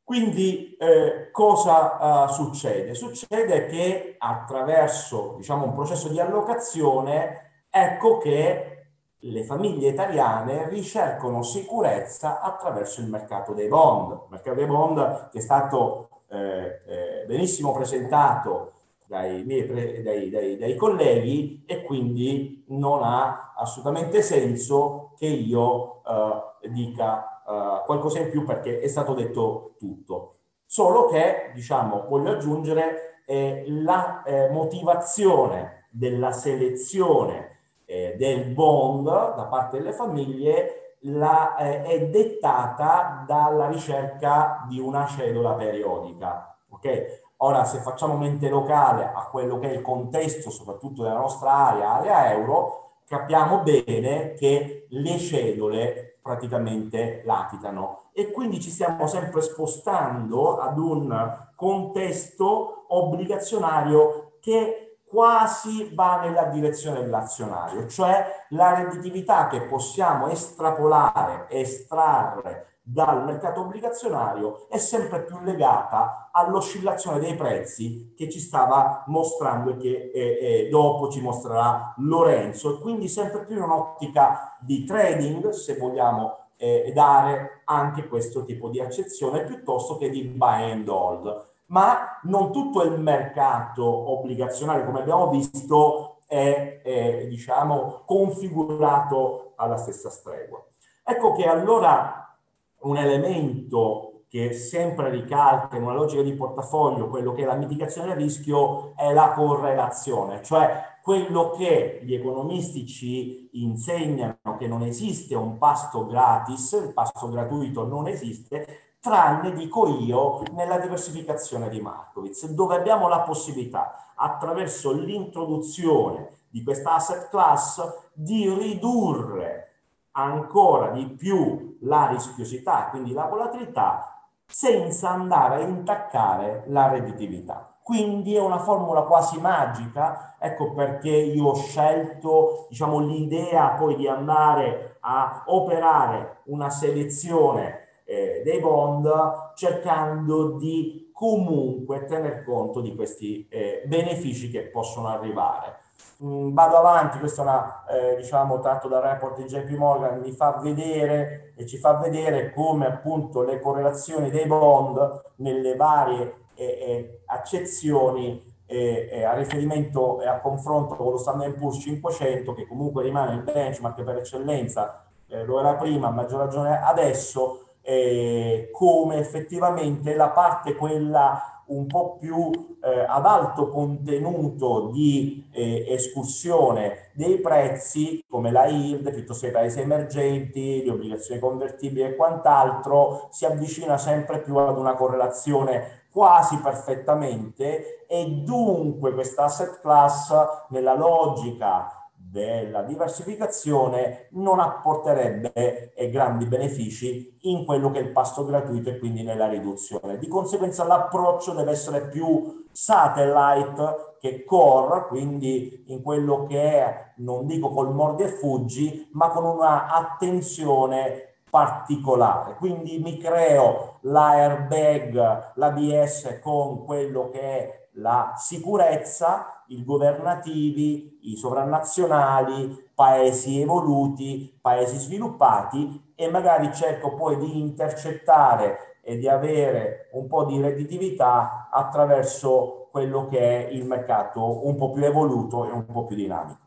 Quindi eh, cosa uh, succede? Succede che attraverso diciamo, un processo di allocazione ecco che le famiglie italiane ricercano sicurezza attraverso il mercato dei bond. Il mercato dei bond che è stato eh, eh, benissimo presentato dai, miei, dai, dai, dai, colleghi e quindi non ha assolutamente senso che io eh, dica eh, qualcosa in più perché è stato detto tutto. Solo che, diciamo, voglio aggiungere eh, la motivazione della selezione eh, del bond da parte delle famiglie la, eh, è dettata dalla ricerca di una cedola periodica. Okay? Ora, se facciamo mente locale a quello che è il contesto, soprattutto della nostra area, area euro, capiamo bene che le cedole praticamente latitano e quindi ci stiamo sempre spostando ad un contesto obbligazionario che quasi va nella direzione dell'azionario, cioè la redditività che possiamo estrapolare, estrarre dal mercato obbligazionario è sempre più legata all'oscillazione dei prezzi che ci stava mostrando e che eh, eh, dopo ci mostrerà Lorenzo. E quindi sempre più in un'ottica di trading, se vogliamo eh, dare anche questo tipo di accezione piuttosto che di buy and hold ma non tutto il mercato obbligazionario, come abbiamo visto, è, è diciamo, configurato alla stessa stregua. Ecco che allora un elemento che sempre ricalca in una logica di portafoglio quello che è la mitigazione del rischio è la correlazione, cioè quello che gli economisti ci insegnano che non esiste un pasto gratis, il pasto gratuito non esiste, tranne, dico io, nella diversificazione di Markowitz, dove abbiamo la possibilità, attraverso l'introduzione di questa asset class, di ridurre ancora di più la rischiosità, quindi la volatilità, senza andare a intaccare la redditività. Quindi è una formula quasi magica, ecco perché io ho scelto diciamo, l'idea poi di andare a operare una selezione eh, dei bond cercando di comunque tener conto di questi eh, benefici che possono arrivare. Mm, vado avanti, questo è una, eh, diciamo, tratto dal report di JP Morgan, mi fa vedere e ci fa vedere come appunto le correlazioni dei bond nelle varie eh, eh, accezioni e, e a riferimento e a confronto con lo Standard Poor's 500 che comunque rimane il benchmark per eccellenza, eh, lo era prima, a maggior ragione adesso, eh, come effettivamente la parte quella un po' più eh, ad alto contenuto di eh, escursione dei prezzi, come la yield, piuttosto che i paesi emergenti, le obbligazioni convertibili e quant'altro, si avvicina sempre più ad una correlazione quasi perfettamente e dunque questa asset class nella logica della diversificazione non apporterebbe eh, grandi benefici in quello che è il pasto gratuito e quindi nella riduzione. Di conseguenza l'approccio deve essere più satellite che core, quindi in quello che è, non dico col mordi e fuggi, ma con una attenzione particolare. Quindi mi creo l'airbag, l'ABS con quello che è la sicurezza, i governativi, i sovranazionali, paesi evoluti, paesi sviluppati e magari cerco poi di intercettare e di avere un po' di redditività attraverso quello che è il mercato un po' più evoluto e un po' più dinamico.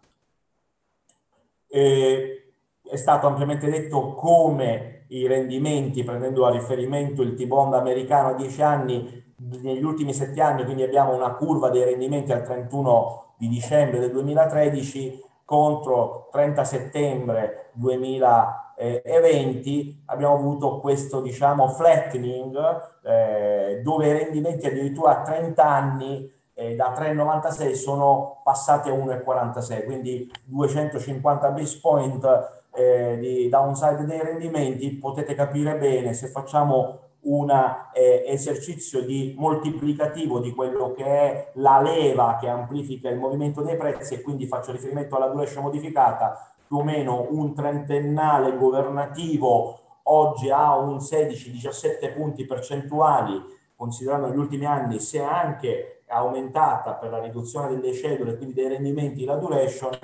E è stato ampiamente detto come i rendimenti, prendendo a riferimento il T-bond americano a 10 anni, negli ultimi sette anni, quindi abbiamo una curva dei rendimenti al 31 di dicembre del 2013 contro 30 settembre 2020 abbiamo avuto questo diciamo flattening eh, dove i rendimenti addirittura a 30 anni eh, da 3,96 sono passati a 1,46 quindi 250 base point eh, di downside dei rendimenti. Potete capire bene se facciamo un eh, esercizio di moltiplicativo di quello che è la leva che amplifica il movimento dei prezzi e quindi faccio riferimento alla duration modificata, più o meno un trentennale governativo oggi ha un 16-17 punti percentuali, considerando gli ultimi anni è anche aumentata per la riduzione delle cedole, quindi dei rendimenti, la duration,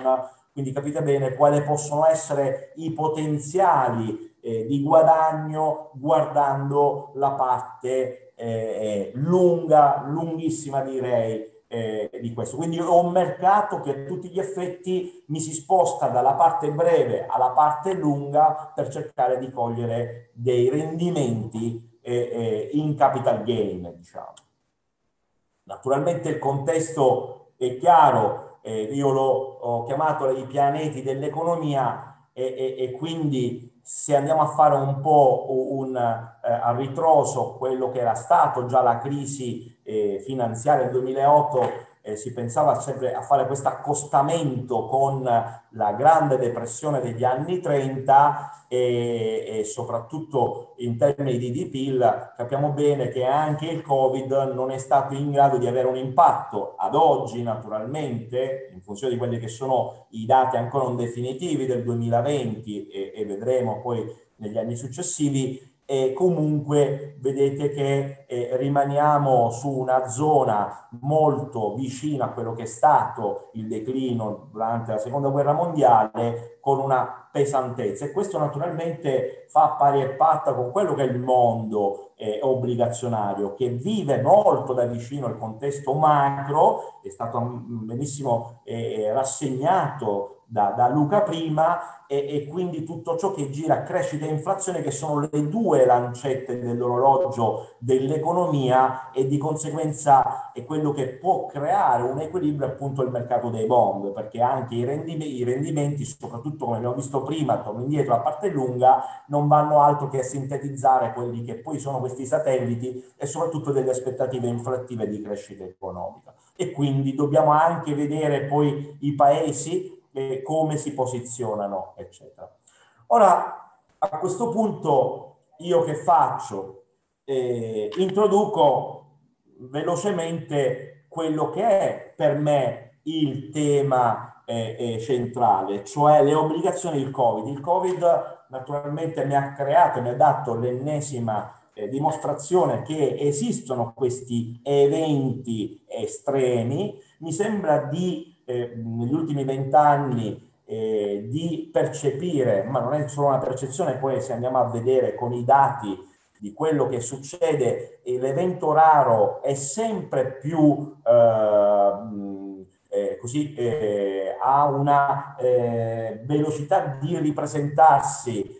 quindi capite bene quali possono essere i potenziali eh, di guadagno guardando la parte eh, eh, lunga, lunghissima direi, eh, di questo. Quindi ho un mercato che a tutti gli effetti mi si sposta dalla parte breve alla parte lunga per cercare di cogliere dei rendimenti eh, eh, in capital gain, diciamo. Naturalmente il contesto è chiaro, eh, io l'ho chiamato i pianeti dell'economia e, e, e quindi se andiamo a fare un po' un, eh, a ritroso quello che era stato già la crisi eh, finanziaria del 2008 eh, si pensava sempre a fare questo accostamento con la grande depressione degli anni 30 e, e soprattutto in termini di DPIL capiamo bene che anche il Covid non è stato in grado di avere un impatto ad oggi naturalmente in funzione di quelli che sono i dati ancora non definitivi del 2020 e, e vedremo poi negli anni successivi e comunque vedete che eh, rimaniamo su una zona molto vicina a quello che è stato il declino durante la seconda guerra mondiale con una pesantezza. E questo naturalmente fa pari e patta con quello che è il mondo eh, obbligazionario che vive molto da vicino il contesto macro, è stato mm, benissimo eh, rassegnato da, da Luca prima e, e, quindi tutto ciò che gira crescita e inflazione che sono le due lancette dell'orologio dell'economia e di conseguenza è quello che può creare un equilibrio appunto il mercato dei bond perché anche i rendimenti, i rendimenti soprattutto come abbiamo visto prima torno indietro la parte lunga non vanno altro che a sintetizzare quelli che poi sono questi satelliti e soprattutto delle aspettative inflattive di crescita economica. E quindi dobbiamo anche vedere poi i paesi e come si posizionano, eccetera. Ora, a questo punto, io che faccio? Eh, introduco velocemente quello che è per me il tema eh, eh, centrale, cioè le obbligazioni del Covid. Il Covid naturalmente mi ha creato, mi ha dato l'ennesima eh, dimostrazione che esistono questi eventi estremi. Mi sembra di eh, negli ultimi vent'anni eh, di percepire, ma non è solo una percezione, poi se andiamo a vedere con i dati di quello che succede l'evento raro è sempre più eh, eh, così eh, ha una velocità di ripresentarsi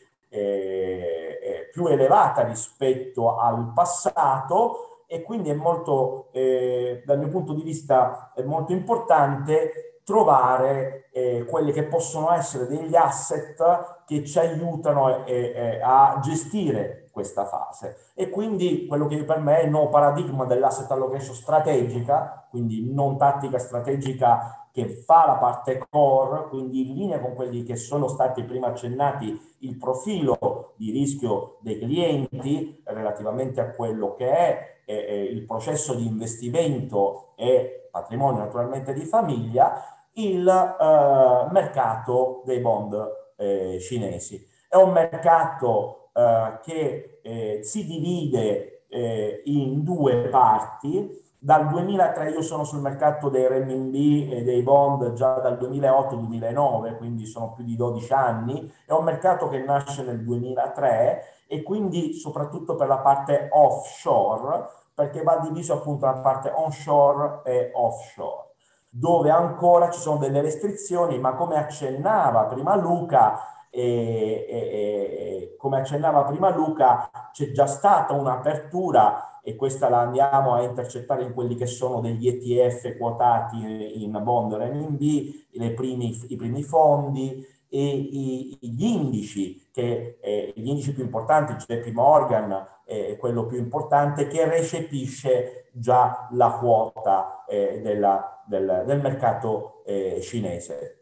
più elevata rispetto al passato e quindi è molto, dal mio punto di vista, è molto importante trovare eh, quelli che possono essere degli asset che ci aiutano eh, eh, a gestire questa fase. E quindi quello che per me è il nuovo paradigma dell'asset allocation strategica, quindi non tattica strategica che fa la parte core, quindi in linea con quelli che sono stati prima accennati il profilo di rischio dei clienti relativamente a quello che è eh, il processo di investimento e patrimonio naturalmente di famiglia, il eh, mercato dei bond eh, cinesi. È un mercato eh, che eh, si divide eh, in due parti. Dal 2003 io sono sul mercato dei renminbi e dei bond già dal 2008-2009, quindi sono più di 12 anni. È un mercato che nasce nel 2003 e quindi soprattutto per la parte offshore, perché va diviso appunto la parte onshore e offshore dove ancora ci sono delle restrizioni, ma come accennava prima Luca, e, e, e, come accennava prima Luca, c'è già stata un'apertura e questa la andiamo a intercettare in quelli che sono degli ETF quotati in bond RMB, i primi fondi e i, gli indici, che, eh, gli indici più importanti, JP Morgan è quello più importante, che recepisce già la quota eh, della, del, del, mercato eh, cinese.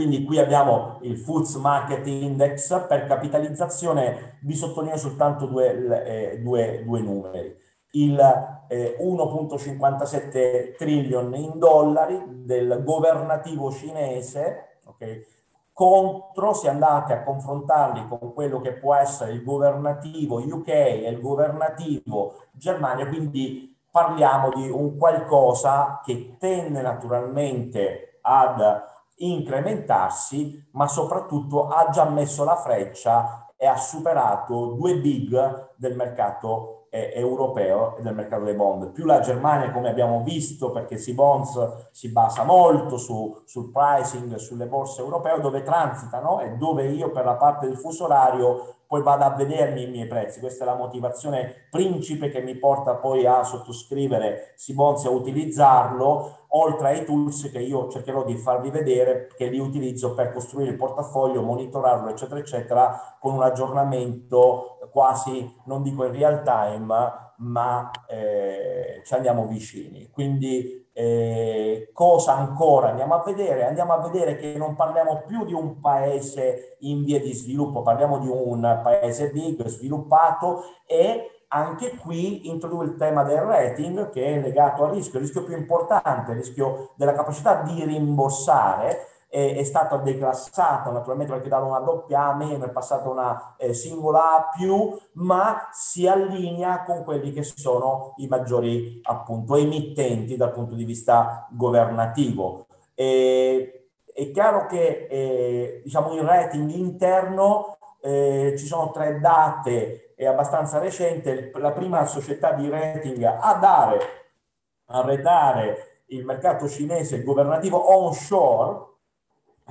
Quindi qui abbiamo il Foods Market Index, per capitalizzazione vi sottolineo soltanto due, eh, due, due numeri. Il 1.57 eh, trillion in dollari del governativo cinese, okay, contro, se andate a confrontarli con quello che può essere il governativo UK e il governativo Germania, quindi parliamo di un qualcosa che tende naturalmente ad incrementarsi, ma soprattutto ha già messo la freccia e ha superato due big del mercato eh, europeo e del mercato dei bond. Più la Germania, come abbiamo visto, perché si bonds si basa molto su, sul pricing sulle borse europee, dove transitano e dove io per la parte del fuso orario poi vado a vedermi i miei prezzi. Questa è la motivazione principe che mi porta poi a sottoscrivere Sibonzi, a utilizzarlo, oltre ai tools che io cercherò di farvi vedere, che li utilizzo per costruire il portafoglio, monitorarlo, eccetera, eccetera, con un aggiornamento quasi, non dico in real time, ma eh, ci andiamo vicini. Quindi eh, cosa ancora andiamo a vedere? Andiamo a vedere che non parliamo più di un paese in via di sviluppo, parliamo di un paese big, sviluppato e anche qui introduco il tema del rating che è legato al rischio, il rischio più importante, il rischio della capacità di rimborsare è, è stata declassata naturalmente perché dava una doppia A meno, è passata una eh, singola A più, ma si allinea con quelli che sono i maggiori appunto emittenti dal punto di vista governativo. E, è chiaro che eh, diciamo il rating interno eh, ci sono tre date è abbastanza recente, la prima società di rating a dare, a redare il mercato cinese governativo onshore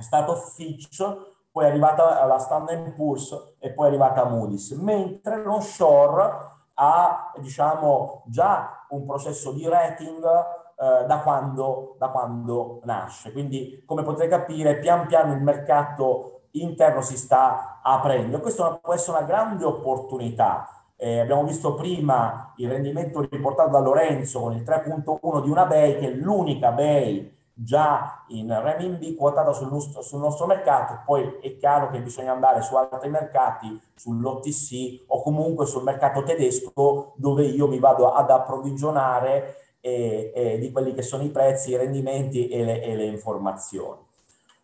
è stato Fitch, poi è arrivata la Standard Poor's e poi è arrivata Moody's, mentre l'onshore ha diciamo già un processo di rating eh, da, quando, da quando nasce. Quindi come potete capire pian piano il mercato interno si sta aprendo. Questa può essere una grande opportunità. Eh, abbiamo visto prima il rendimento riportato da Lorenzo con il 3.1 di una BEI, che è l'unica BEI già in renminbi quotata sul nostro, sul nostro mercato, poi è chiaro che bisogna andare su altri mercati, sull'OTC o comunque sul mercato tedesco dove io mi vado ad approvvigionare eh, eh, di quelli che sono i prezzi, i rendimenti e le, e le informazioni.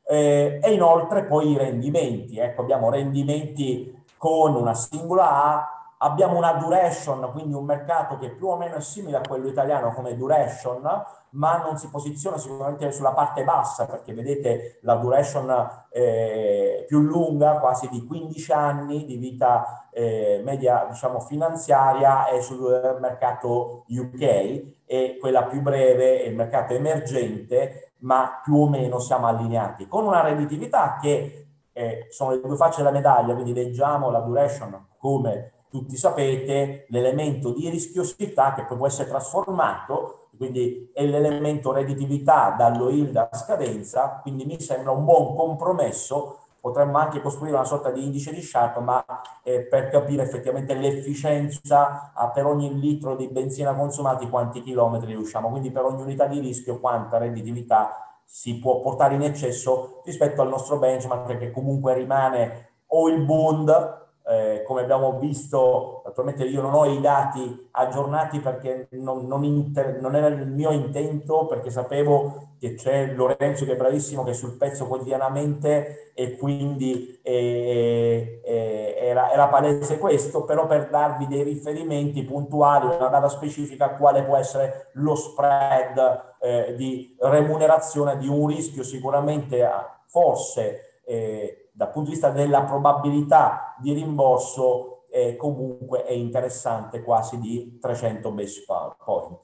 Eh, e inoltre poi i rendimenti, ecco abbiamo rendimenti con una singola A abbiamo una duration, quindi un mercato che più o meno è simile a quello italiano come duration, ma non si posiziona sicuramente sulla parte bassa, perché vedete la duration eh, più lunga, quasi di 15 anni di vita eh, media diciamo, finanziaria, è sul mercato UK e quella più breve è il mercato emergente, ma più o meno siamo allineati, con una redditività che eh, sono le due facce della medaglia, quindi leggiamo la duration come tutti sapete, l'elemento di rischiosità che può essere trasformato, quindi è l'elemento redditività dallo yield a scadenza, quindi mi sembra un buon compromesso, potremmo anche costruire una sorta di indice di Sharp, ma eh, per capire effettivamente l'efficienza ah, per ogni litro di benzina consumati quanti chilometri riusciamo, quindi per ogni unità di rischio quanta redditività si può portare in eccesso rispetto al nostro benchmark che comunque rimane o il bond eh, come abbiamo visto, attualmente io non ho i dati aggiornati perché non, non, inter, non, era il mio intento, perché sapevo che c'è Lorenzo che è bravissimo, che è sul pezzo quotidianamente e quindi eh, eh, era, era, palese questo, però per darvi dei riferimenti puntuali, una data specifica, quale può essere lo spread eh, di remunerazione di un rischio sicuramente forse eh, dal punto di vista della probabilità di rimborso eh, comunque è interessante quasi di 300 base point.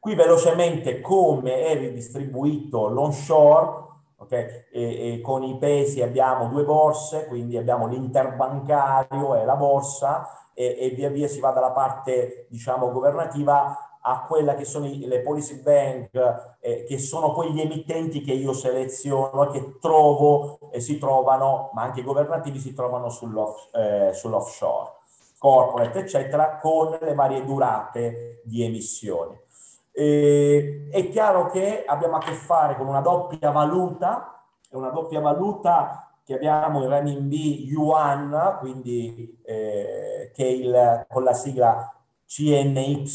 Qui velocemente come è ridistribuito l'onshore, okay? e, e con i pesi abbiamo due borse, quindi abbiamo l'interbancario e la borsa e, e via via si va dalla parte diciamo governativa a quella che sono i, le policy bank, eh, che sono poi gli emittenti che io seleziono e che trovo e si trovano, ma anche i governativi si trovano sull'off, eh, sull'offshore, corporate, eccetera, con le varie durate di emissione. Eh, è chiaro che abbiamo a che fare con una doppia valuta, una doppia valuta che abbiamo in renminbi yuan, quindi eh, che il, con la sigla CNY,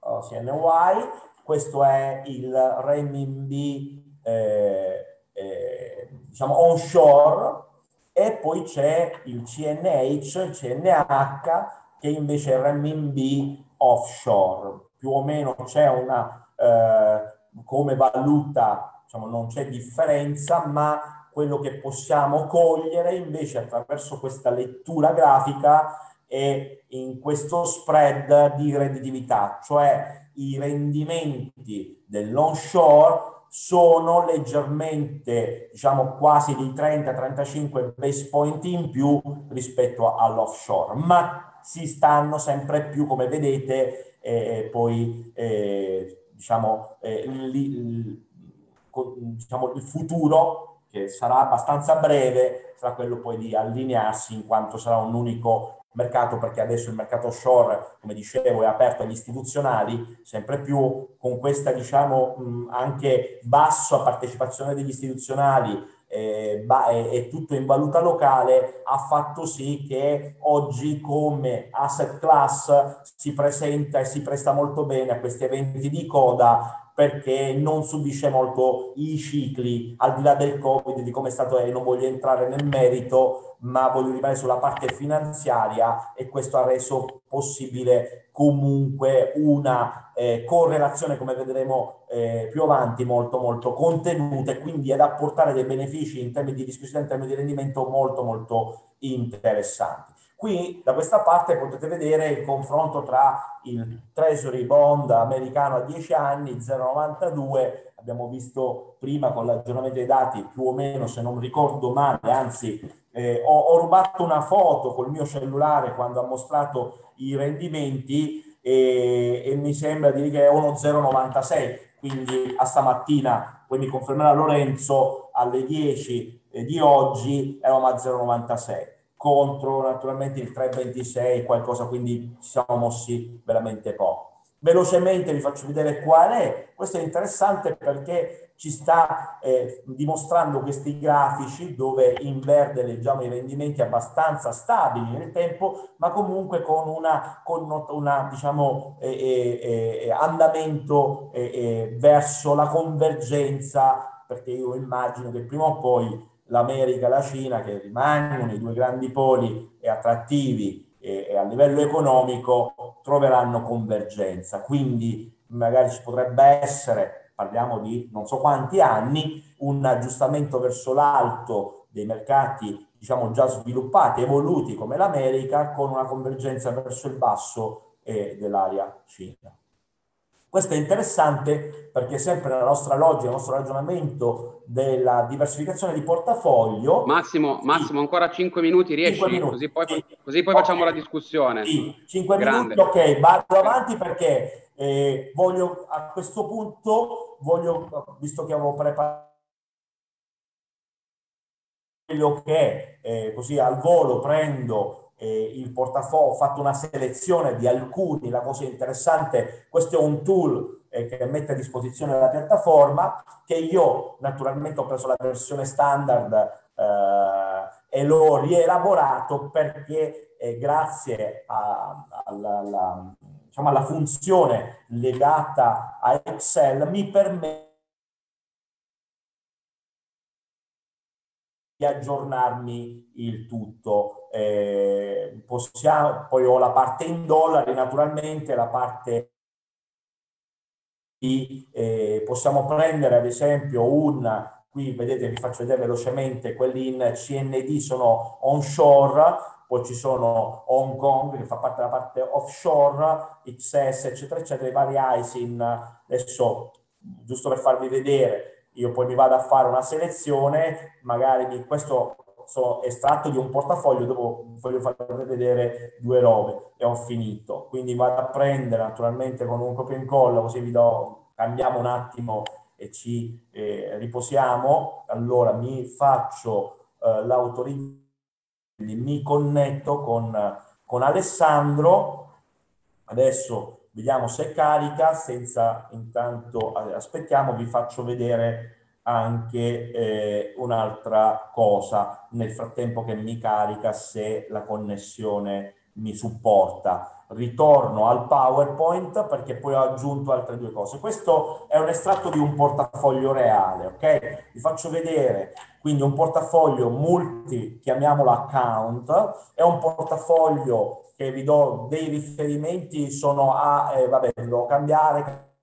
CNY, questo è il renminbi eh, eh, diciamo onshore e poi c'è il CNH, il CNH che invece è il renminbi offshore. Più o meno c'è una, eh, come valuta, diciamo, non c'è differenza, ma quello che possiamo cogliere invece attraverso questa lettura grafica è in questo spread di redditività, cioè i rendimenti dell'onshore sono leggermente, diciamo quasi di 30-35 base point in più rispetto all'offshore, ma si stanno sempre più, come vedete, eh, poi eh, diciamo, eh, li, diciamo il futuro che sarà abbastanza breve sarà quello poi di allinearsi in quanto sarà un unico mercato perché adesso il mercato offshore, come dicevo, è aperto agli istituzionali, sempre più con questa, diciamo, anche bassa partecipazione degli istituzionali eh, e tutto in valuta locale, ha fatto sì che oggi come asset class si presenta e si presta molto bene a questi eventi di coda perché non subisce molto i cicli, al di là del Covid, di come è stato, e non voglio entrare nel merito, ma voglio rimanere sulla parte finanziaria e questo ha reso possibile comunque una eh, correlazione, come vedremo eh, più avanti, molto molto contenuta e quindi ad apportare dei benefici in termini di discussione, in termini di rendimento molto molto interessanti. Qui da questa parte potete vedere il confronto tra il Treasury Bond americano a 10 anni 0,92, abbiamo visto prima con l'aggiornamento dei dati più o meno se non ricordo male, anzi eh, ho, ho, rubato una foto col mio cellulare quando ha mostrato i rendimenti e, e mi sembra di dire che è uno 0,96, quindi a stamattina, poi mi confermerà Lorenzo, alle 10 eh, di oggi eravamo a 0,96 contro naturalmente il 3,26, qualcosa, quindi ci siamo mossi veramente poco. Velocemente vi faccio vedere qual è. Questo è interessante perché ci sta eh, dimostrando questi grafici dove in verde leggiamo i rendimenti abbastanza stabili nel tempo, ma comunque con con una diciamo, eh, eh, eh andamento eh, eh, verso la convergenza, perché io immagino che prima o poi l'America e la Cina, che rimangono i due grandi poli e attrattivi e, e a livello economico troveranno convergenza. Quindi magari ci potrebbe essere, parliamo di non so quanti anni, un aggiustamento verso l'alto dei mercati diciamo già sviluppati, evoluti come l'America, con una convergenza verso il basso eh, dell'area Cina. Questo è interessante perché sempre nella nostra logica, nel nostro ragionamento della diversificazione di portafoglio... Massimo, Massimo ancora 5 minuti riesci? Minuti. Così poi, sì. così poi okay. facciamo la discussione. Sì, 5 Grande. minuti, ok, vado avanti perché eh, voglio a questo punto, voglio, visto che avevo preparato quello che eh, così al volo prendo eh, il portafoglio, ho fatto una selezione di alcuni, la cosa interessante, questo è un tool eh, che mette a disposizione la piattaforma, che io naturalmente ho preso la versione standard eh, e l'ho rielaborato perché eh, grazie a, alla, alla, diciamo alla funzione legata a Excel mi permette di aggiornarmi il tutto. Eh, possiamo, poi ho la parte in dollari, naturalmente, la parte di, eh, possiamo prendere ad esempio un, qui vedete vi faccio vedere velocemente, quelli in CND sono onshore, poi ci sono Hong Kong che fa parte della parte offshore, XS eccetera eccetera, i vari ISIN, adesso giusto per farvi vedere, io poi mi vado a fare una selezione, magari mi, questo sono estratto di un portafoglio, dopo voglio farvi vedere due robe e ho finito. Quindi vado a prendere naturalmente con un copia e incolla, così vi do, cambiamo un attimo e ci eh, riposiamo. Allora mi faccio eh, l'autorizzazione, mi connetto con, con Alessandro. Adesso vediamo se carica, senza intanto aspettiamo, vi faccio vedere anche eh, un'altra cosa nel frattempo che mi carica se la connessione mi supporta. Ritorno al PowerPoint perché poi ho aggiunto altre due cose. Questo è un estratto di un portafoglio reale, ok? Vi faccio vedere quindi un portafoglio multi, chiamiamolo account, è un portafoglio che vi do dei riferimenti sono a, eh, vabbè, devo cambiare,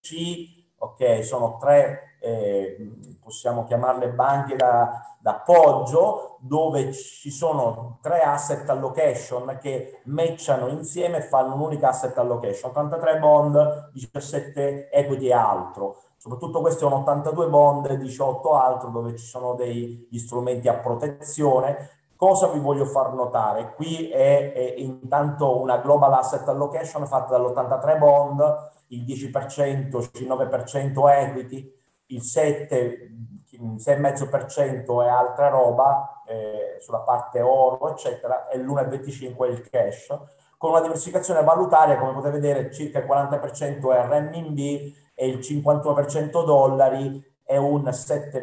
C, ok, sono tre, eh, possiamo chiamarle banche da, d'appoggio, dove ci sono tre asset allocation che matchano insieme e fanno un'unica asset allocation, 83 bond, 17 equity e altro. Soprattutto questi sono 82 bond, 18 altro, dove ci sono degli strumenti a protezione Cosa vi voglio far notare? Qui è, è intanto una global asset allocation fatta dall'83 bond, il 10%, il 9% equity, il 7, 6,5% è altra roba eh, sulla parte oro, eccetera, e l'1,25 è il cash. Con una diversificazione valutaria, come potete vedere, circa il 40% è RMB e il 51% dollari e un 7,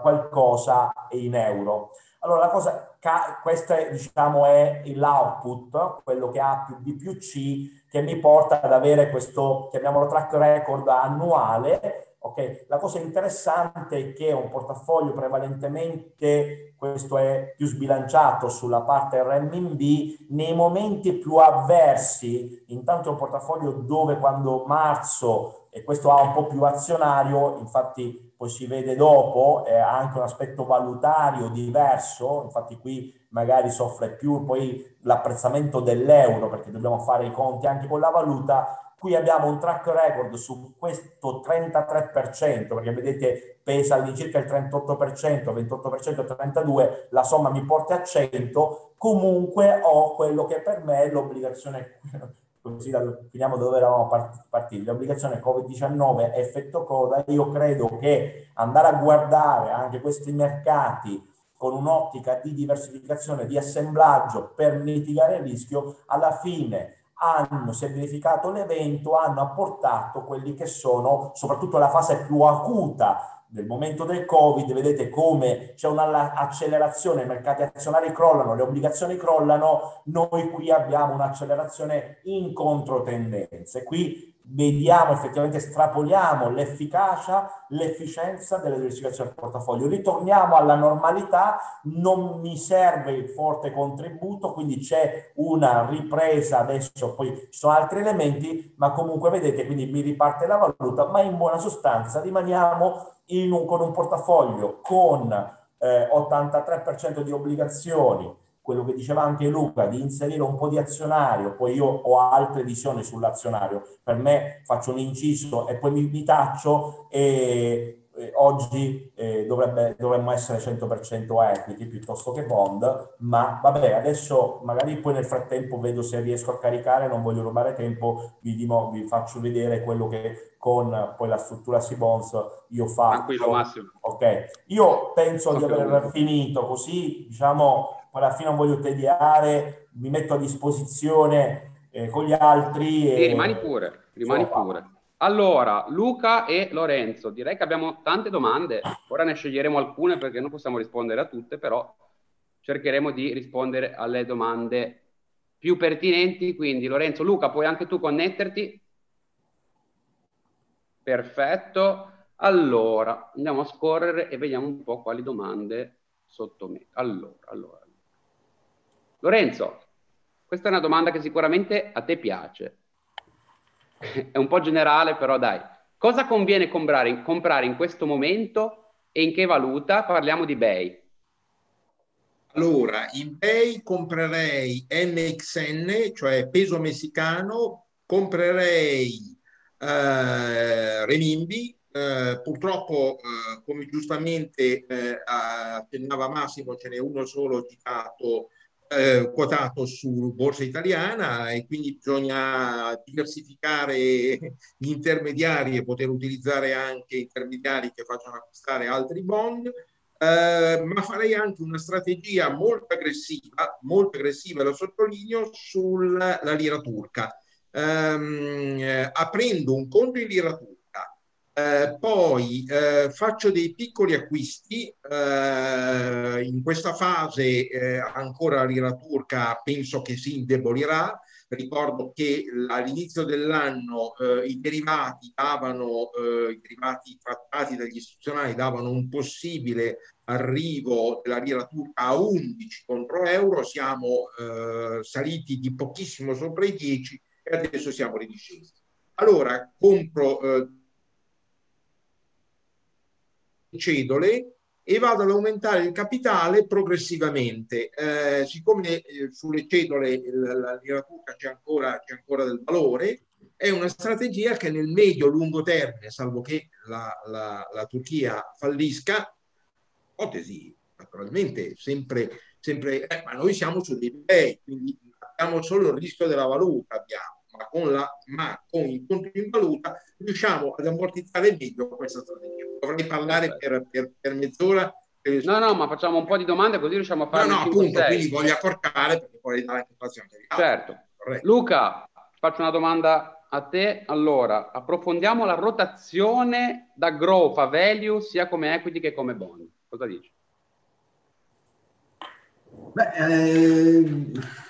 qualcosa in euro. Allora, la cosa, questo è, diciamo, è l'output, quello che ha più B più C, che mi porta ad avere questo, chiamiamolo track record annuale. Okay? La cosa interessante è che è un portafoglio prevalentemente, questo è più sbilanciato sulla parte RMB, nei momenti più avversi, intanto è un portafoglio dove quando marzo, e questo ha un po' più azionario, infatti poi si vede dopo, eh, ha anche un aspetto valutario diverso, infatti qui magari soffre più poi l'apprezzamento dell'euro perché dobbiamo fare i conti anche con la valuta, qui abbiamo un track record su questo 33%, perché vedete pesa all'incirca il 38%, 28%, 32%, la somma mi porta a 100, comunque ho quello che per me è l'obbligazione così da, finiamo dove eravamo partiti, l'obbligazione Covid-19 effetto coda, io credo che andare a guardare anche questi mercati con un'ottica di diversificazione, di assemblaggio per mitigare il rischio, alla fine hanno, si è verificato l'evento, hanno apportato quelli che sono, soprattutto la fase più acuta nel momento del Covid, vedete come c'è un'accelerazione, i mercati azionari crollano, le obbligazioni crollano, noi qui abbiamo un'accelerazione in controtendenza. Qui vediamo effettivamente, estrapoliamo l'efficacia, l'efficienza della diversificazione del portafoglio. Ritorniamo alla normalità, non mi serve il forte contributo, quindi c'è una ripresa adesso, poi ci sono altri elementi, ma comunque vedete, quindi mi riparte la valuta, ma in buona sostanza rimaniamo un, con un portafoglio con eh, 83% di obbligazioni, quello che diceva anche Luca, di inserire un po' di azionario, poi io ho altre visioni sull'azionario, per me faccio un inciso e poi mi, mi taccio e eh, oggi eh, dovrebbe, dovremmo essere 100% equity piuttosto che bond, ma vabbè, adesso magari poi nel frattempo vedo se riesco a caricare, non voglio rubare tempo, vi, dimo, vi faccio vedere quello che con poi la struttura C-Bonds io faccio. Tranquillo Massimo. Ok, io penso okay. di aver finito così, diciamo alla fine non voglio tediare, mi metto a disposizione eh, con gli altri. E... Sì, rimani pure, rimani pure. Allora, Luca e Lorenzo, direi che abbiamo tante domande, ora ne sceglieremo alcune perché non possiamo rispondere a tutte, però cercheremo di rispondere alle domande più pertinenti. Quindi Lorenzo, Luca, puoi anche tu connetterti? Perfetto. Allora, andiamo a scorrere e vediamo un po' quali domande sotto me. Allora, allora. Lorenzo, questa è una domanda che sicuramente a te piace. è un po' generale, però dai. Cosa conviene comprare in, comprare in questo momento e in che valuta? Parliamo di Bay. Allora, in Bay comprerei NXN, cioè peso messicano, comprerei eh, renminbi, eh, purtroppo, eh, come giustamente eh, accennava Massimo, ce n'è uno solo citato eh, quotato su borsa italiana e quindi bisogna diversificare gli intermediari e poter utilizzare anche intermediari che facciano acquistare altri bond. Eh, ma farei anche una strategia molto aggressiva, molto aggressiva, lo sottolineo, sulla lira turca. Ehm, eh, aprendo un conto in lira turca eh, poi eh, faccio dei piccoli acquisti, eh, in questa fase eh, ancora la lira turca penso che si indebolirà, ricordo che all'inizio dell'anno eh, i derivati davano, i derivati trattati dagli istituzionali davano un possibile arrivo della lira turca a 11 contro euro, siamo saliti di pochissimo sopra i 10 e adesso siamo ridiscesi. Allora compro cedole e vado ad aumentare il capitale progressivamente. Eh, siccome eh, sulle cedole la lira turca c'è ancora, c'è ancora del valore, è una strategia che nel medio-lungo termine, salvo che la, la, la Turchia fallisca, ipotesi naturalmente sempre, sempre eh, ma noi siamo su dei bei, quindi abbiamo solo il rischio della valuta, abbiamo, ma con, la, ma con i conti in valuta riusciamo ad ammortizzare meglio questa strategia. Dovrei parlare per, per, per mezz'ora. No, no, ma facciamo un po' di domande così riusciamo a fare. No, no, appunto, quindi voglio accorciare perché poi dare anche spazio Certo. Corretto. Luca, faccio una domanda a te. Allora, approfondiamo la rotazione da growth a value sia come equity che come bond. Cosa dici? Beh, eh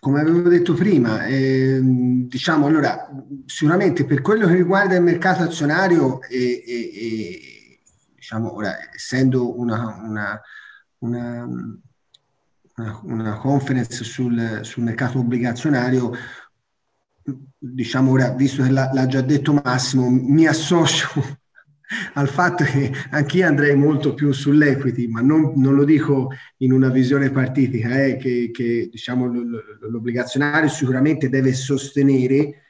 come avevo detto prima, eh, diciamo allora, sicuramente per quello che riguarda il mercato azionario e, e, e diciamo ora, essendo una, una, una, una conference sul, sul, mercato obbligazionario, diciamo ora, visto che l'ha, l'ha già detto Massimo, mi associo al fatto che anch'io andrei molto più sull'equity, ma non, non lo dico in una visione partitica, eh, che, che diciamo, l'obbligazionario sicuramente deve sostenere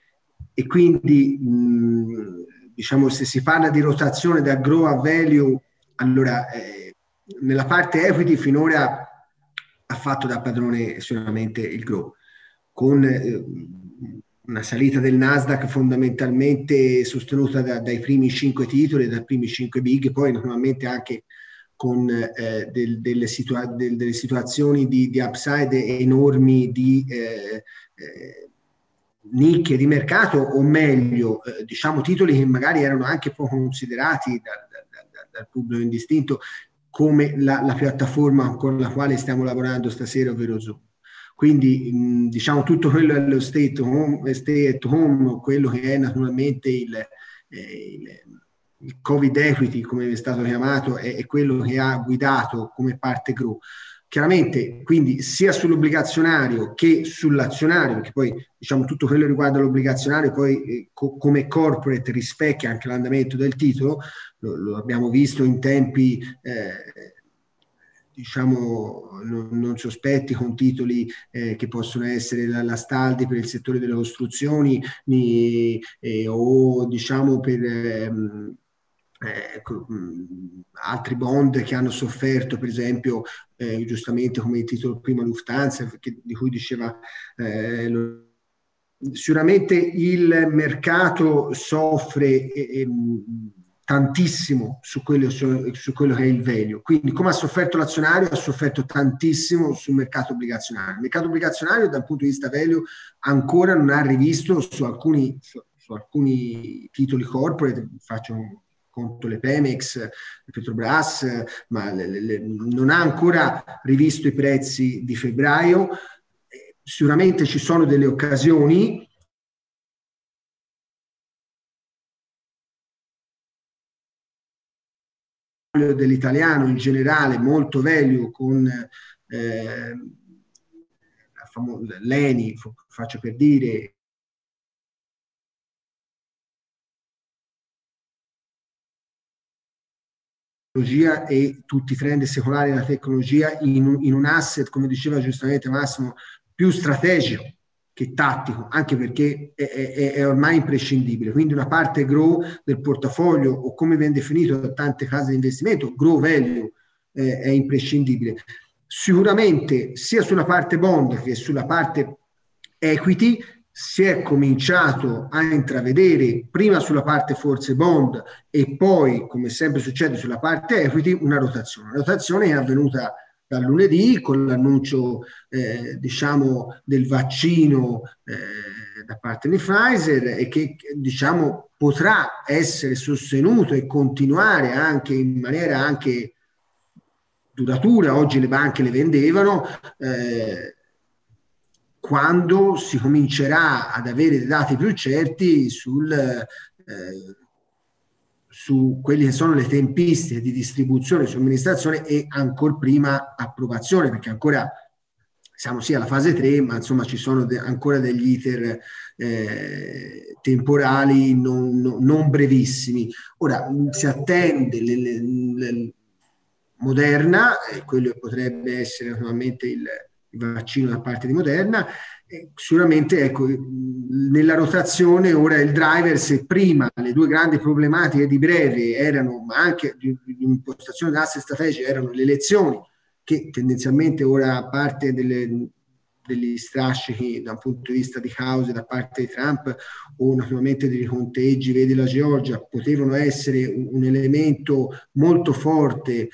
e quindi mh, diciamo, se si parla di rotazione da grow a value, allora eh, nella parte equity finora ha fatto da padrone sicuramente il grow, con eh, una salita del Nasdaq fondamentalmente sostenuta da, dai primi cinque titoli, dai primi cinque big, poi naturalmente anche con eh, del, delle, situa- del, delle, situazioni di, di, upside enormi di eh, eh, nicchie di mercato, o meglio, eh, diciamo titoli che magari erano anche poco considerati dal, dal, dal pubblico indistinto come la, la, piattaforma con la quale stiamo lavorando stasera, ovvero Zoom. Quindi diciamo tutto quello è lo stay at home, stay at home quello che è naturalmente il, eh, il, il, Covid equity, come è stato chiamato, è, è, quello che ha guidato come parte GRO. Chiaramente, quindi sia sull'obbligazionario che sull'azionario, perché poi diciamo tutto quello riguarda l'obbligazionario poi eh, co- come corporate rispecchia anche l'andamento del titolo, lo, lo abbiamo visto in tempi eh, diciamo, non, non, sospetti con titoli eh, che possono essere la, la, Staldi per il settore delle costruzioni ni, eh, o diciamo per ehm, eh, altri bond che hanno sofferto, per esempio, eh, giustamente come il titolo prima Lufthansa, che, di cui diceva eh, lo, sicuramente il mercato soffre tantissimo su quello, su, su quello, che è il value. Quindi come ha sofferto l'azionario, ha sofferto tantissimo sul mercato obbligazionario. Il mercato obbligazionario dal punto di vista value ancora non ha rivisto su alcuni, su, su alcuni titoli corporate, faccio conto le Pemex, le Petrobras, ma le, le, le, non ha ancora rivisto i prezzi di febbraio. Sicuramente ci sono delle occasioni, dell'italiano in generale molto value con eh, l'ENI, faccio per dire, e tutti i trend secolari della tecnologia in, in un asset, come diceva giustamente Massimo, più strategico che tattico, anche perché è, è, è, ormai imprescindibile. Quindi una parte grow del portafoglio o come viene definito da tante case di investimento, grow value eh, è imprescindibile. Sicuramente sia sulla parte bond che sulla parte equity si è cominciato a intravedere prima sulla parte forze bond e poi, come sempre succede sulla parte equity, una rotazione. Una rotazione è avvenuta dal lunedì con l'annuncio eh, diciamo del vaccino eh, da parte di Pfizer e che diciamo potrà essere sostenuto e continuare anche in maniera anche duratura, oggi le banche le vendevano, eh, quando si comincerà ad avere dei dati più certi sul eh, su quelle che sono le tempistiche di distribuzione somministrazione e ancora prima approvazione, perché ancora siamo sì alla fase 3, ma insomma ci sono de- ancora degli iter eh, temporali non, non, non, brevissimi. Ora si attende le, le, le Moderna, e quello potrebbe essere naturalmente il vaccino da parte di Moderna, sicuramente ecco, nella rotazione ora il driver, se prima le due grandi problematiche di breve erano, ma anche un'impostazione d'asse strategica, erano le elezioni, che tendenzialmente ora a parte delle, degli strascichi da un punto di vista di cause da parte di Trump o naturalmente dei conteggi, vedi la Georgia, potevano essere un, un elemento molto forte eh,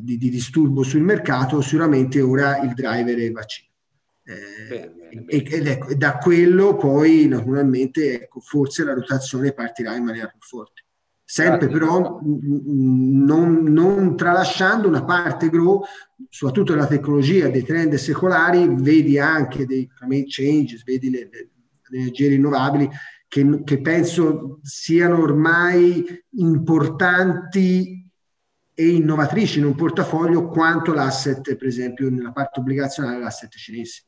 di, di disturbo sul mercato, sicuramente ora il driver è vaccino. Eh, ed ecco, da quello poi naturalmente ecco, forse la rotazione partirà in maniera più forte. Sempre però non, non, tralasciando una parte grow, soprattutto della tecnologia, dei trend secolari, vedi anche dei climate changes, vedi le, le, le energie rinnovabili, che, che penso siano ormai importanti e innovatrici in un portafoglio quanto l'asset, per esempio, nella parte obbligazionale, l'asset cinese.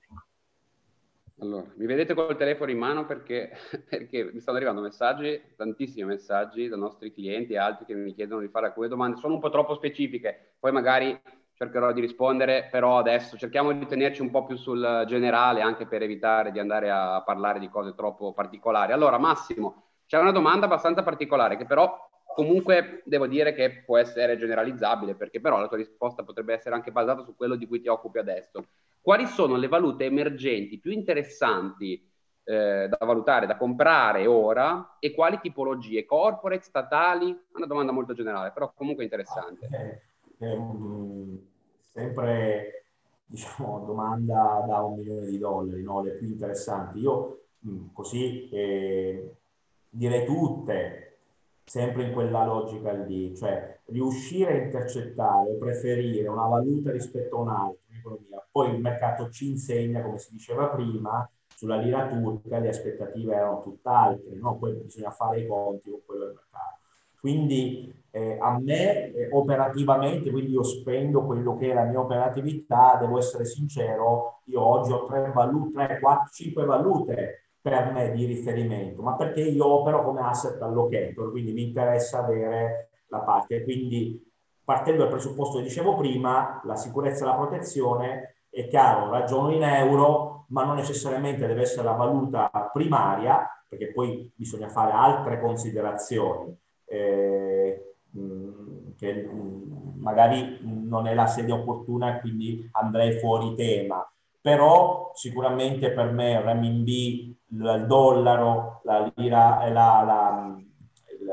Allora, mi vedete col telefono in mano perché, perché, mi stanno arrivando messaggi, tantissimi messaggi da nostri clienti e altri che mi chiedono di fare alcune domande. Sono un po' troppo specifiche, poi magari cercherò di rispondere, però adesso cerchiamo di tenerci un po' più sul generale anche per evitare di andare a parlare di cose troppo particolari. Allora, Massimo, c'è una domanda abbastanza particolare che però comunque devo dire che può essere generalizzabile perché però la tua risposta potrebbe essere anche basata su quello di cui ti occupi adesso quali sono le valute emergenti più interessanti eh, da valutare, da comprare ora e quali tipologie, corporate, statali? Una domanda molto generale, però comunque interessante. Eh, eh, sempre, diciamo, domanda da un milione di dollari, no? le più interessanti. Io mh, così eh, direi tutte, sempre in quella logica lì, cioè riuscire a intercettare preferire una valuta rispetto a un'altra economia. Poi il mercato ci insegna, come si diceva prima, sulla lira turca le aspettative erano tutt'altre, no? poi bisogna fare i conti con quello del mercato. Quindi eh, a me eh, operativamente, quindi io spendo quello che è la mia operatività, devo essere sincero, io oggi ho tre valute, 3, 4, 5 valute per me di riferimento, ma perché io opero come asset allocator, quindi mi interessa avere la parte. Quindi partendo dal presupposto che dicevo prima, la sicurezza e la protezione, è chiaro, ragiono in euro, ma non necessariamente deve essere la valuta primaria, perché poi bisogna fare altre considerazioni eh, che magari non è la sede opportuna quindi andrei fuori tema. Però sicuramente per me renminbi, il dollaro, la lira, la, la, il,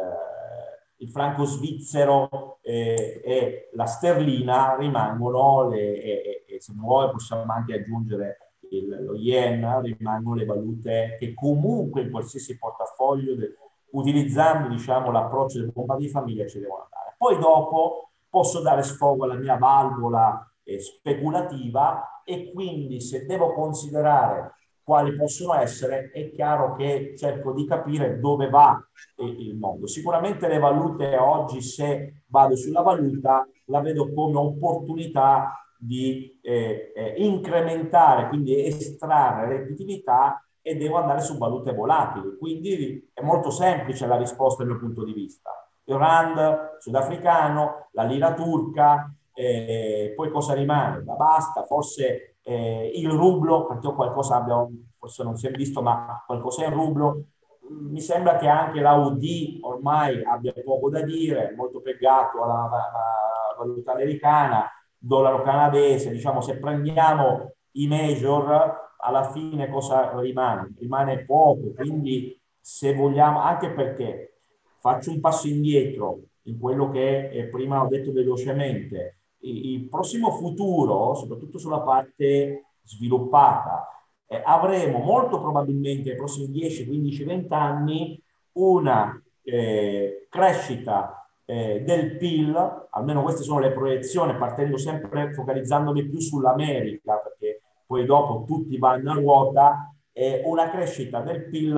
il franco svizzero eh, e la sterlina rimangono le, e, e, se vuoi possiamo anche aggiungere il, lo yen, rimangono le valute che comunque in qualsiasi portafoglio del, utilizzando diciamo, l'approccio del bomba di famiglia ci devono andare. Poi dopo posso dare sfogo alla mia valvola eh, speculativa e quindi se devo considerare quali possono essere, è chiaro che cerco di capire dove va eh, il mondo. Sicuramente le valute oggi, se vado sulla valuta, la vedo come opportunità di eh, eh, incrementare, quindi estrarre redditività e devo andare su valute volatili. Quindi è molto semplice la risposta dal mio punto di vista. Il rand sudafricano, la lira turca, eh, poi cosa rimane? Ma basta, forse eh, il rublo, perché ho qualcosa, abbiamo, forse non si è visto, ma qualcosa in rublo. Mi sembra che anche la UD ormai abbia poco da dire, molto piegato alla, alla valuta americana, dollaro canadese, diciamo se prendiamo i major alla fine cosa rimane? Rimane poco, quindi se vogliamo, anche perché faccio un passo indietro in quello che eh, prima ho detto velocemente, il prossimo futuro, soprattutto sulla parte sviluppata, eh, avremo molto probabilmente nei prossimi 10, 15, 20 anni una eh, crescita eh, del PIL, almeno queste sono le proiezioni, partendo sempre focalizzandomi più sull'America, perché poi dopo tutti vanno a ruota, una crescita del PIL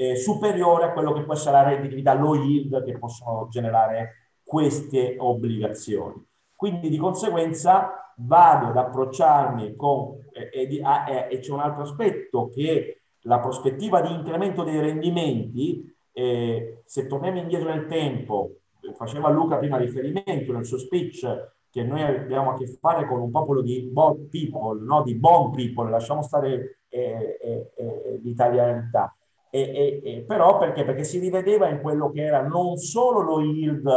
eh, superiore a quello che può essere la redditività low yield che possono generare queste obbligazioni. Quindi di conseguenza vado ad approcciarmi con, eh, e, ah, e c'è un altro aspetto che la prospettiva di incremento dei rendimenti, eh, se torniamo indietro nel tempo, faceva Luca prima riferimento nel suo speech che noi abbiamo a che fare con un popolo di bot people, no? di bon people, lasciamo stare eh, eh, eh, l'italianità. E, e, però perché? Perché si rivedeva in quello che era non solo lo yield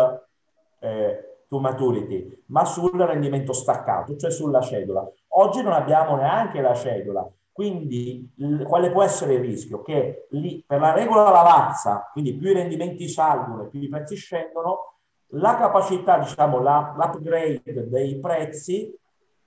eh, to maturity, ma sul rendimento staccato, cioè sulla cedola. Oggi non abbiamo neanche la cedola, quindi quale può essere il rischio? Che lì, per la regola lavazza, quindi più i rendimenti salgono e più i prezzi scendono, la capacità, diciamo, la, l'upgrade dei prezzi,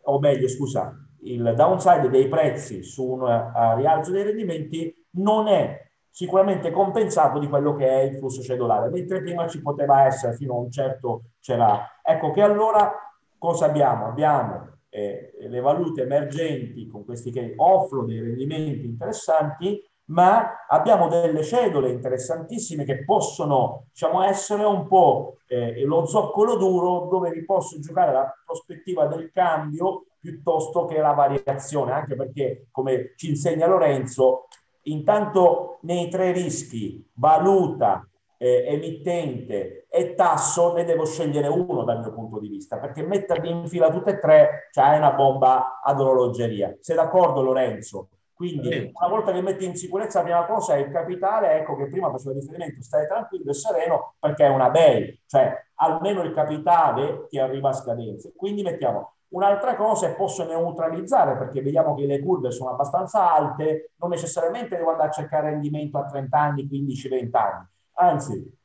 o meglio, scusa, il downside dei prezzi su un uh, rialzo dei rendimenti non è sicuramente compensato di quello che è il flusso cedolare, mentre prima ci poteva essere fino a un certo c'era. Ecco che allora cosa abbiamo? Abbiamo eh, le valute emergenti con questi che offrono dei rendimenti interessanti ma abbiamo delle cedole interessantissime che possono diciamo, essere un po' eh, lo zoccolo duro dove vi posso giocare la prospettiva del cambio piuttosto che la variazione, anche perché, come ci insegna Lorenzo, intanto nei tre rischi, valuta, eh, emittente e tasso, ne devo scegliere uno dal mio punto di vista, perché metterli in fila tutte e tre, cioè è una bomba ad orologeria. Sei d'accordo Lorenzo? Quindi una volta che metti in sicurezza la prima cosa è il capitale, ecco che prima facevo riferimento, stai tranquillo e sereno perché è una bail, cioè almeno il capitale ti arriva a scadenza. Quindi mettiamo un'altra cosa e posso neutralizzare perché vediamo che le curve sono abbastanza alte, non necessariamente devo andare a cercare rendimento a 30 anni, 15, 20 anni. Anzi,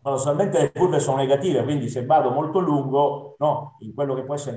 paradossalmente le curve sono negative, quindi se vado molto lungo, no, in quello che può essere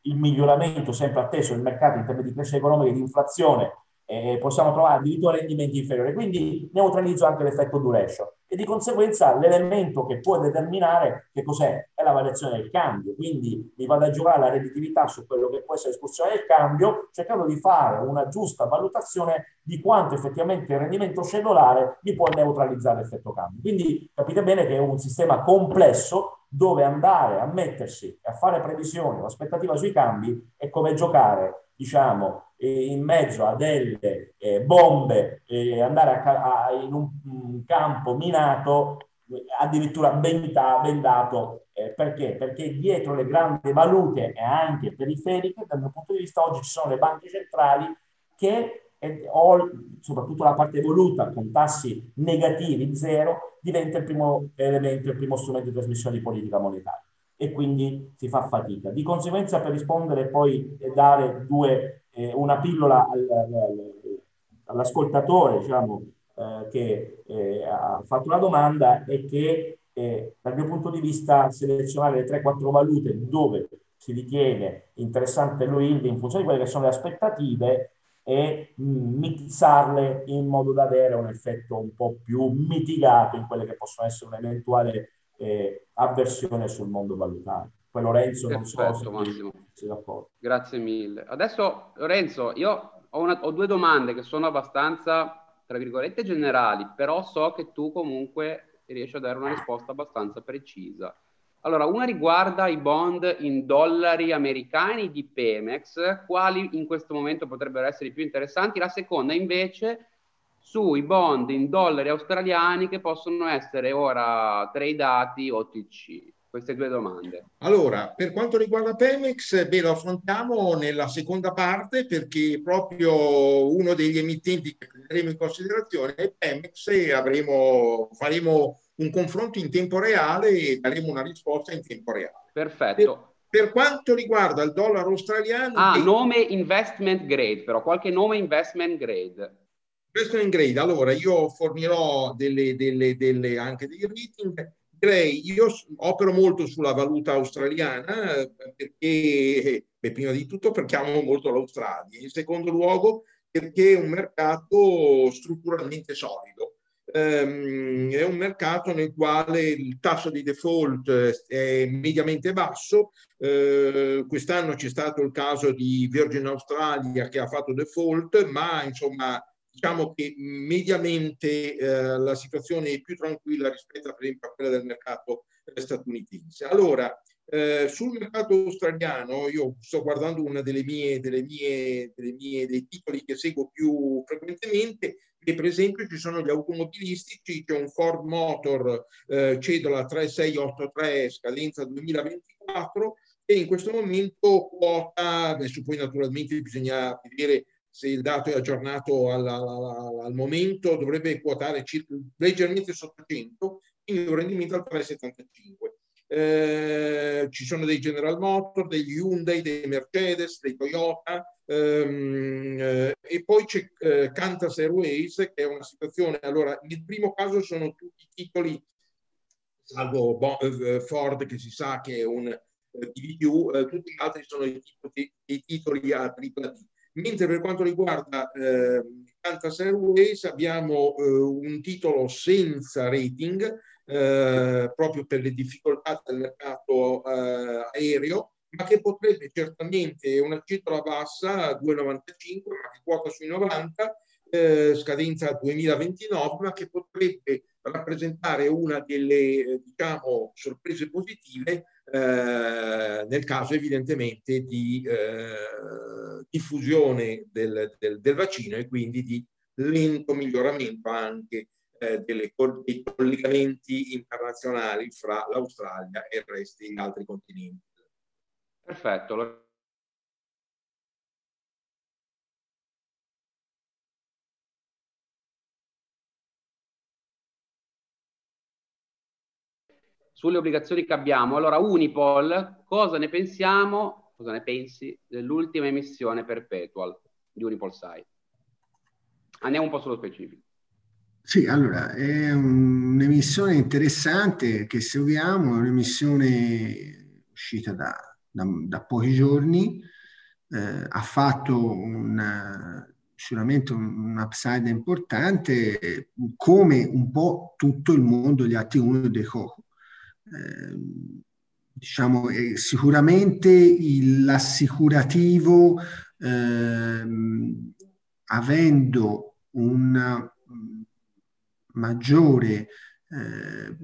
il miglioramento sempre atteso del mercato in termini di crescita economica e di inflazione, eh, possiamo trovare addirittura rendimenti inferiori. Quindi neutralizzo anche l'effetto duration. E di conseguenza l'elemento che può determinare che cos'è? È la variazione del cambio. Quindi mi vado a giocare la redditività su quello che può essere l'escursione del cambio, cercando di fare una giusta valutazione di quanto effettivamente il rendimento cellulare mi può neutralizzare l'effetto cambio. Quindi capite bene che è un sistema complesso dove andare a mettersi e a fare previsioni o aspettativa sui cambi è come giocare, diciamo, in mezzo a delle eh, bombe e andare a, a, in un, un, campo minato addirittura bendato. Eh, perché? Perché dietro le grandi valute e anche periferiche, dal mio punto di vista, oggi ci sono le banche centrali che, eh, o soprattutto la parte voluta con tassi negativi, zero, diventa il primo elemento, il primo strumento di trasmissione di politica monetaria e quindi si fa fatica. Di conseguenza, per rispondere poi e dare due, eh, una pillola al, al, all'ascoltatore diciamo, eh, che eh, ha fatto la domanda, è che eh, dal mio punto di vista selezionare le 3-4 valute dove si ritiene interessante lo yield in funzione di quelle che sono le aspettative e mm, mitizzarle in modo da avere un effetto un po' più mitigato in quelle che possono essere un'eventuale eh, avversione sul mondo valutario. Poi Lorenzo Perfetto, non so se Massimo. sei d'accordo. Grazie mille. Adesso Lorenzo, io ho, una, ho due domande che sono abbastanza, tra virgolette, generali, però so che tu comunque riesci a dare una risposta abbastanza precisa. Allora, una riguarda i bond in dollari americani di Pemex, quali in questo momento potrebbero essere i più interessanti. La seconda invece sui bond in dollari australiani che possono essere ora tradati OTC? Queste due domande. Allora, per quanto riguarda Pemex, beh, lo affrontiamo nella seconda parte perché proprio uno degli emittenti che prenderemo in considerazione è Pemex e avremo, faremo un confronto in tempo reale e daremo una risposta in tempo reale. Perfetto. Per, quanto riguarda il dollaro australiano... Ah, che... nome investment grade, però qualche nome investment grade. Investment grade, allora io fornirò delle, delle, delle, anche dei rating. Direi, io opero molto sulla valuta australiana eh, perché, beh, prima di tutto perché amo molto l'Australia, in secondo luogo perché è un mercato strutturalmente solido. Um, è un mercato nel quale il tasso di default è mediamente basso. Uh, quest'anno c'è stato il caso di Virgin Australia che ha fatto default, ma insomma diciamo che mediamente eh, la situazione è più tranquilla rispetto per esempio a quella del mercato eh, statunitense. Allora, eh, sul mercato australiano, io sto guardando uno delle mie, delle mie, delle mie, dei titoli che seguo più frequentemente, e per esempio ci sono gli automobilistici, c'è un Ford Motor eh, cedola 3683 scadenza 2024 e in questo momento quota, adesso poi naturalmente bisogna vedere se il dato è aggiornato al, al, al momento, dovrebbe quotare circa, leggermente sotto 100, quindi un rendimento al 3,75. Eh, ci sono dei General Motors, degli Hyundai, dei Mercedes, dei Toyota ehm, eh, e poi c'è eh, Qantas Airways che è una situazione, allora nel primo caso sono tutti titoli, salvo eh, Ford che si sa che è un DVQ, eh, tutti gli altri sono i titoli, i titoli a tripla D. Mentre per quanto riguarda eh, Qantas Airways abbiamo eh, un titolo senza rating eh, proprio per le difficoltà del mercato eh, aereo, ma che potrebbe certamente, una cifra bassa, 2,95, ma che quota sui 90, eh, scadenza 2029, ma che potrebbe rappresentare una delle diciamo, sorprese positive eh, nel caso evidentemente di eh, diffusione del, del, del, vaccino e quindi di lento miglioramento anche eh, delle, dei collegamenti internazionali fra l'Australia e il resto degli altri continenti. Perfetto, sulle obbligazioni che abbiamo. Allora, Unipol, cosa ne pensiamo? Cosa ne pensi dell'ultima emissione perpetual di Unipol Site? Andiamo un po' sullo specifico. Sì, allora, è un'emissione interessante che seguiamo, è un'emissione uscita da, da, da pochi giorni, eh, ha fatto un, sicuramente un, upside importante, come un po' tutto il mondo degli atti 1 e dei COCO. Eh, diciamo, sicuramente il, l'assicurativo, eh, avendo una maggiore eh,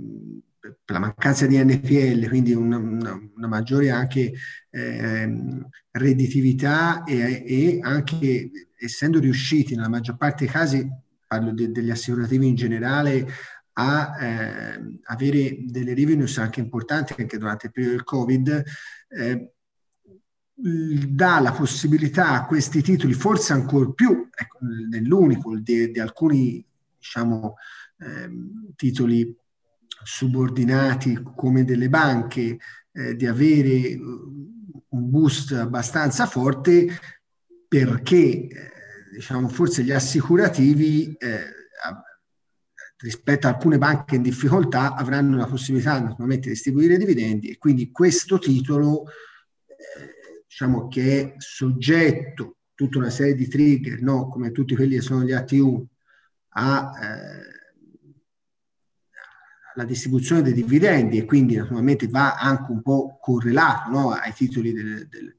la mancanza di NPL, quindi una, una, una maggiore anche eh, redditività e, e, anche essendo riusciti nella maggior parte dei casi, parlo de, degli assicurativi in generale, a eh, avere delle revenues anche importanti anche durante il periodo del Covid, eh, dà la possibilità a questi titoli, forse ancora più ecco, nell'unico di, di alcuni diciamo, eh, titoli subordinati come delle banche eh, di avere un boost abbastanza forte perché eh, diciamo forse gli assicurativi eh, rispetto a alcune banche in difficoltà avranno la possibilità naturalmente di distribuire dividendi e quindi questo titolo eh, diciamo che è soggetto tutta una serie di trigger no? come tutti quelli che sono gli AT1 a eh, la distribuzione dei dividendi e quindi naturalmente va anche un po' correlato no, ai titoli del, del,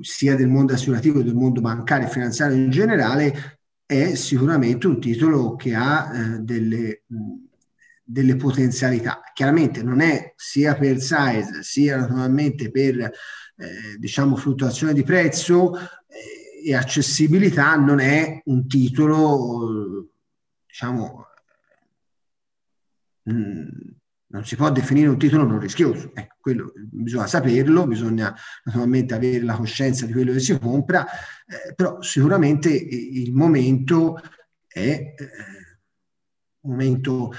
sia del mondo assicurativo che del mondo bancario e finanziario in generale, è sicuramente un titolo che ha eh, delle, delle, potenzialità. Chiaramente non è sia per size sia naturalmente per eh, diciamo fluttuazione di prezzo eh, e accessibilità, non è un titolo diciamo Mm, non si può definire un titolo non rischioso. Ecco, quello bisogna saperlo, bisogna naturalmente avere la coscienza di quello che si compra, eh, però sicuramente il momento è eh, momento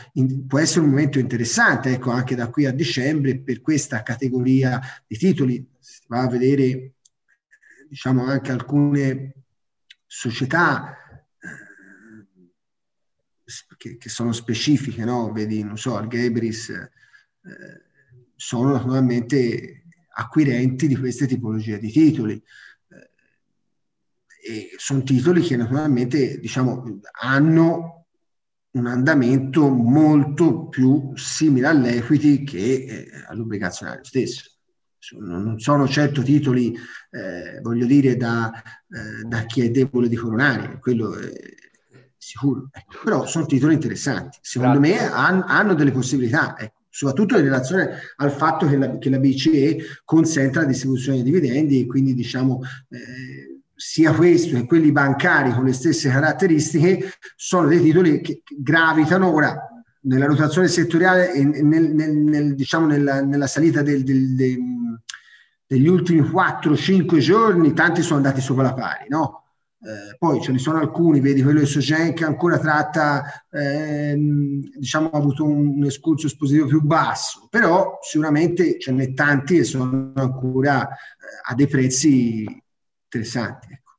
può essere un momento interessante, ecco, anche da qui a dicembre per questa categoria di titoli. Si va a vedere diciamo anche alcune società che, che sono specifiche, no? Vedi, non so, il Gebris, eh, sono naturalmente acquirenti di queste tipologie di titoli. Eh, sono titoli che naturalmente, diciamo, hanno un andamento molto più simile all'equity che eh, all'obbligazionario stesso. Non sono certo titoli, eh, voglio dire, da, eh, da, chi è debole di coronarie, quello è, sicuro. Ecco. Però sono titoli interessanti. Secondo Grazie. me han, hanno delle possibilità, ecco. soprattutto in relazione al fatto che la, che la, BCE consenta la distribuzione di dividendi e quindi diciamo eh, sia questo che quelli bancari con le stesse caratteristiche sono dei titoli che gravitano ora nella rotazione settoriale e nel, nel, nel, diciamo nella, nella, salita del, del, del, degli ultimi 4-5 giorni, tanti sono andati sopra la pari, no? Eh, poi ce ne sono alcuni, vedi quello di Sogen che ancora tratta, ehm, diciamo, ha avuto un, un escurso espositivo più basso, però sicuramente ce n'è tanti che sono ancora eh, a dei prezzi interessanti. Ecco.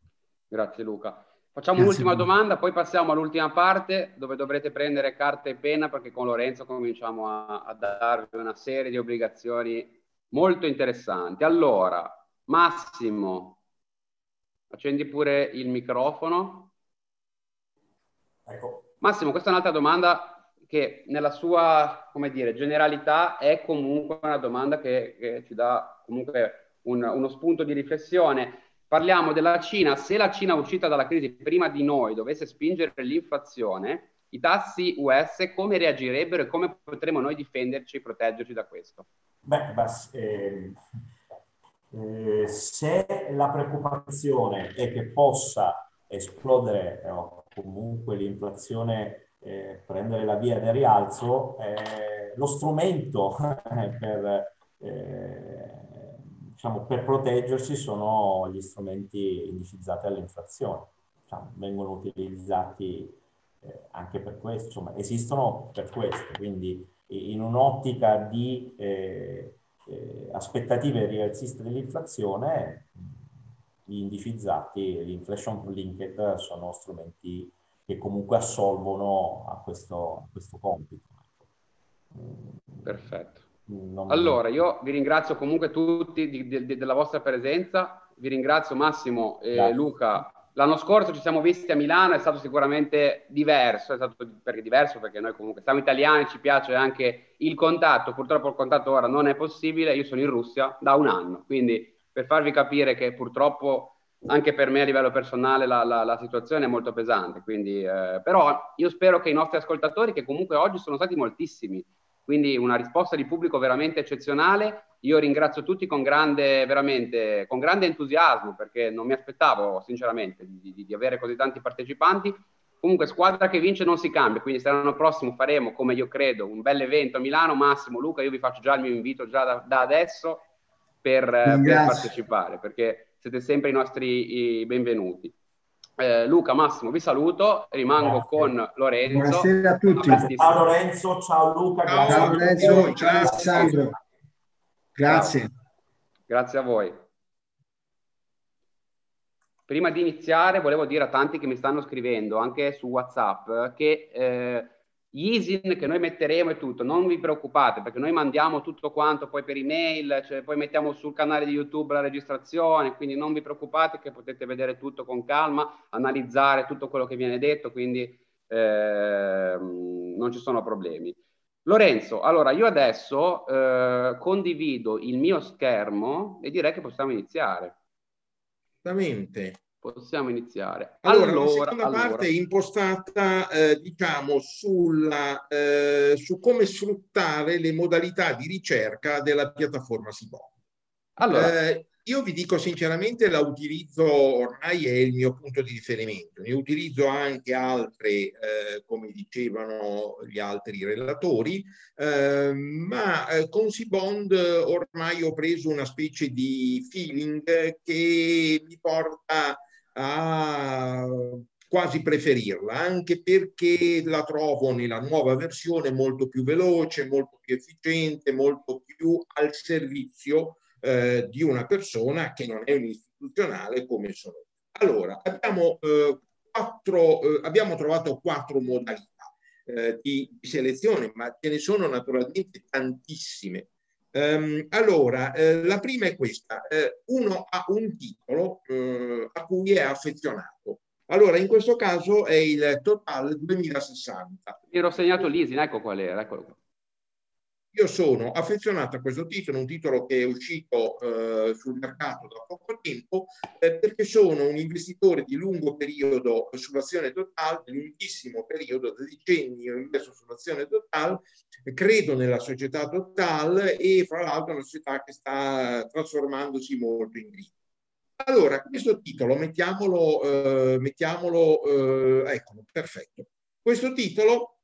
Grazie Luca. Facciamo Grazie un'ultima domanda, poi passiamo all'ultima parte dove dovrete prendere carta e penna perché con Lorenzo cominciamo a, a darvi una serie di obbligazioni molto interessanti. Allora, Massimo, Accendi pure il microfono. Ecco. Massimo, questa è un'altra domanda che nella sua, come dire, generalità è comunque una domanda che, che ci dà comunque un, uno spunto di riflessione. Parliamo della Cina. Se la Cina uscita dalla crisi prima di noi dovesse spingere l'inflazione, i tassi US come reagirebbero e come potremo noi difenderci e proteggerci da questo? Beh, bas, eh, eh, se la preoccupazione è che possa esplodere eh, o comunque l'inflazione eh, prendere la via del rialzo, lo strumento per, diciamo, per, proteggersi sono gli strumenti indicizzati all'inflazione. Diciamo, vengono utilizzati anche per questo, insomma, esistono per questo, quindi in un'ottica di eh, aspettative rialziste dell'inflazione, gli indicizzati, l'inflation linked sono strumenti che comunque assolvono a questo, a questo compito. Perfetto. Non... Allora, io vi ringrazio comunque tutti di, di, di, della vostra presenza, vi ringrazio Massimo e Grazie. Luca L'anno scorso ci siamo visti a Milano, è stato sicuramente diverso, è stato perché diverso perché noi comunque siamo italiani, ci piace anche il contatto, purtroppo il contatto ora non è possibile, io sono in Russia da un anno, quindi per farvi capire che purtroppo anche per me a livello personale la, la, la situazione è molto pesante, quindi, eh, però io spero che i nostri ascoltatori, che comunque oggi sono stati moltissimi, quindi una risposta di pubblico veramente eccezionale. Io ringrazio tutti con grande, veramente, con grande entusiasmo perché non mi aspettavo sinceramente di, di, di, avere così tanti partecipanti. Comunque squadra che vince non si cambia, quindi se l'anno prossimo faremo, come io credo, un bel evento a Milano. Massimo, Luca, io vi faccio già il mio invito già da, da adesso per, per partecipare perché siete sempre i nostri i benvenuti. Eh, Luca, Massimo, vi saluto, rimango grazie. con Lorenzo. Buonasera a tutti. Ciao Lorenzo, ciao Luca. Ciao, ciao Lorenzo, ciao Alessandro. Grazie. Ciao. Grazie a voi. Prima di iniziare volevo dire a tanti che mi stanno scrivendo anche su WhatsApp che eh, gli ISIN che noi metteremo e tutto, non vi preoccupate perché noi mandiamo tutto quanto poi per email, cioè poi mettiamo sul canale di YouTube la registrazione, quindi non vi preoccupate che potete vedere tutto con calma, analizzare tutto quello che viene detto, quindi eh, non ci sono problemi. Lorenzo, allora io adesso eh, condivido il mio schermo e direi che possiamo iniziare. Esattamente. Possiamo iniziare. Allora, allora la seconda allora. parte è impostata, eh, diciamo, sulla, eh, su come sfruttare le modalità di ricerca della piattaforma Sibon. Allora. Eh, io vi dico sinceramente, la utilizzo ormai è il mio punto di riferimento. Ne utilizzo anche altre, eh, come dicevano gli altri relatori, eh, ma eh, con Sibond ormai ho preso una specie di feeling che mi porta a quasi preferirla, anche perché la trovo nella nuova versione molto più veloce, molto più efficiente, molto più al servizio eh, di una persona che non è un istituzionale come sono. Allora, abbiamo, eh, quattro, eh, abbiamo trovato quattro modalità eh, di, di, selezione, ma ce ne sono naturalmente tantissime. Um, allora, eh, la prima è questa. Eh, uno ha un titolo eh, a cui è affezionato. Allora, in questo caso è il Total 2060. Mi ero segnato l'Isin, ecco qual era, eccolo qua. Io sono affezionato a questo titolo, un titolo che è uscito eh, sul mercato da poco tempo, eh, perché sono un investitore di lungo periodo sull'azione Total, di lunghissimo periodo, da decenni ho investo sull'azione Total, credo nella società Total e fra l'altro è una società che sta trasformandosi molto in green. Allora, questo titolo, mettiamolo, eh, mettiamolo eh, eccolo, perfetto. Questo titolo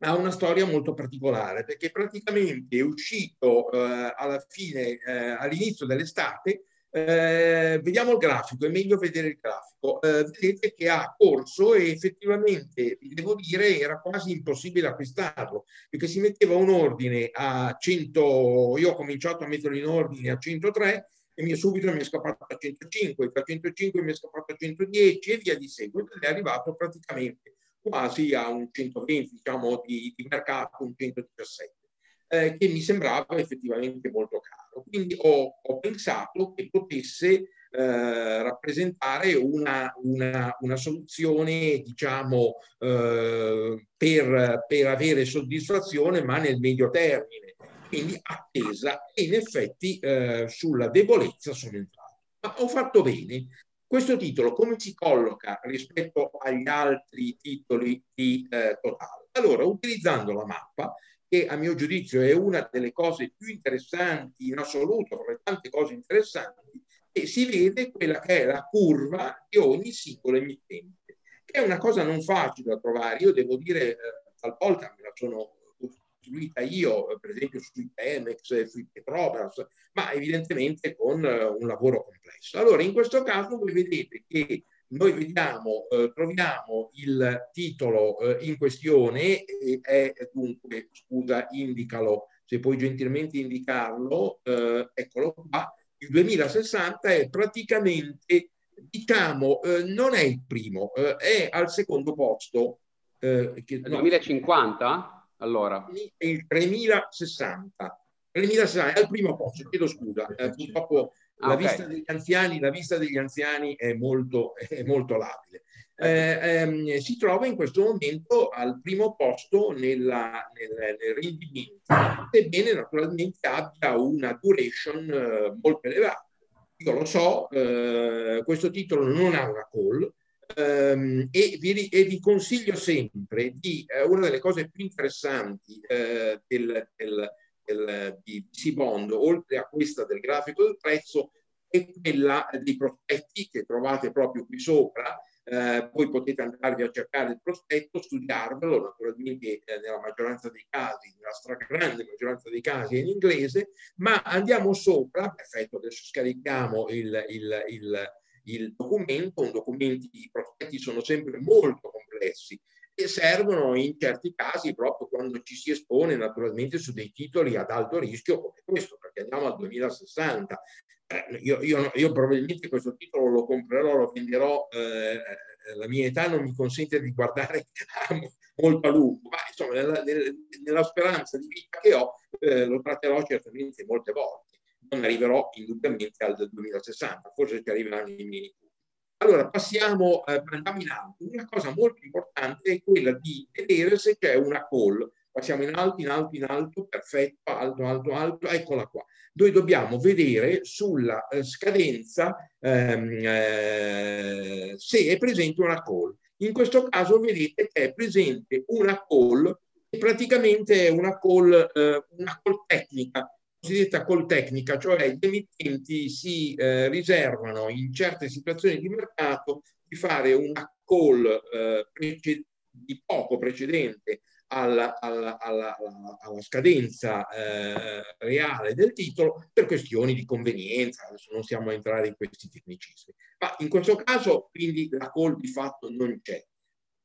ha una storia molto particolare perché praticamente è uscito eh, alla fine, eh, all'inizio dell'estate, eh, vediamo il grafico, è meglio vedere il grafico. Eh, vedete che ha corso e effettivamente, devo dire, era quasi impossibile acquistarlo, perché si metteva un ordine a 100, io ho cominciato a metterlo in ordine a 103 e mi, subito mi è scappato a 105, da 105 mi è scappato a 110 e via di seguito ed è arrivato praticamente quasi a un 120 diciamo, di, di mercato, un 117, eh, che mi sembrava effettivamente molto caro. Quindi ho, ho pensato che potesse eh, rappresentare una, una, una, soluzione, diciamo, eh, per, per avere soddisfazione, ma nel medio termine. Quindi attesa e in effetti eh, sulla debolezza sono entrato. Ma ho fatto bene questo titolo come si colloca rispetto agli altri titoli di eh, Total? Allora, utilizzando la mappa, che a mio giudizio è una delle cose più interessanti in assoluto, tra le tante cose interessanti, e si vede quella che è la curva di ogni singolo emittente, che è una cosa non facile da trovare. Io devo dire, eh, talvolta me la sono costruita io, per esempio sui Pemex, sui Petrobras, ma evidentemente con eh, un lavoro complesso. Allora, in questo caso voi vedete che noi vediamo, eh, troviamo il titolo eh, in questione e è dunque, scusa, indicalo, se puoi gentilmente indicarlo, eh, eccolo qua, il 2060 è praticamente, diciamo, eh, non è il primo, eh, è al secondo posto. Che, no, 2050? Allora. Il 3060. 3060 è al primo posto, chiedo scusa, eh, purtroppo La, okay. vista degli anziani, la vista degli anziani è molto, è molto labile. Eh, ehm, si trova in questo momento al primo posto nella, nel, nel rendimento, sebbene naturalmente abbia una duration eh, molto elevata. Io lo so, eh, questo titolo non ha una call, ehm, e, vi, e, vi, consiglio sempre di eh, una delle cose più interessanti eh, del, del, del, di Sibond, oltre a questa del grafico del prezzo, è quella dei prospetti che trovate proprio qui sopra. Eh, poi potete andarvi a cercare il prospetto, studiarvelo, naturalmente eh, nella maggioranza dei casi, nella stragrande maggioranza dei casi è in inglese, ma andiamo sopra, perfetto, adesso scarichiamo il, il, il il documento, un documento, i prospetti sono sempre molto complessi e servono in certi casi proprio quando ci si espone naturalmente su dei titoli ad alto rischio come questo, perché andiamo al 2060. Eh, io, io, io, probabilmente questo titolo lo comprerò, lo venderò, eh, la mia età non mi consente di guardare molto a lungo, ma insomma nella, nella speranza di vita che ho eh, lo tratterò certamente molte volte non arriverò indubbiamente al 2060, forse ci arriveranno i nipoti. Allora passiamo, eh, andiamo in alto. Una cosa molto importante è quella di vedere se c'è una call. Passiamo in alto, in alto, in alto, perfetto, alto, alto, alto, eccola qua. Noi dobbiamo vedere sulla eh, scadenza ehm, eh, se è presente una call. In questo caso vedete che è presente una call praticamente è una call, eh, una call tecnica, cosiddetta call tecnica, cioè gli emittenti si eh, riservano in certe situazioni di mercato di fare una call eh, di poco precedente alla, alla, alla, alla scadenza eh, reale del titolo per questioni di convenienza, adesso non stiamo a entrare in questi tecnicismi. Ma in questo caso quindi la call di fatto non c'è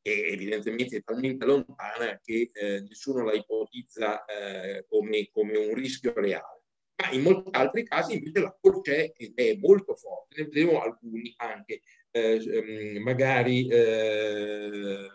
e evidentemente è talmente lontana che eh, nessuno la ipotizza eh, come, come, un rischio reale. Ma in molti altri casi invece la call c'è ed è molto forte. Ne vedremo alcuni anche, eh, ehm, magari eh,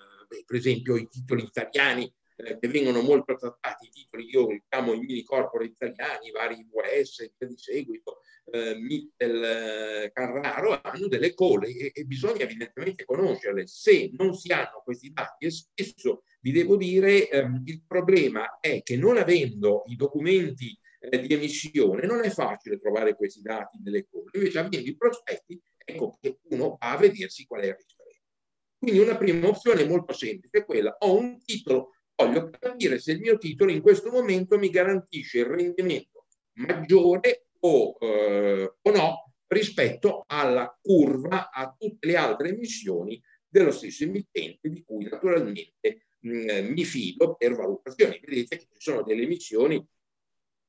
per esempio i titoli italiani eh, che vengono molto trattati, i titoli io chiamo i mini corporate italiani, vari US e via di seguito, eh, Mittel, eh, Carraro, hanno delle cole e, e, bisogna evidentemente conoscerle. Se non si hanno questi dati, e spesso vi devo dire, ehm, il problema è che non avendo i documenti eh, di emissione non è facile trovare questi dati nelle cole, invece avendo i prospetti, ecco che uno va a vedersi qual è il rischio. Quindi una prima opzione molto semplice è quella, ho un titolo, voglio capire se il mio titolo in questo momento mi garantisce il rendimento maggiore o, eh, o no rispetto alla curva a tutte le altre emissioni dello stesso emittente di cui naturalmente mh, mi fido per valutazioni. Vedete che ci sono delle emissioni,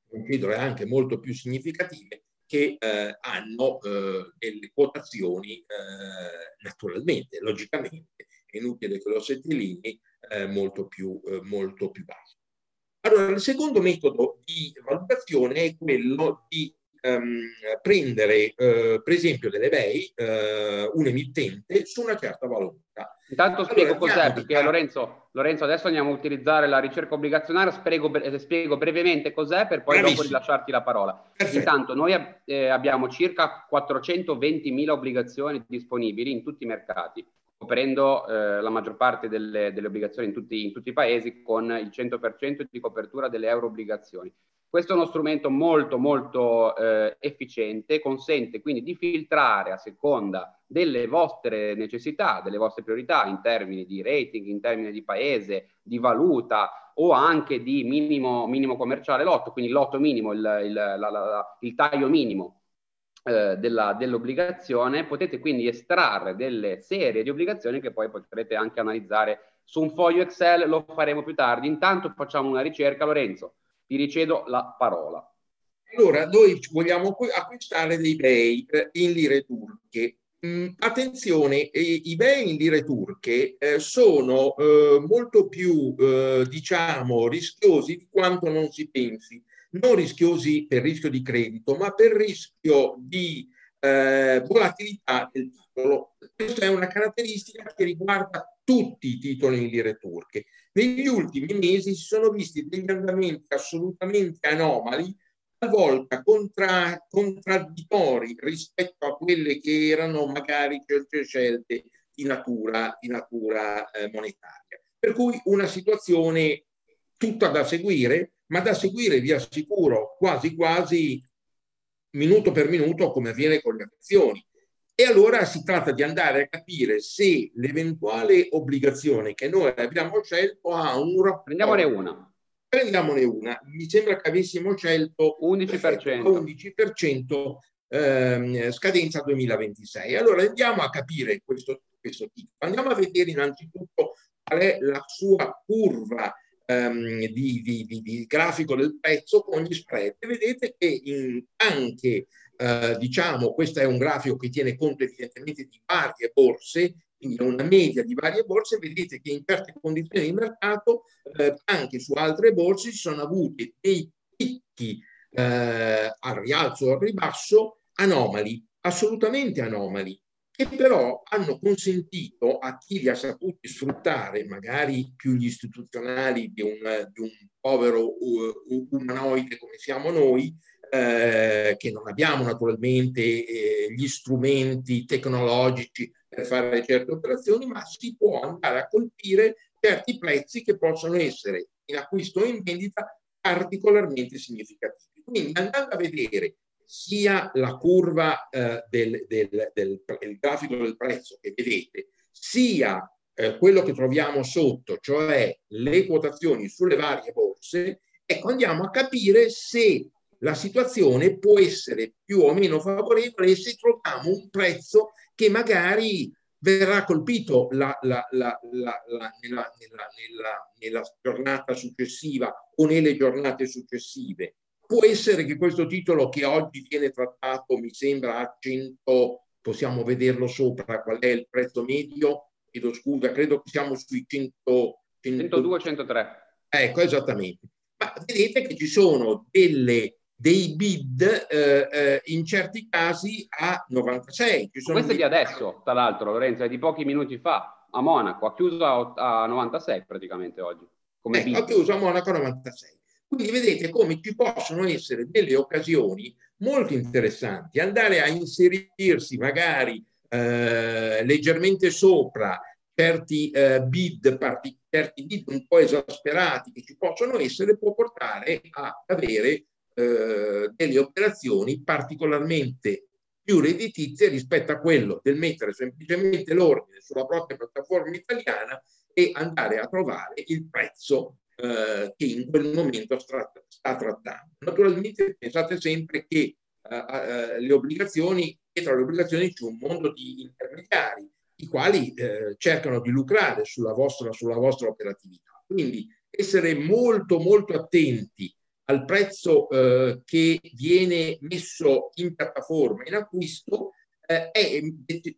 considero anche molto più significative, che eh, hanno eh, delle quotazioni eh, naturalmente, logicamente, è inutile che lo settilini, eh, molto, più, eh, molto più basse. Allora, il secondo metodo di valutazione è quello di ehm, prendere, eh, per esempio, delle BEI, eh, un emittente, su una certa valuta. Intanto spiego allora, cos'è, perché a... Lorenzo, Lorenzo, adesso andiamo a utilizzare la ricerca obbligazionaria, spiego, spiego brevemente cos'è per poi Bravissimo. dopo rilasciarti la parola. Perfetto. Intanto noi eh, abbiamo circa 420.000 obbligazioni disponibili in tutti i mercati coprendo eh, la maggior parte delle, delle obbligazioni in tutti, in tutti, i paesi con il 100% di copertura delle euro obbligazioni. Questo è uno strumento molto molto eh, efficiente, consente quindi di filtrare a seconda delle vostre necessità, delle vostre priorità in termini di rating, in termini di paese, di valuta o anche di minimo, minimo commerciale lotto, quindi lotto minimo, il, il, la, la, il taglio minimo eh, della, dell'obbligazione, potete quindi estrarre delle serie di obbligazioni che poi potrete anche analizzare su un foglio Excel, lo faremo più tardi. Intanto facciamo una ricerca, Lorenzo ti ricedo la parola. Allora, noi vogliamo acquistare dei bei eh, in lire turche. Mm, attenzione, i bei in lire turche eh, sono molto più, diciamo, rischiosi di quanto non si pensi. Non rischiosi per rischio di credito, ma per rischio di eh, volatilità del titolo. Questa è una caratteristica che riguarda tutti i titoli in lire turche. Negli ultimi mesi si sono visti degli andamenti assolutamente anomali talvolta contra, contraddittori rispetto a quelle che erano magari certe scelte di natura, di natura eh, monetaria. Per cui una situazione tutta da seguire, ma da seguire, vi assicuro, quasi quasi minuto per minuto come avviene con le azioni. E allora si tratta di andare a capire se l'eventuale obbligazione che noi abbiamo scelto ha un rapporto. Prendiamone una. Prendiamone una. Mi sembra che avessimo scelto 11%, 11% ehm, scadenza 2026. Allora andiamo a capire questo, questo tipo. Andiamo a vedere innanzitutto qual è la sua curva ehm, di, di, di, di, grafico del prezzo con gli spread. Vedete che in, anche, eh, diciamo, questo è un grafico che tiene conto evidentemente di varie borse, quindi una media di varie borse, vedete che in certe condizioni di mercato, eh, anche su altre borse, si sono avuti dei picchi eh, al rialzo o al ribasso anomali, assolutamente anomali che però hanno consentito a chi li ha saputi sfruttare, magari più gli istituzionali di un, di un povero uh, umanoide come siamo noi, eh, che non abbiamo naturalmente eh, gli strumenti tecnologici per fare certe operazioni, ma si può andare a colpire certi prezzi che possono essere in acquisto o in vendita particolarmente significativi. Quindi andando a vedere sia la curva eh, del, del, del, del, grafico del prezzo che vedete, sia eh, quello che troviamo sotto, cioè le quotazioni sulle varie borse, ecco andiamo a capire se la situazione può essere più o meno favorevole e se troviamo un prezzo che magari verrà colpito la, la, la, nella, nella, nella, nella giornata successiva o nelle giornate successive Può essere che questo titolo che oggi viene trattato mi sembra a 100, possiamo vederlo sopra, qual è il prezzo medio? Chiedo scusa, credo che siamo sui 100, 102-103. Ecco, esattamente. Ma vedete che ci sono delle, dei bid eh, eh, in certi casi a 96. Ci sono Questo è di adesso, tra l'altro, Lorenzo, è di pochi minuti fa, a Monaco, ha chiuso a, a 96 praticamente oggi. Come ecco, ha chiuso a Monaco a 96. Quindi vedete come ci possono essere delle occasioni molto interessanti, andare a inserirsi magari eh, leggermente sopra certi eh, bid, parti, certi bid un po' esasperati che ci possono essere, può portare a avere eh, delle operazioni particolarmente più redditizie rispetto a quello del mettere semplicemente l'ordine sulla propria piattaforma italiana e andare a trovare il prezzo eh, che in quel momento sta, sta, trattando. Naturalmente pensate sempre che eh, eh, le obbligazioni, dietro alle obbligazioni c'è un mondo di intermediari, i quali eh, cercano di lucrare sulla vostra, sulla vostra operatività. Quindi essere molto molto attenti al prezzo eh, che viene messo in piattaforma in acquisto eh, è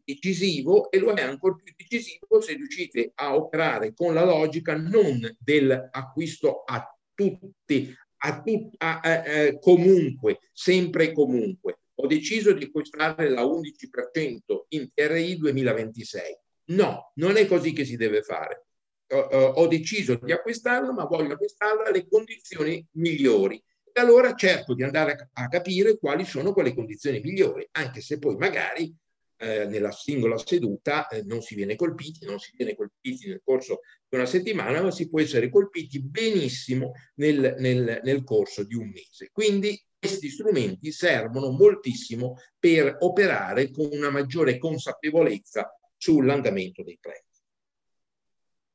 decisivo e lo è ancora più decisivo se riuscite a operare con la logica non dell'acquisto a tutti, a tut, a, a, a, comunque, sempre e comunque. Ho deciso di acquistare la 11% in TRI 2026. No, non è così che si deve fare. Ho, ho deciso di acquistarlo, ma voglio acquistarlo alle condizioni migliori e allora cerco di andare a, capire quali sono quelle condizioni migliori, anche se poi magari eh, nella singola seduta eh, non si viene colpiti, non si viene colpiti nel corso di una settimana, ma si può essere colpiti benissimo nel, nel, nel corso di un mese. Quindi questi strumenti servono moltissimo per operare con una maggiore consapevolezza sull'andamento dei prezzi.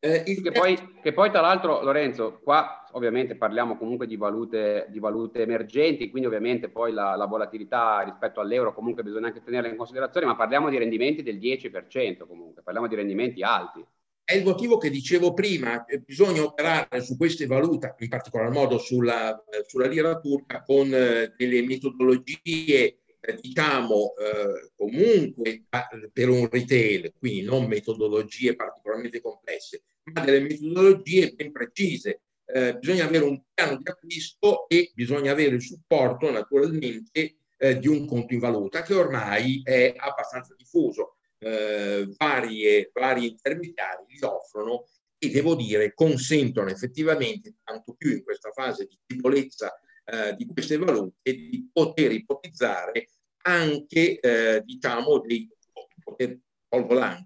Eh, che, poi, che, poi, tra l'altro, Lorenzo, qua ovviamente parliamo comunque di valute, di valute emergenti, quindi ovviamente poi la, la, volatilità rispetto all'euro comunque bisogna anche tenerla in considerazione, ma parliamo di rendimenti del 10% comunque, parliamo di rendimenti alti. È il motivo che dicevo prima, bisogna operare su queste valute, in particolar modo sulla, sulla lira turca, con eh, delle metodologie diciamo eh, comunque per un retail, quindi non metodologie particolarmente complesse, ma delle metodologie ben precise. Eh, bisogna avere un piano di acquisto e bisogna avere il supporto naturalmente eh, di un conto in valuta che ormai è abbastanza diffuso. Eh, varie, vari intermediari li offrono e devo dire consentono effettivamente, tanto più in questa fase di debolezza eh, di queste valute di poter ipotizzare anche, eh, diciamo, dei, poter,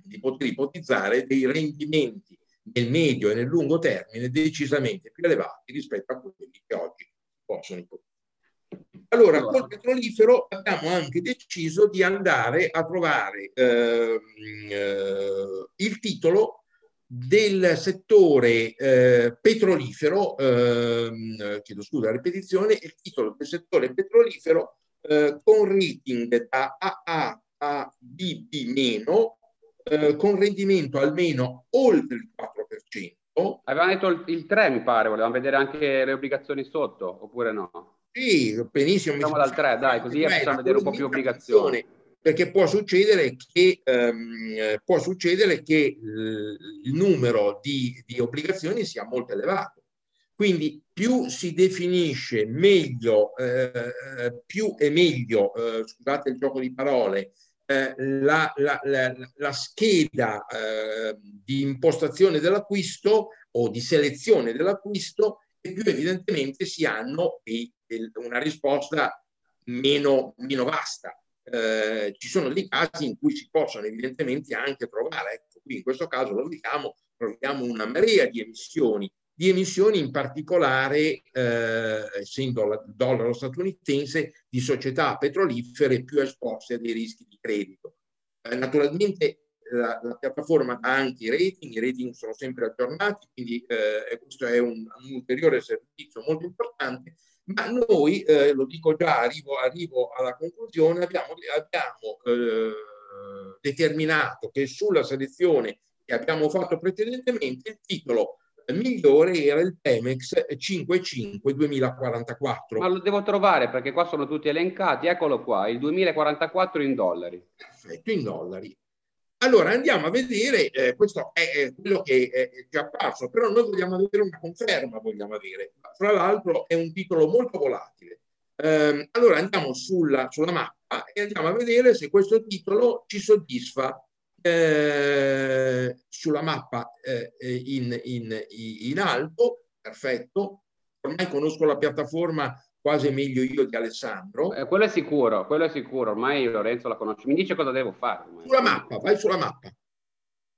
di poter ipotizzare dei rendimenti nel medio e nel lungo termine decisamente più elevati rispetto a quelli che oggi possono ipotizzare. Allora, col petrolifero abbiamo anche deciso di andare a trovare eh, eh, il titolo del settore eh, petrolifero, ehm, chiedo scusa la ripetizione, il titolo del settore petrolifero eh, con rating da AA a BB meno, eh, con rendimento almeno oltre il 4%. Avevamo detto il, il 3 mi pare, volevamo vedere anche le obbligazioni sotto, oppure no? Sì, benissimo. Siamo dal 3, dai, così facciamo vedere un po' più obbligazioni perché può succedere che, ehm, può succedere che eh, il numero di, di, obbligazioni sia molto elevato. Quindi più si definisce meglio, eh, eh più e meglio, eh, scusate il gioco di parole, eh, la, la, la, la, scheda eh, di impostazione dell'acquisto o di selezione dell'acquisto, e più evidentemente si hanno una risposta meno, meno vasta. Eh, ci sono dei casi in cui si possono evidentemente anche trovare, ecco, qui in questo caso lo diciamo, troviamo una marea di emissioni, di emissioni in particolare, eh, essendo il dollaro statunitense, di società petrolifere più esposte a dei rischi di credito. Eh, naturalmente la, la, piattaforma dà anche i rating, i rating sono sempre aggiornati, quindi eh, questo è un, un ulteriore servizio molto importante ma noi, eh, lo dico già, arrivo, arrivo, alla conclusione, abbiamo, abbiamo eh, determinato che sulla selezione che abbiamo fatto precedentemente il titolo migliore era il Pemex 55 2044. Ma lo devo trovare perché qua sono tutti elencati, eccolo qua, il 2044 in dollari. Perfetto, in dollari. Allora andiamo a vedere, eh, questo è quello che è già apparso, però noi vogliamo avere una conferma, vogliamo avere. Fra l'altro è un titolo molto volatile. Eh, allora andiamo sulla, sulla, mappa e andiamo a vedere se questo titolo ci soddisfa eh, sulla mappa eh, in, in, in alto, perfetto. Ormai conosco la piattaforma quasi meglio io di Alessandro. Eh, quello è sicuro, quello è sicuro, ormai Lorenzo la conosce. Mi dice cosa devo fare. Ormai. Sulla mappa, vai sulla mappa.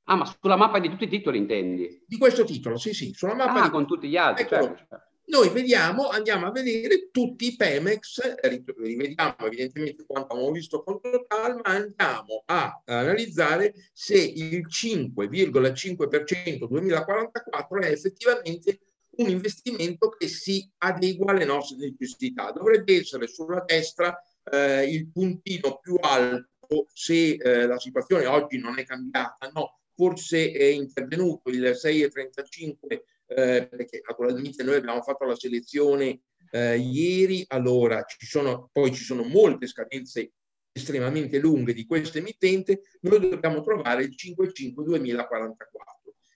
Ah, ma sulla mappa di tutti i titoli intendi? Di questo titolo, sì, sì, sulla mappa. Ah, di... con tutti gli altri, certo, certo. Noi vediamo, andiamo a vedere tutti i Pemex, rivediamo evidentemente quanto abbiamo visto con Total, ma andiamo a analizzare se il 5,5% 2044 è effettivamente un investimento che si adegua alle nostre necessità. Dovrebbe essere sulla destra eh, il puntino più alto se eh, la situazione oggi non è cambiata, no, forse è intervenuto il 6,35 eh, perché naturalmente noi abbiamo fatto la selezione eh, ieri, allora ci sono, poi ci sono molte scadenze estremamente lunghe di questo emittente, noi dobbiamo trovare il 5,5 2044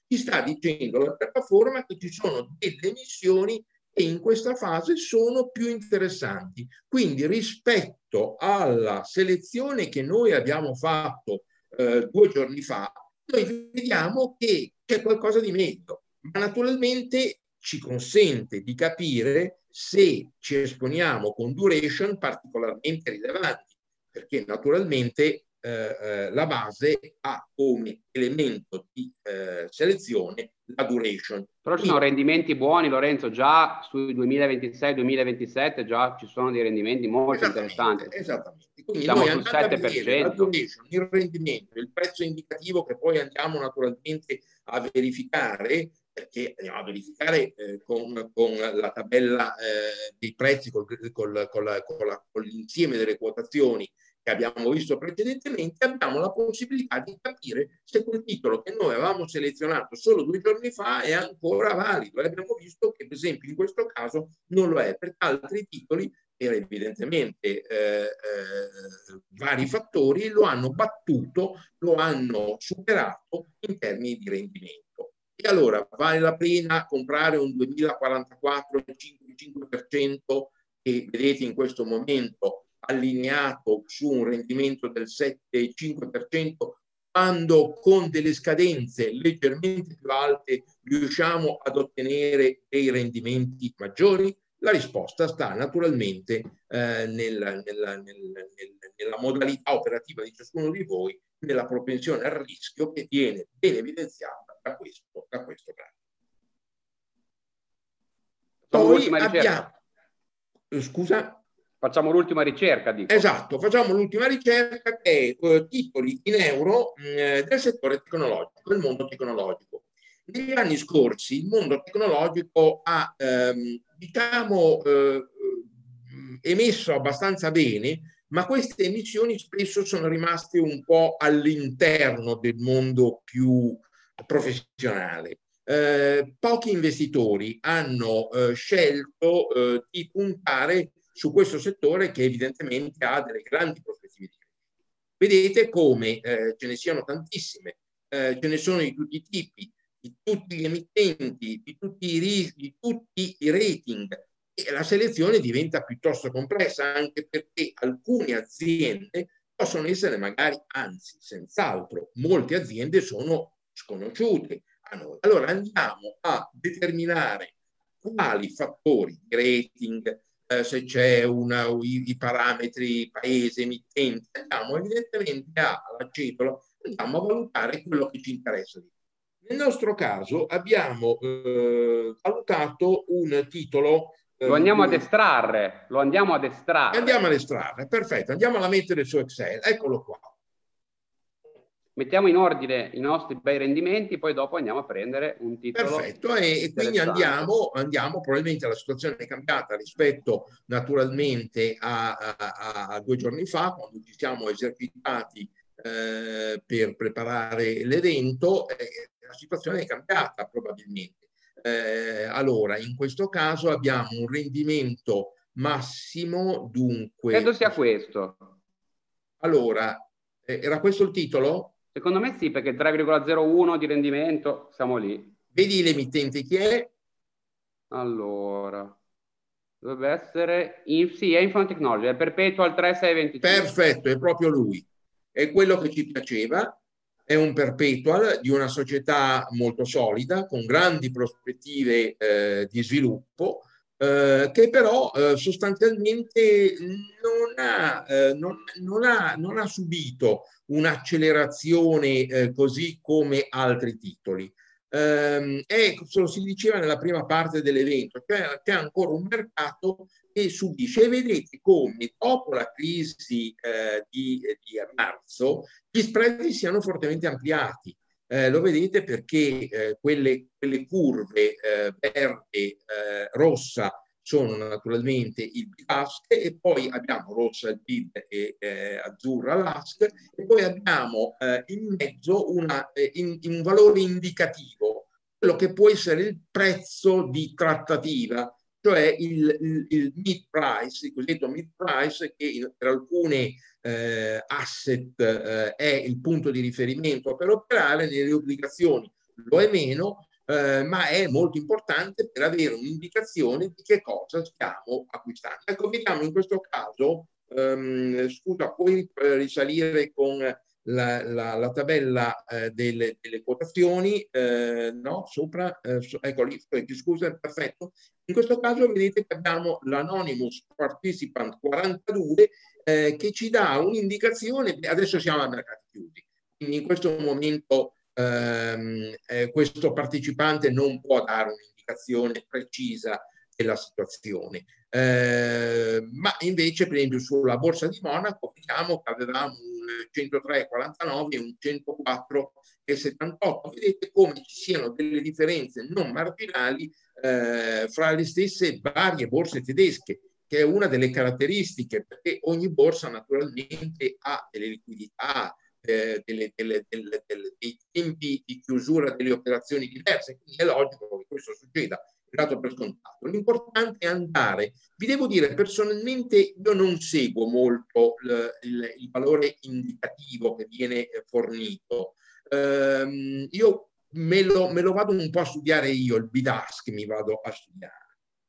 ci sta dicendo la piattaforma che ci sono delle emissioni che in questa fase sono più interessanti. Quindi rispetto alla selezione che noi abbiamo fatto eh, due giorni fa, noi vediamo che c'è qualcosa di meglio, ma naturalmente ci consente di capire se ci esponiamo con duration particolarmente rilevanti, perché naturalmente eh, eh, la base ha come elemento di eh, selezione la duration. Però ci sono rendimenti buoni, Lorenzo, già sui 2026-2027 già ci sono dei rendimenti molto interessanti. Esattamente. Quindi Siamo sul 7%. La duration, il rendimento, il prezzo indicativo che poi andiamo naturalmente a verificare perché andiamo a verificare eh, con, con, la tabella eh, dei prezzi, col, col, col, con l'insieme delle quotazioni che abbiamo visto precedentemente, abbiamo la possibilità di capire se quel titolo che noi avevamo selezionato solo due giorni fa è ancora valido. E abbiamo visto che, per esempio, in questo caso non lo è. Per altri titoli, per evidentemente eh, eh, vari fattori, lo hanno battuto, lo hanno superato in termini di rendimento. E allora vale la pena comprare un 2044 5% che vedete in questo momento allineato su un rendimento del 7,5% quando con delle scadenze leggermente più alte riusciamo ad ottenere dei rendimenti maggiori? La risposta sta naturalmente eh, nel, nella, nel, nella modalità operativa di ciascuno di voi, nella propensione al rischio che viene ben evidenziata da questo, da questo grafico. Poi abbiamo... Scusa? Facciamo l'ultima ricerca. Dico. Esatto, facciamo l'ultima ricerca che è eh, titoli in euro mm, del settore tecnologico, del mondo tecnologico. Negli anni scorsi il mondo tecnologico ha, ehm, diciamo, eh, emesso abbastanza bene, ma queste emissioni spesso sono rimaste un po' all'interno del mondo più professionale. Eh, pochi investitori hanno eh, scelto eh, di puntare su questo settore che evidentemente ha delle grandi prospettive di crescita. Vedete come eh, ce ne siano tantissime, eh, ce ne sono di tutti i tipi, di tutti gli emittenti, di tutti i, rischi, di tutti i rating e la selezione diventa piuttosto complessa anche perché alcune aziende possono essere magari, anzi, senz'altro, molte aziende sono sconosciute a noi. Allora andiamo a determinare quali fattori di rating, eh, se c'è una, i, i, parametri paese, emittente, andiamo evidentemente alla andiamo a valutare quello che ci interessa di nel nostro caso abbiamo eh, valutato un titolo. Eh, lo andiamo ad estrarre, lo andiamo ad estrarre. Andiamo ad estrarre, perfetto, andiamo a mettere su Excel, eccolo qua. Mettiamo in ordine i nostri bei rendimenti, poi dopo andiamo a prendere un titolo. Perfetto, e, quindi andiamo, andiamo, probabilmente la situazione è cambiata rispetto naturalmente a, a, a due giorni fa, quando ci siamo esercitati eh, per preparare l'evento, eh, la situazione è cambiata probabilmente. Eh, allora, in questo caso abbiamo un rendimento massimo, dunque... Credo sia questo. Allora, eh, era questo il titolo? Secondo me sì, perché 3,01 di rendimento, siamo lì. Vedi l'emittente chi è? Allora, dovrebbe essere... In, sì, è Info Technology, è Perpetual 3625. Perfetto, è proprio lui. È quello che ci piaceva è un perpetual di una società molto solida, con grandi prospettive eh, di sviluppo, eh, che però eh, sostanzialmente non ha, eh, non, non, ha, non ha, subito un'accelerazione eh, così come altri titoli. Eh, e lo si diceva nella prima parte dell'evento, cioè c'è ancora un mercato che subisce. E vedete come dopo la crisi eh, di, di, marzo gli spread siano fortemente ampliati. Eh, lo vedete perché eh, quelle, quelle, curve verde, rossa sono naturalmente il BIASC e poi abbiamo rossa il BID e eh, azzurra l'ASC e poi abbiamo in mezzo una, in, in un valore indicativo, quello che può essere il prezzo di trattativa cioè il, il, il mid price, il cosiddetto mid price, che in, per alcune eh, asset eh, è il punto di riferimento per operare, nelle obbligazioni lo è meno, eh, ma è molto importante per avere un'indicazione di che cosa stiamo acquistando. Ecco, vediamo in questo caso, ehm, scusa, puoi eh, risalire con la, la, la tabella eh, delle, delle, quotazioni, eh, no, sopra, eh, so, ecco lì, scusa, perfetto. In questo caso vedete che abbiamo l'Anonymous Participant 42 eh, che ci dà un'indicazione, adesso siamo a mercati chiusi, quindi in questo momento ehm, eh, questo partecipante non può dare un'indicazione precisa della situazione. Eh, ma invece, per esempio, sulla borsa di Monaco vediamo che avevamo un 103,49 e un 104,78. Vedete come ci siano delle differenze non marginali eh, fra le stesse varie borse tedesche, che è una delle caratteristiche, perché ogni borsa naturalmente ha delle liquidità, eh, delle, delle, delle, dei tempi di chiusura delle operazioni diverse, quindi è logico che questo succeda dato per scontato. L'importante è andare. Vi devo dire, personalmente io non seguo molto il, il, il valore indicativo che viene fornito. Um, io me lo, me lo, vado un po' a studiare io, il BIDASC mi vado a studiare.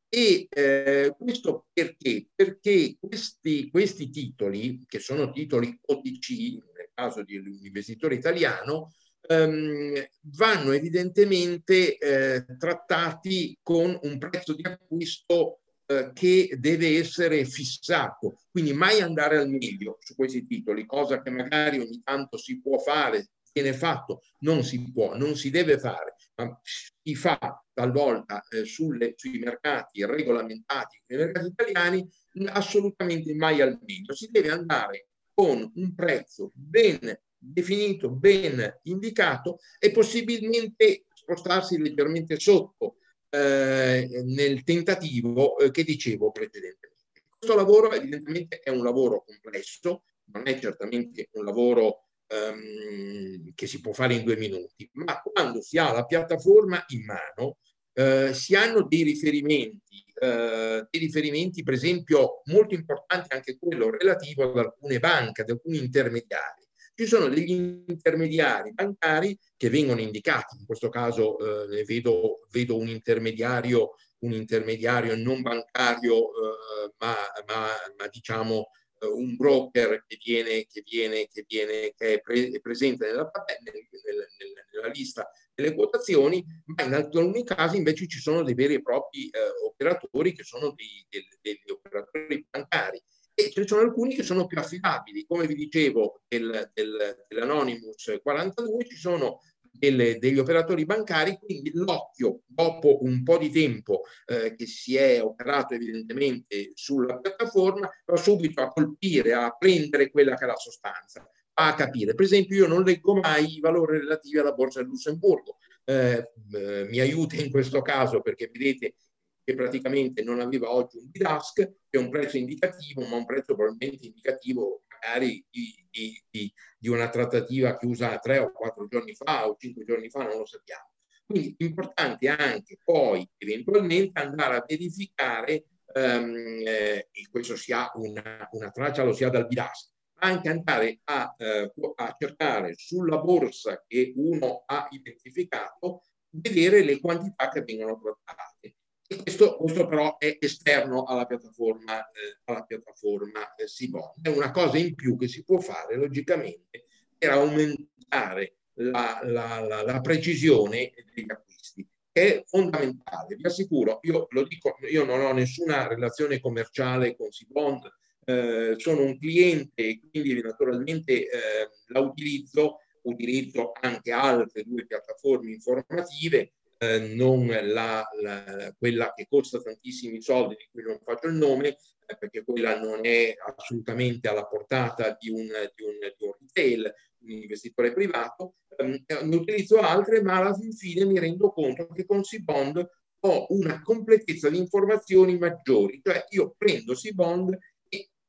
E eh, questo perché? Perché questi, questi titoli, che sono titoli OTC, caso di un investitore italiano, ehm, vanno evidentemente eh, trattati con un prezzo di acquisto eh, che deve essere fissato, quindi mai andare al meglio su questi titoli, cosa che magari ogni tanto si può fare, viene fatto, non si può, non si deve fare, ma si fa talvolta eh, sulle, sui mercati regolamentati, nei mercati italiani, assolutamente mai al meglio. Si deve andare con un prezzo ben definito, ben indicato e possibilmente spostarsi leggermente sotto eh, nel tentativo eh, che dicevo precedentemente. Questo lavoro evidentemente è un lavoro complesso, non è certamente un lavoro ehm, che si può fare in due minuti, ma quando si ha la piattaforma in mano eh, si hanno dei riferimenti, eh, dei riferimenti per esempio molto importanti anche quello relativo ad alcune banche, ad alcuni intermediari. Ci sono degli intermediari bancari che vengono indicati, in questo caso eh, vedo, vedo, un intermediario, un intermediario non bancario, eh, ma, ma, ma, diciamo eh, un broker che viene, che viene, che viene, che è, pre, è presente nella, nel, nel, nella, lista delle quotazioni, ma in alcuni casi invece ci sono dei veri e propri eh, operatori che sono dei, dei, degli operatori bancari e ce ne sono alcuni che sono più affidabili. Come vi dicevo del, del, dell'Anonymous 42 ci sono delle, degli operatori bancari, quindi l'occhio dopo un po' di tempo eh, che si è operato evidentemente sulla piattaforma va subito a colpire, a prendere quella che è la sostanza, a capire. Per esempio io non leggo mai i valori relativi alla borsa del Lussemburgo. Eh, eh, mi aiuta in questo caso perché vedete che praticamente non aveva oggi un bid-ask, che è un prezzo indicativo, ma un prezzo probabilmente indicativo magari di, di, di, di, una trattativa chiusa tre o quattro giorni fa o cinque giorni fa, non lo sappiamo. Quindi importante anche poi eventualmente andare a verificare, um, eh, e questo si ha una, una traccia, lo si ha dal bid-ask, anche andare a, eh, a cercare sulla borsa che uno ha identificato, vedere le quantità che vengono trattate questo, questo, però è esterno alla piattaforma, eh, alla piattaforma eh, Sibon. È una cosa in più che si può fare logicamente per aumentare la, la, la, la precisione degli acquisti. È fondamentale, vi assicuro, io lo dico, io non ho nessuna relazione commerciale con Sibon, eh, sono un cliente e quindi naturalmente eh, la utilizzo, utilizzo anche altre due piattaforme informative eh, non la, la, quella che costa tantissimi soldi, di cui non faccio il nome, eh, perché quella non è assolutamente alla portata di un, di un, di un retail, un investitore privato. Eh, ne utilizzo altre, ma alla fine mi rendo conto che con Sibond ho una completezza di informazioni maggiori, cioè io prendo Sibond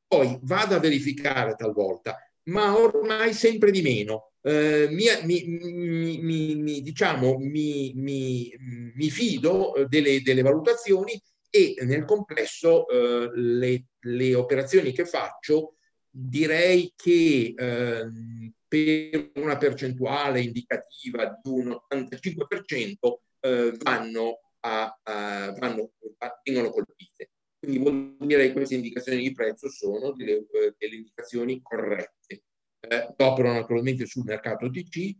poi vado a verificare talvolta, ma ormai sempre di meno eh, mi, mi, mi, diciamo, mi, fido eh, delle, delle, valutazioni e nel complesso eh, le, le, operazioni che faccio direi che eh, per una percentuale indicativa di un 85% eh, vanno, a, a, vanno vengono colpite. Quindi vuol dire che queste indicazioni di prezzo sono delle, delle indicazioni corrette. Eh, operano naturalmente sul mercato TC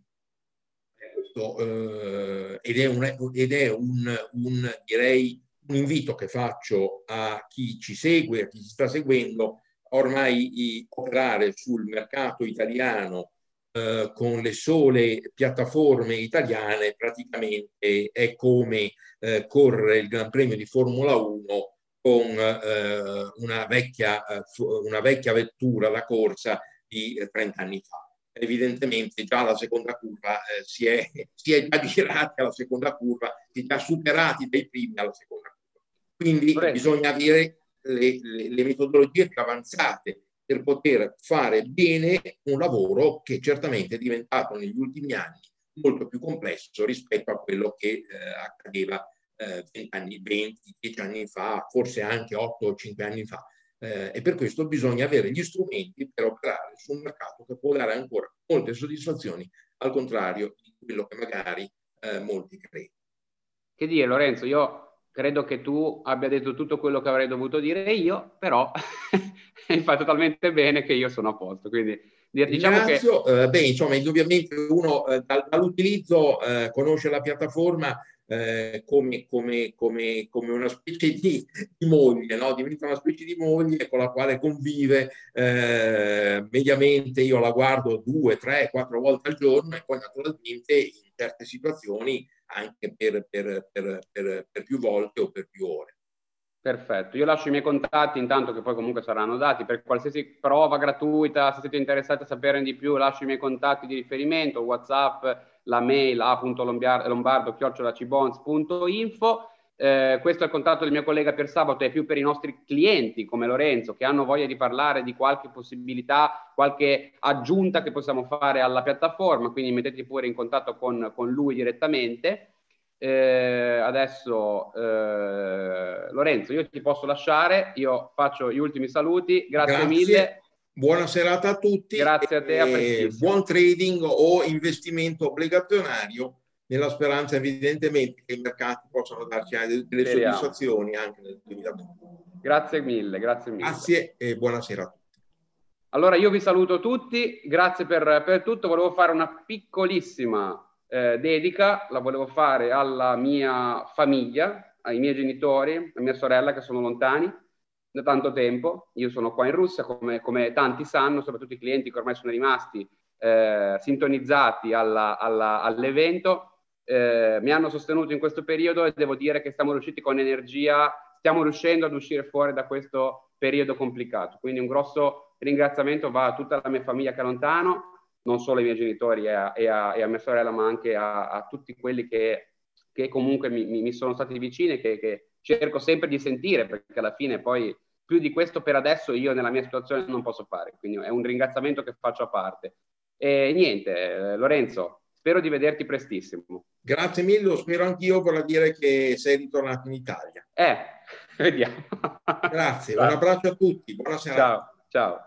eh, ed è, un, ed è un, un, direi, un invito che faccio a chi ci segue, a chi ci sta seguendo, ormai operare sul mercato italiano eh, con le sole piattaforme italiane praticamente è come eh, correre il Gran Premio di Formula 1 con eh, una, vecchia, eh, una vecchia vettura da corsa di 30 anni fa. Evidentemente già la seconda curva eh, si, è, si, è, già girati alla seconda curva, si è già superati dai primi alla seconda curva. Quindi Corretto. bisogna avere le, le, le metodologie più avanzate per poter fare bene un lavoro che certamente è diventato negli ultimi anni molto più complesso rispetto a quello che eh, accadeva eh, 20 anni, 20, 10 anni fa, forse anche 8 o 5 anni fa eh, e per questo bisogna avere gli strumenti per operare su un mercato che può dare ancora molte soddisfazioni, al contrario di quello che magari eh, molti credono. Che dire Lorenzo, io credo che tu abbia detto tutto quello che avrei dovuto dire io, però hai fatto talmente bene che io sono a posto, quindi diciamo Ringrazio, che... eh, beh, insomma, indubbiamente uno eh, dall'utilizzo eh, conosce la piattaforma eh, come, come, come, come, una specie di, di moglie, no? diventa una specie di moglie con la quale convive eh, mediamente, io la guardo due, tre, quattro volte al giorno e poi naturalmente in certe situazioni anche per, per, per, per più volte o per più ore. Perfetto, io lascio i miei contatti intanto che poi comunque saranno dati per qualsiasi prova gratuita, se siete interessati a saperne di più lascio i miei contatti di riferimento, Whatsapp, la mail a.lombardo.info. Eh, questo è il contatto del mio collega per sabato, è più per i nostri clienti come Lorenzo che hanno voglia di parlare di qualche possibilità, qualche aggiunta che possiamo fare alla piattaforma, quindi mettetevi pure in contatto con, con lui direttamente. Eh, adesso eh, Lorenzo, io ti posso lasciare, io faccio gli ultimi saluti, grazie, grazie. mille. Buona serata a tutti. Grazie a te. A buon trading o investimento obbligazionario nella speranza evidentemente che i mercati possano darci delle Speriamo. soddisfazioni anche nel 2020. Grazie mille, grazie mille. Grazie e buonasera a tutti. Allora io vi saluto tutti, grazie per, per tutto. Volevo fare una piccolissima eh, dedica, la volevo fare alla mia famiglia, ai miei genitori, a mia sorella che sono lontani da tanto tempo. Io sono qua in Russia, come, come tanti sanno, soprattutto i clienti che ormai sono rimasti eh, sintonizzati alla, alla, all'evento. Eh, mi hanno sostenuto in questo periodo e devo dire che stiamo riusciti con energia, stiamo riuscendo ad uscire fuori da questo periodo complicato. Quindi un grosso ringraziamento va a tutta la mia famiglia che è lontano, non solo ai miei genitori e a, e a, e a mia sorella, ma anche a, a tutti quelli che, che comunque mi, mi, sono stati vicini e che, che, cerco sempre di sentire, perché alla fine poi più di questo per adesso io nella mia situazione non posso fare, quindi è un ringraziamento che faccio a parte. E niente, Lorenzo, spero di vederti prestissimo. Grazie mille, lo spero anch'io, vorrà dire che sei ritornato in Italia. Eh, vediamo. Grazie, un abbraccio a tutti, buonasera. Ciao, ciao.